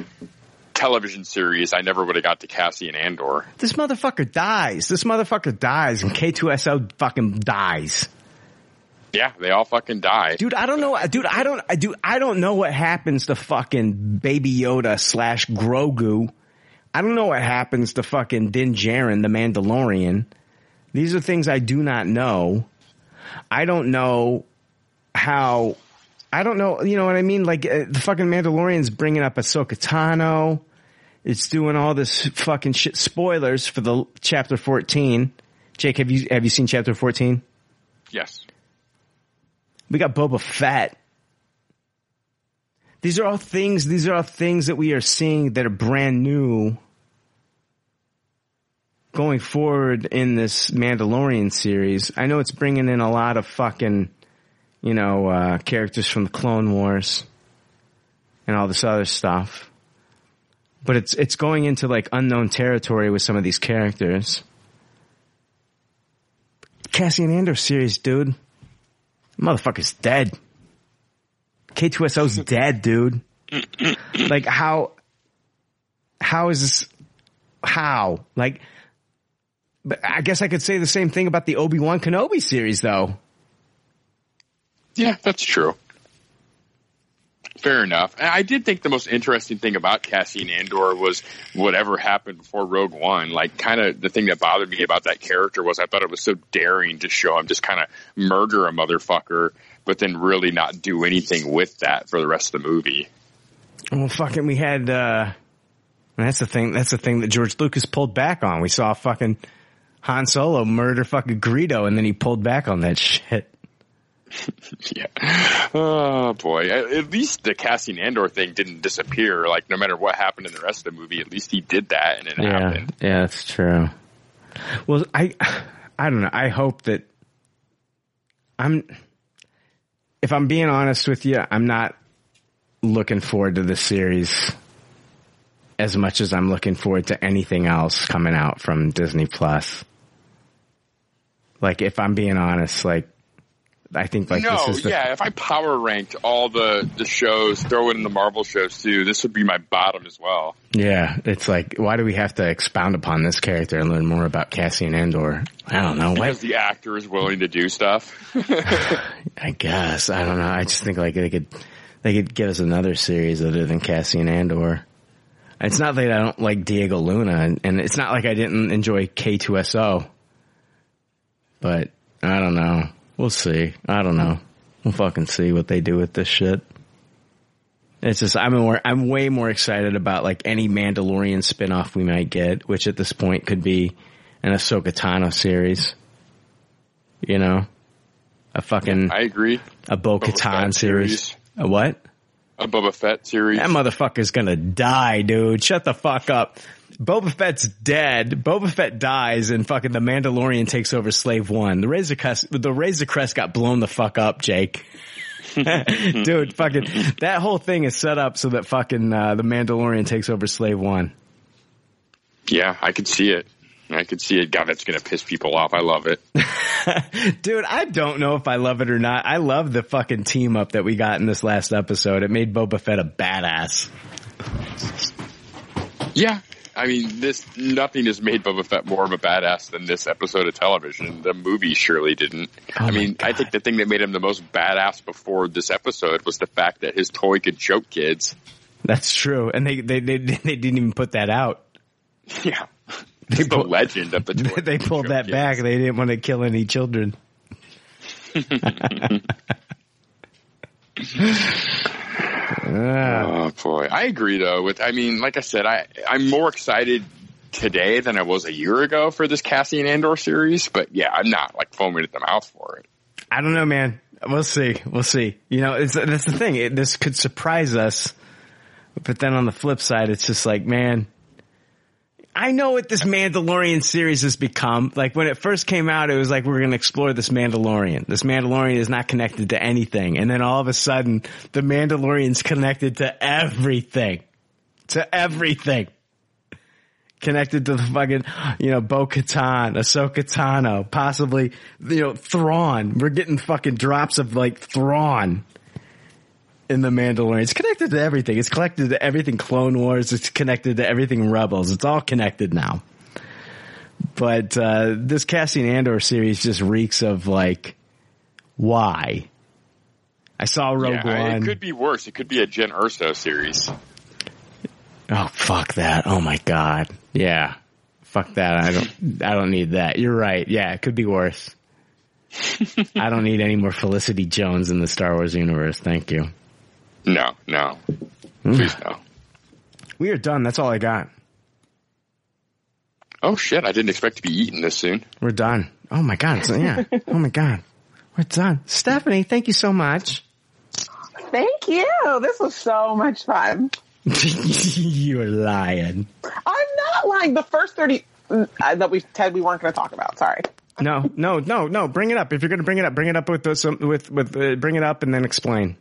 television series, I never would have got to Cassian Andor. This motherfucker dies. This motherfucker dies and K2SO fucking dies. Yeah, they all fucking die. Dude, I don't know. Dude, I don't, dude, I don't know what happens to fucking Baby Yoda slash Grogu. I don't know what happens to fucking Din Djarin, the Mandalorian. These are things I do not know. I don't know how, I don't know, you know what I mean? Like, uh, the fucking Mandalorian's bringing up Ahsoka Tano. It's doing all this fucking shit. Spoilers for the chapter 14. Jake, have you, have you seen chapter 14? Yes. We got Boba Fett. These are all things, these are all things that we are seeing that are brand new going forward in this Mandalorian series. I know it's bringing in a lot of fucking, you know, uh, characters from the Clone Wars and all this other stuff. But it's, it's going into like unknown territory with some of these characters. Cassian Andor series, dude. Motherfucker's dead. K2SO's dead, dude. like how, how is this, how? Like, but I guess I could say the same thing about the Obi-Wan Kenobi series though. Yeah, that's true. Fair enough. I did think the most interesting thing about Cassian Andor was whatever happened before Rogue One. Like, kind of the thing that bothered me about that character was I thought it was so daring to show him just kind of murder a motherfucker, but then really not do anything with that for the rest of the movie. Well, fucking, we had, uh, that's the thing, that's the thing that George Lucas pulled back on. We saw fucking Han Solo murder fucking Greedo and then he pulled back on that shit. yeah. Oh boy. At least the Cassian Andor thing didn't disappear. Like no matter what happened in the rest of the movie, at least he did that and it Yeah, happened. yeah, that's true. Well, I, I don't know. I hope that I'm, if I'm being honest with you, I'm not looking forward to this series as much as I'm looking forward to anything else coming out from Disney Plus. Like, if I'm being honest, like, I think like no, this is the, yeah. If I power ranked all the the shows, throw it in the Marvel shows too, this would be my bottom as well. yeah, it's like, why do we have to expound upon this character and learn more about Cassian Andor? I don't know. Because the actor is willing to do stuff. I guess I don't know. I just think like they could they could give us another series other than Cassian Andor. It's not that I don't like Diego Luna, and, and it's not like I didn't enjoy K2SO, but I don't know. We'll see. I don't know. We'll fucking see what they do with this shit. It's just I'm more I'm way more excited about like any Mandalorian spinoff we might get, which at this point could be an Ahsoka Tano series. You know, a fucking I agree. a Bo Katan series. series. A what? A Boba Fett series. That motherfucker's gonna die, dude. Shut the fuck up. Boba Fett's dead. Boba Fett dies and fucking the Mandalorian takes over Slave One. The Razor Crest, the Razor Crest got blown the fuck up, Jake. dude, fucking, that whole thing is set up so that fucking, uh, the Mandalorian takes over Slave One. Yeah, I could see it. I could see it. God, that's to piss people off. I love it. Dude, I don't know if I love it or not. I love the fucking team up that we got in this last episode. It made Boba Fett a badass. Yeah. I mean, this nothing has made Boba Fett more of a badass than this episode of television. The movie surely didn't. Oh I mean, I think the thing that made him the most badass before this episode was the fact that his toy could choke kids. That's true. And they, they, they, they didn't even put that out. Yeah, They the pulled, legend of the toy. they pulled that kids. back. They didn't want to kill any children. Oh boy, I agree though. With I mean, like I said, I I'm more excited today than I was a year ago for this Cassian Andor series. But yeah, I'm not like foaming at the mouth for it. I don't know, man. We'll see. We'll see. You know, it's, that's the thing. It, this could surprise us. But then on the flip side, it's just like, man, I know what this Mandalorian series has become. Like when it first came out, it was like, we're going to explore this Mandalorian. This Mandalorian is not connected to anything. And then all of a sudden, the Mandalorian's connected to everything. To everything. Connected to the fucking, you know, Bo-Katan, Ahsoka Tano, possibly, you know, Thrawn. We're getting fucking drops of like Thrawn in the Mandalorian. It's connected to everything. It's connected to everything Clone Wars. It's connected to everything Rebels. It's all connected now. But uh, this Cassian Andor series just reeks of like, why? I saw Rogue yeah, One. it could be worse. It could be a Jyn Erso series. Oh fuck that! Oh my god! Yeah, fuck that! I don't. I don't need that. You're right. Yeah, it could be worse. I don't need any more Felicity Jones in the Star Wars universe. Thank you. No, no, please no. We are done. That's all I got. Oh shit! I didn't expect to be eaten this soon. We're done. Oh my god! So, yeah. Oh my god. We're done. Stephanie, thank you so much. Thank you. This was so much fun. You're lying. I'm not lying. The first 30 uh, that we said we weren't going to talk about. Sorry. No, no, no, no. Bring it up. If you're going to bring it up, bring it up with those, with with uh, bring it up and then explain.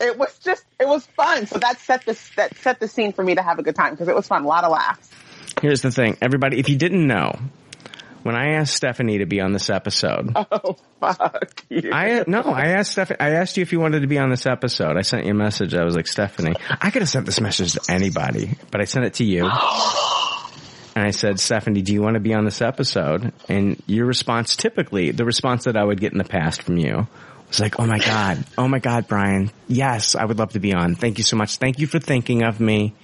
It was just, it was fun. So that set the, that set the scene for me to have a good time because it was fun. A lot of laughs. Here's the thing, everybody. If you didn't know, when I asked Stephanie to be on this episode, Oh fuck! you. I no, I asked Stephanie. I asked you if you wanted to be on this episode. I sent you a message. I was like, Stephanie, I could have sent this message to anybody, but I sent it to you. And I said, Stephanie, do you want to be on this episode? And your response, typically, the response that I would get in the past from you was like, oh my God, oh my God, Brian. Yes, I would love to be on. Thank you so much. Thank you for thinking of me.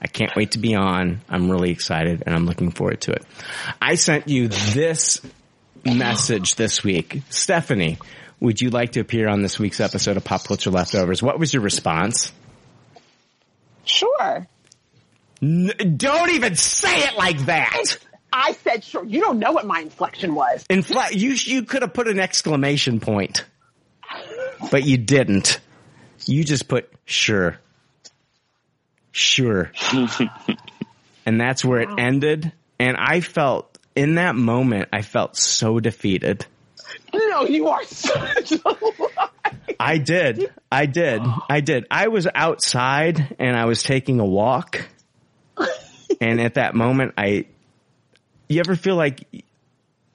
I can't wait to be on. I'm really excited and I'm looking forward to it. I sent you this message this week. Stephanie, would you like to appear on this week's episode of Pop Culture Leftovers? What was your response? Sure. N- don't even say it like that. I said sure. You don't know what my inflection was. In fact, you you could have put an exclamation point, but you didn't. You just put sure, sure, and that's where it ended. And I felt in that moment, I felt so defeated. No, you are such a lie. I did. I did. I did. I was outside and I was taking a walk. And at that moment, I, you ever feel like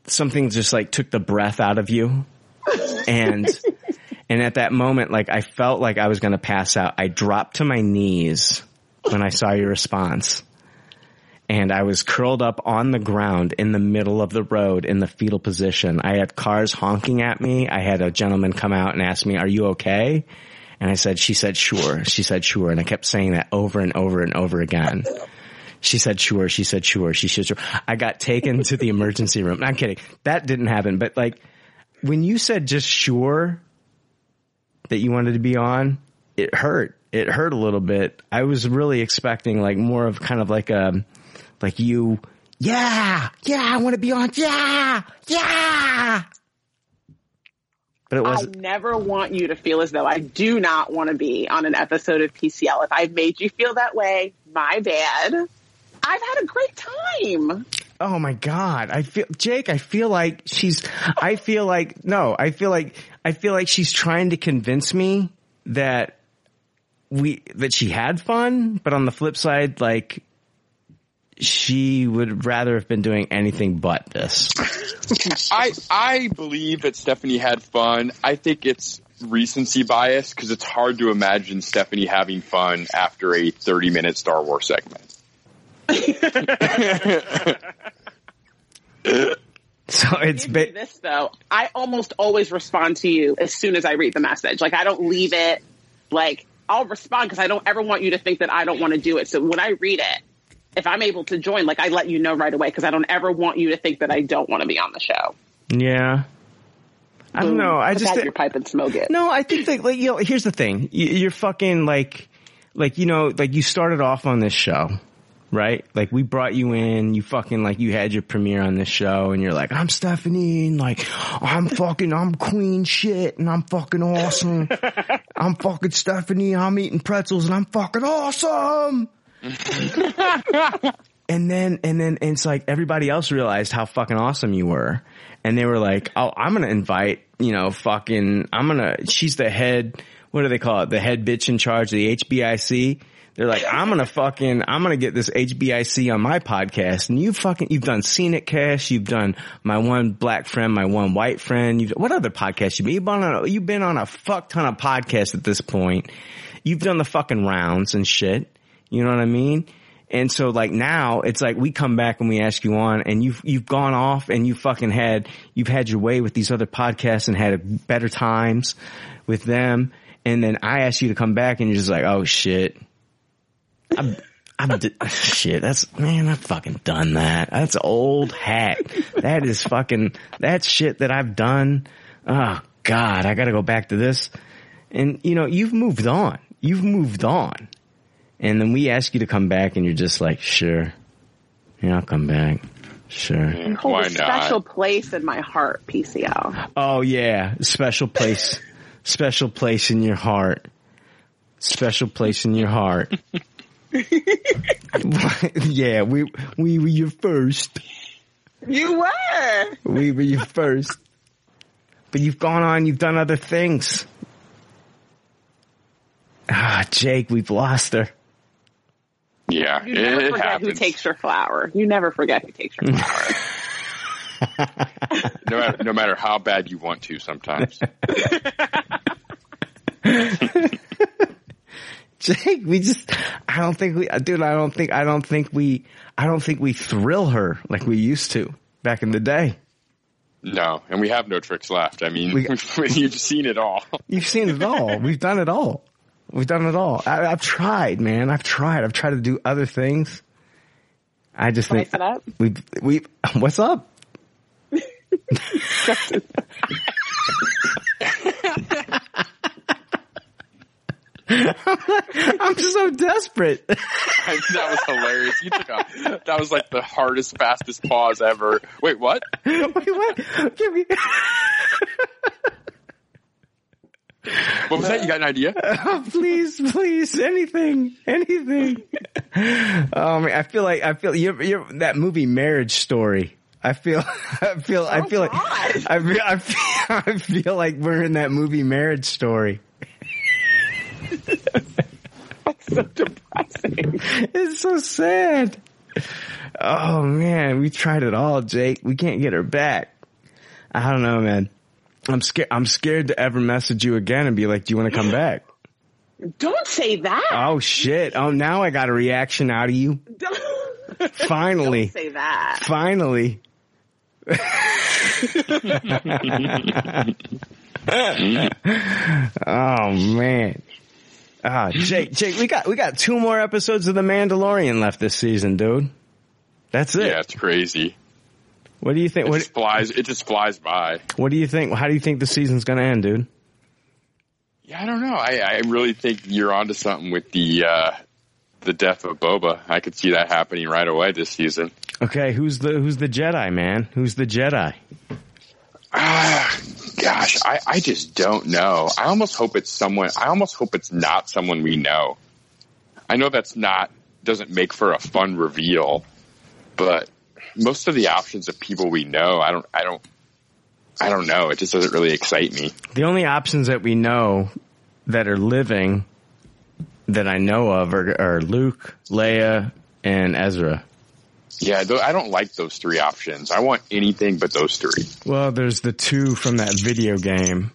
something just like took the breath out of you? And, and at that moment, like I felt like I was going to pass out. I dropped to my knees when I saw your response. And I was curled up on the ground in the middle of the road in the fetal position. I had cars honking at me. I had a gentleman come out and ask me, are you okay? And I said, she said, sure. She said, sure. And I kept saying that over and over and over again. She said, sure. She said, sure. She said, sure. I got taken to the emergency room. I'm kidding. That didn't happen. But like, when you said just sure that you wanted to be on, it hurt. It hurt a little bit. I was really expecting like more of kind of like a, like you, yeah, yeah, I want to be on, yeah, yeah. But it wasn't. never want you to feel as though I do not want to be on an episode of PCL. If I've made you feel that way, my bad. I've had a great time. Oh my god. I feel Jake, I feel like she's I feel like no, I feel like I feel like she's trying to convince me that we that she had fun, but on the flip side like she would rather have been doing anything but this. I I believe that Stephanie had fun. I think it's recency bias because it's hard to imagine Stephanie having fun after a 30 minute Star Wars segment. So it's ba- this though. I almost always respond to you as soon as I read the message. Like I don't leave it. Like I'll respond because I don't ever want you to think that I don't want to do it. So when I read it, if I'm able to join, like I let you know right away because I don't ever want you to think that I don't want to be on the show. yeah. I don't know. I Put just your pipe and smoke it. No, I think that like you know, here's the thing. You're fucking like, like you know, like you started off on this show, right? Like we brought you in, you fucking like you had your premiere on this show, and you're like, I'm Stephanie, and like I'm fucking, I'm queen shit, and I'm fucking awesome. I'm fucking Stephanie. I'm eating pretzels, and I'm fucking awesome. And then, and then, and it's like everybody else realized how fucking awesome you were. And they were like, oh, I'm gonna invite, you know, fucking, I'm gonna, she's the head, what do they call it? The head bitch in charge of the HBIC. They're like, I'm gonna fucking, I'm gonna get this HBIC on my podcast. And you fucking, you've done Scenic Cast, you've done my one black friend, my one white friend. You've, what other podcast you been? You've been on a, you've been on a fuck ton of podcasts at this point. You've done the fucking rounds and shit. You know what I mean? And so like now it's like we come back and we ask you on and you've, you've gone off and you fucking had, you've had your way with these other podcasts and had better times with them. And then I ask you to come back and you're just like, oh shit. I'm, I'm, d- shit, that's, man, I've fucking done that. That's old hat. That is fucking, that shit that I've done. Oh God, I gotta go back to this. And you know, you've moved on. You've moved on. And then we ask you to come back and you're just like, sure. Yeah, I'll come back. Sure. You hold Why a special not? place in my heart, PCL. Oh yeah, special place, special place in your heart. Special place in your heart. yeah, we we were your first. You were. We were your first. But you've gone on, you've done other things. Ah, Jake, we've lost her. Yeah, You never it forget who takes your flower. You never forget who takes your flower. no matter no matter how bad you want to. Sometimes. Jake, we just, I don't think we, dude, I don't think, I don't think we, I don't think we thrill her like we used to back in the day. No, and we have no tricks left. I mean, We- you've seen it all. You've seen it all. We've done it all. We've done it all. I, I've tried, man. I've tried. I've tried to do other things. I just think Spice it up. we we what's up? I'm so desperate. that was hilarious. You took a that was like the hardest, fastest pause ever. Wait, what? Wait, what? Give me. What was that? You got an idea? Oh, please, please, anything, anything. Oh man, I feel like I feel you're, you're that movie Marriage Story. I feel, oh, I feel, I feel like, I feel, I feel, I feel like we're in that movie Marriage Story. so depressing. It's so sad. Oh man, we tried it all, Jake. We can't get her back. I don't know, man. I'm scared. I'm scared to ever message you again and be like, "Do you want to come back?" Don't say that. Oh shit! Oh, now I got a reaction out of you. Don't, Finally, don't say that. finally. oh man. Ah, Jake, Jake, we got we got two more episodes of The Mandalorian left this season, dude. That's it. Yeah, it's crazy. What do you think? It What just flies. It just flies by. What do you think? How do you think the season's gonna end, dude? Yeah, I don't know. I, I really think you're onto something with the uh, the death of Boba. I could see that happening right away this season. Okay, who's the who's the Jedi man? Who's the Jedi? Ah, gosh, I, I just don't know. I almost hope it's someone. I almost hope it's not someone we know. I know that's not doesn't make for a fun reveal, but most of the options of people we know, I don't, I don't, I don't know. It just doesn't really excite me. The only options that we know that are living that I know of are, are Luke, Leia, and Ezra. Yeah, I don't like those three options. I want anything but those three. Well, there's the two from that video game.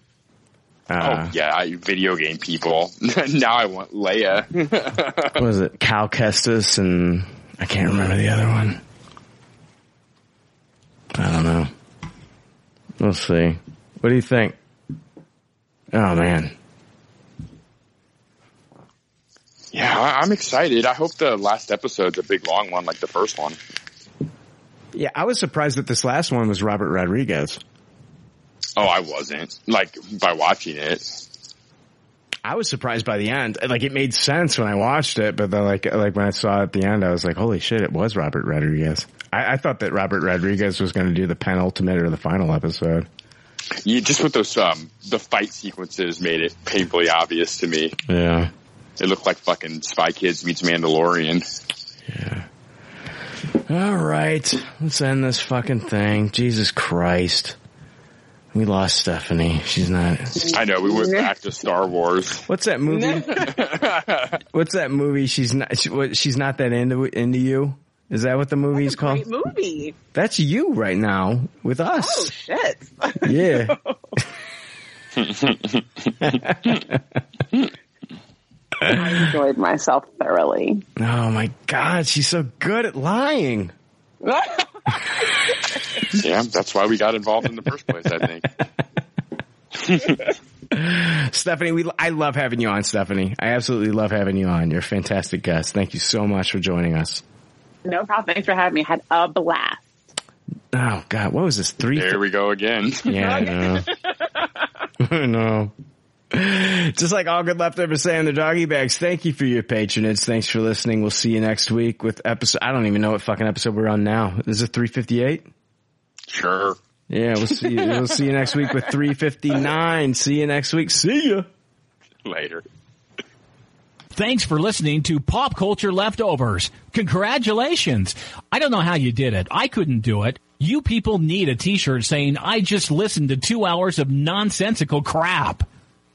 Uh, oh yeah, I, video game people. now I want Leia. what was it? Cal Kestis and I can't remember the other one. I don't know. We'll see. What do you think? Oh man. Yeah, I, I'm excited. I hope the last episode's a big long one like the first one. Yeah, I was surprised that this last one was Robert Rodriguez. Oh, I wasn't. Like by watching it. I was surprised by the end. Like it made sense when I watched it, but then like like when I saw it at the end, I was like, "Holy shit! It was Robert Rodriguez." I, I thought that Robert Rodriguez was going to do the penultimate or the final episode. You just with those um the fight sequences made it painfully obvious to me. Yeah. It looked like fucking Spy Kids meets Mandalorian. Yeah. All right, let's end this fucking thing. Jesus Christ, we lost Stephanie. She's not. I know we went back to Star Wars. What's that movie? What's that movie? She's not. She, what, she's not that into into you. Is that what the movie's called? Great movie. That's you right now with oh, us. Oh shit. Yeah. I enjoyed myself thoroughly. Oh my God, she's so good at lying. Yeah, that's why we got involved in the first place. I think. Stephanie, we I love having you on, Stephanie. I absolutely love having you on. You're a fantastic guest. Thank you so much for joining us. no problem. Thanks for having me. I had a blast. Oh God, what was this? Three. There we go again. Yeah, I know. I know. Just like all good leftovers say in the doggy bags, thank you for your patronage. Thanks for listening. We'll see you next week with episode, I don't even know what fucking episode we're on now. Is it 358? Sure. Yeah, we'll see you, we'll see you next week with 359. See you next week. See ya. Later. Thanks for listening to Pop Culture Leftovers. Congratulations. I don't know how you did it. I couldn't do it. You people need a t-shirt saying, I just listened to two hours of nonsensical crap.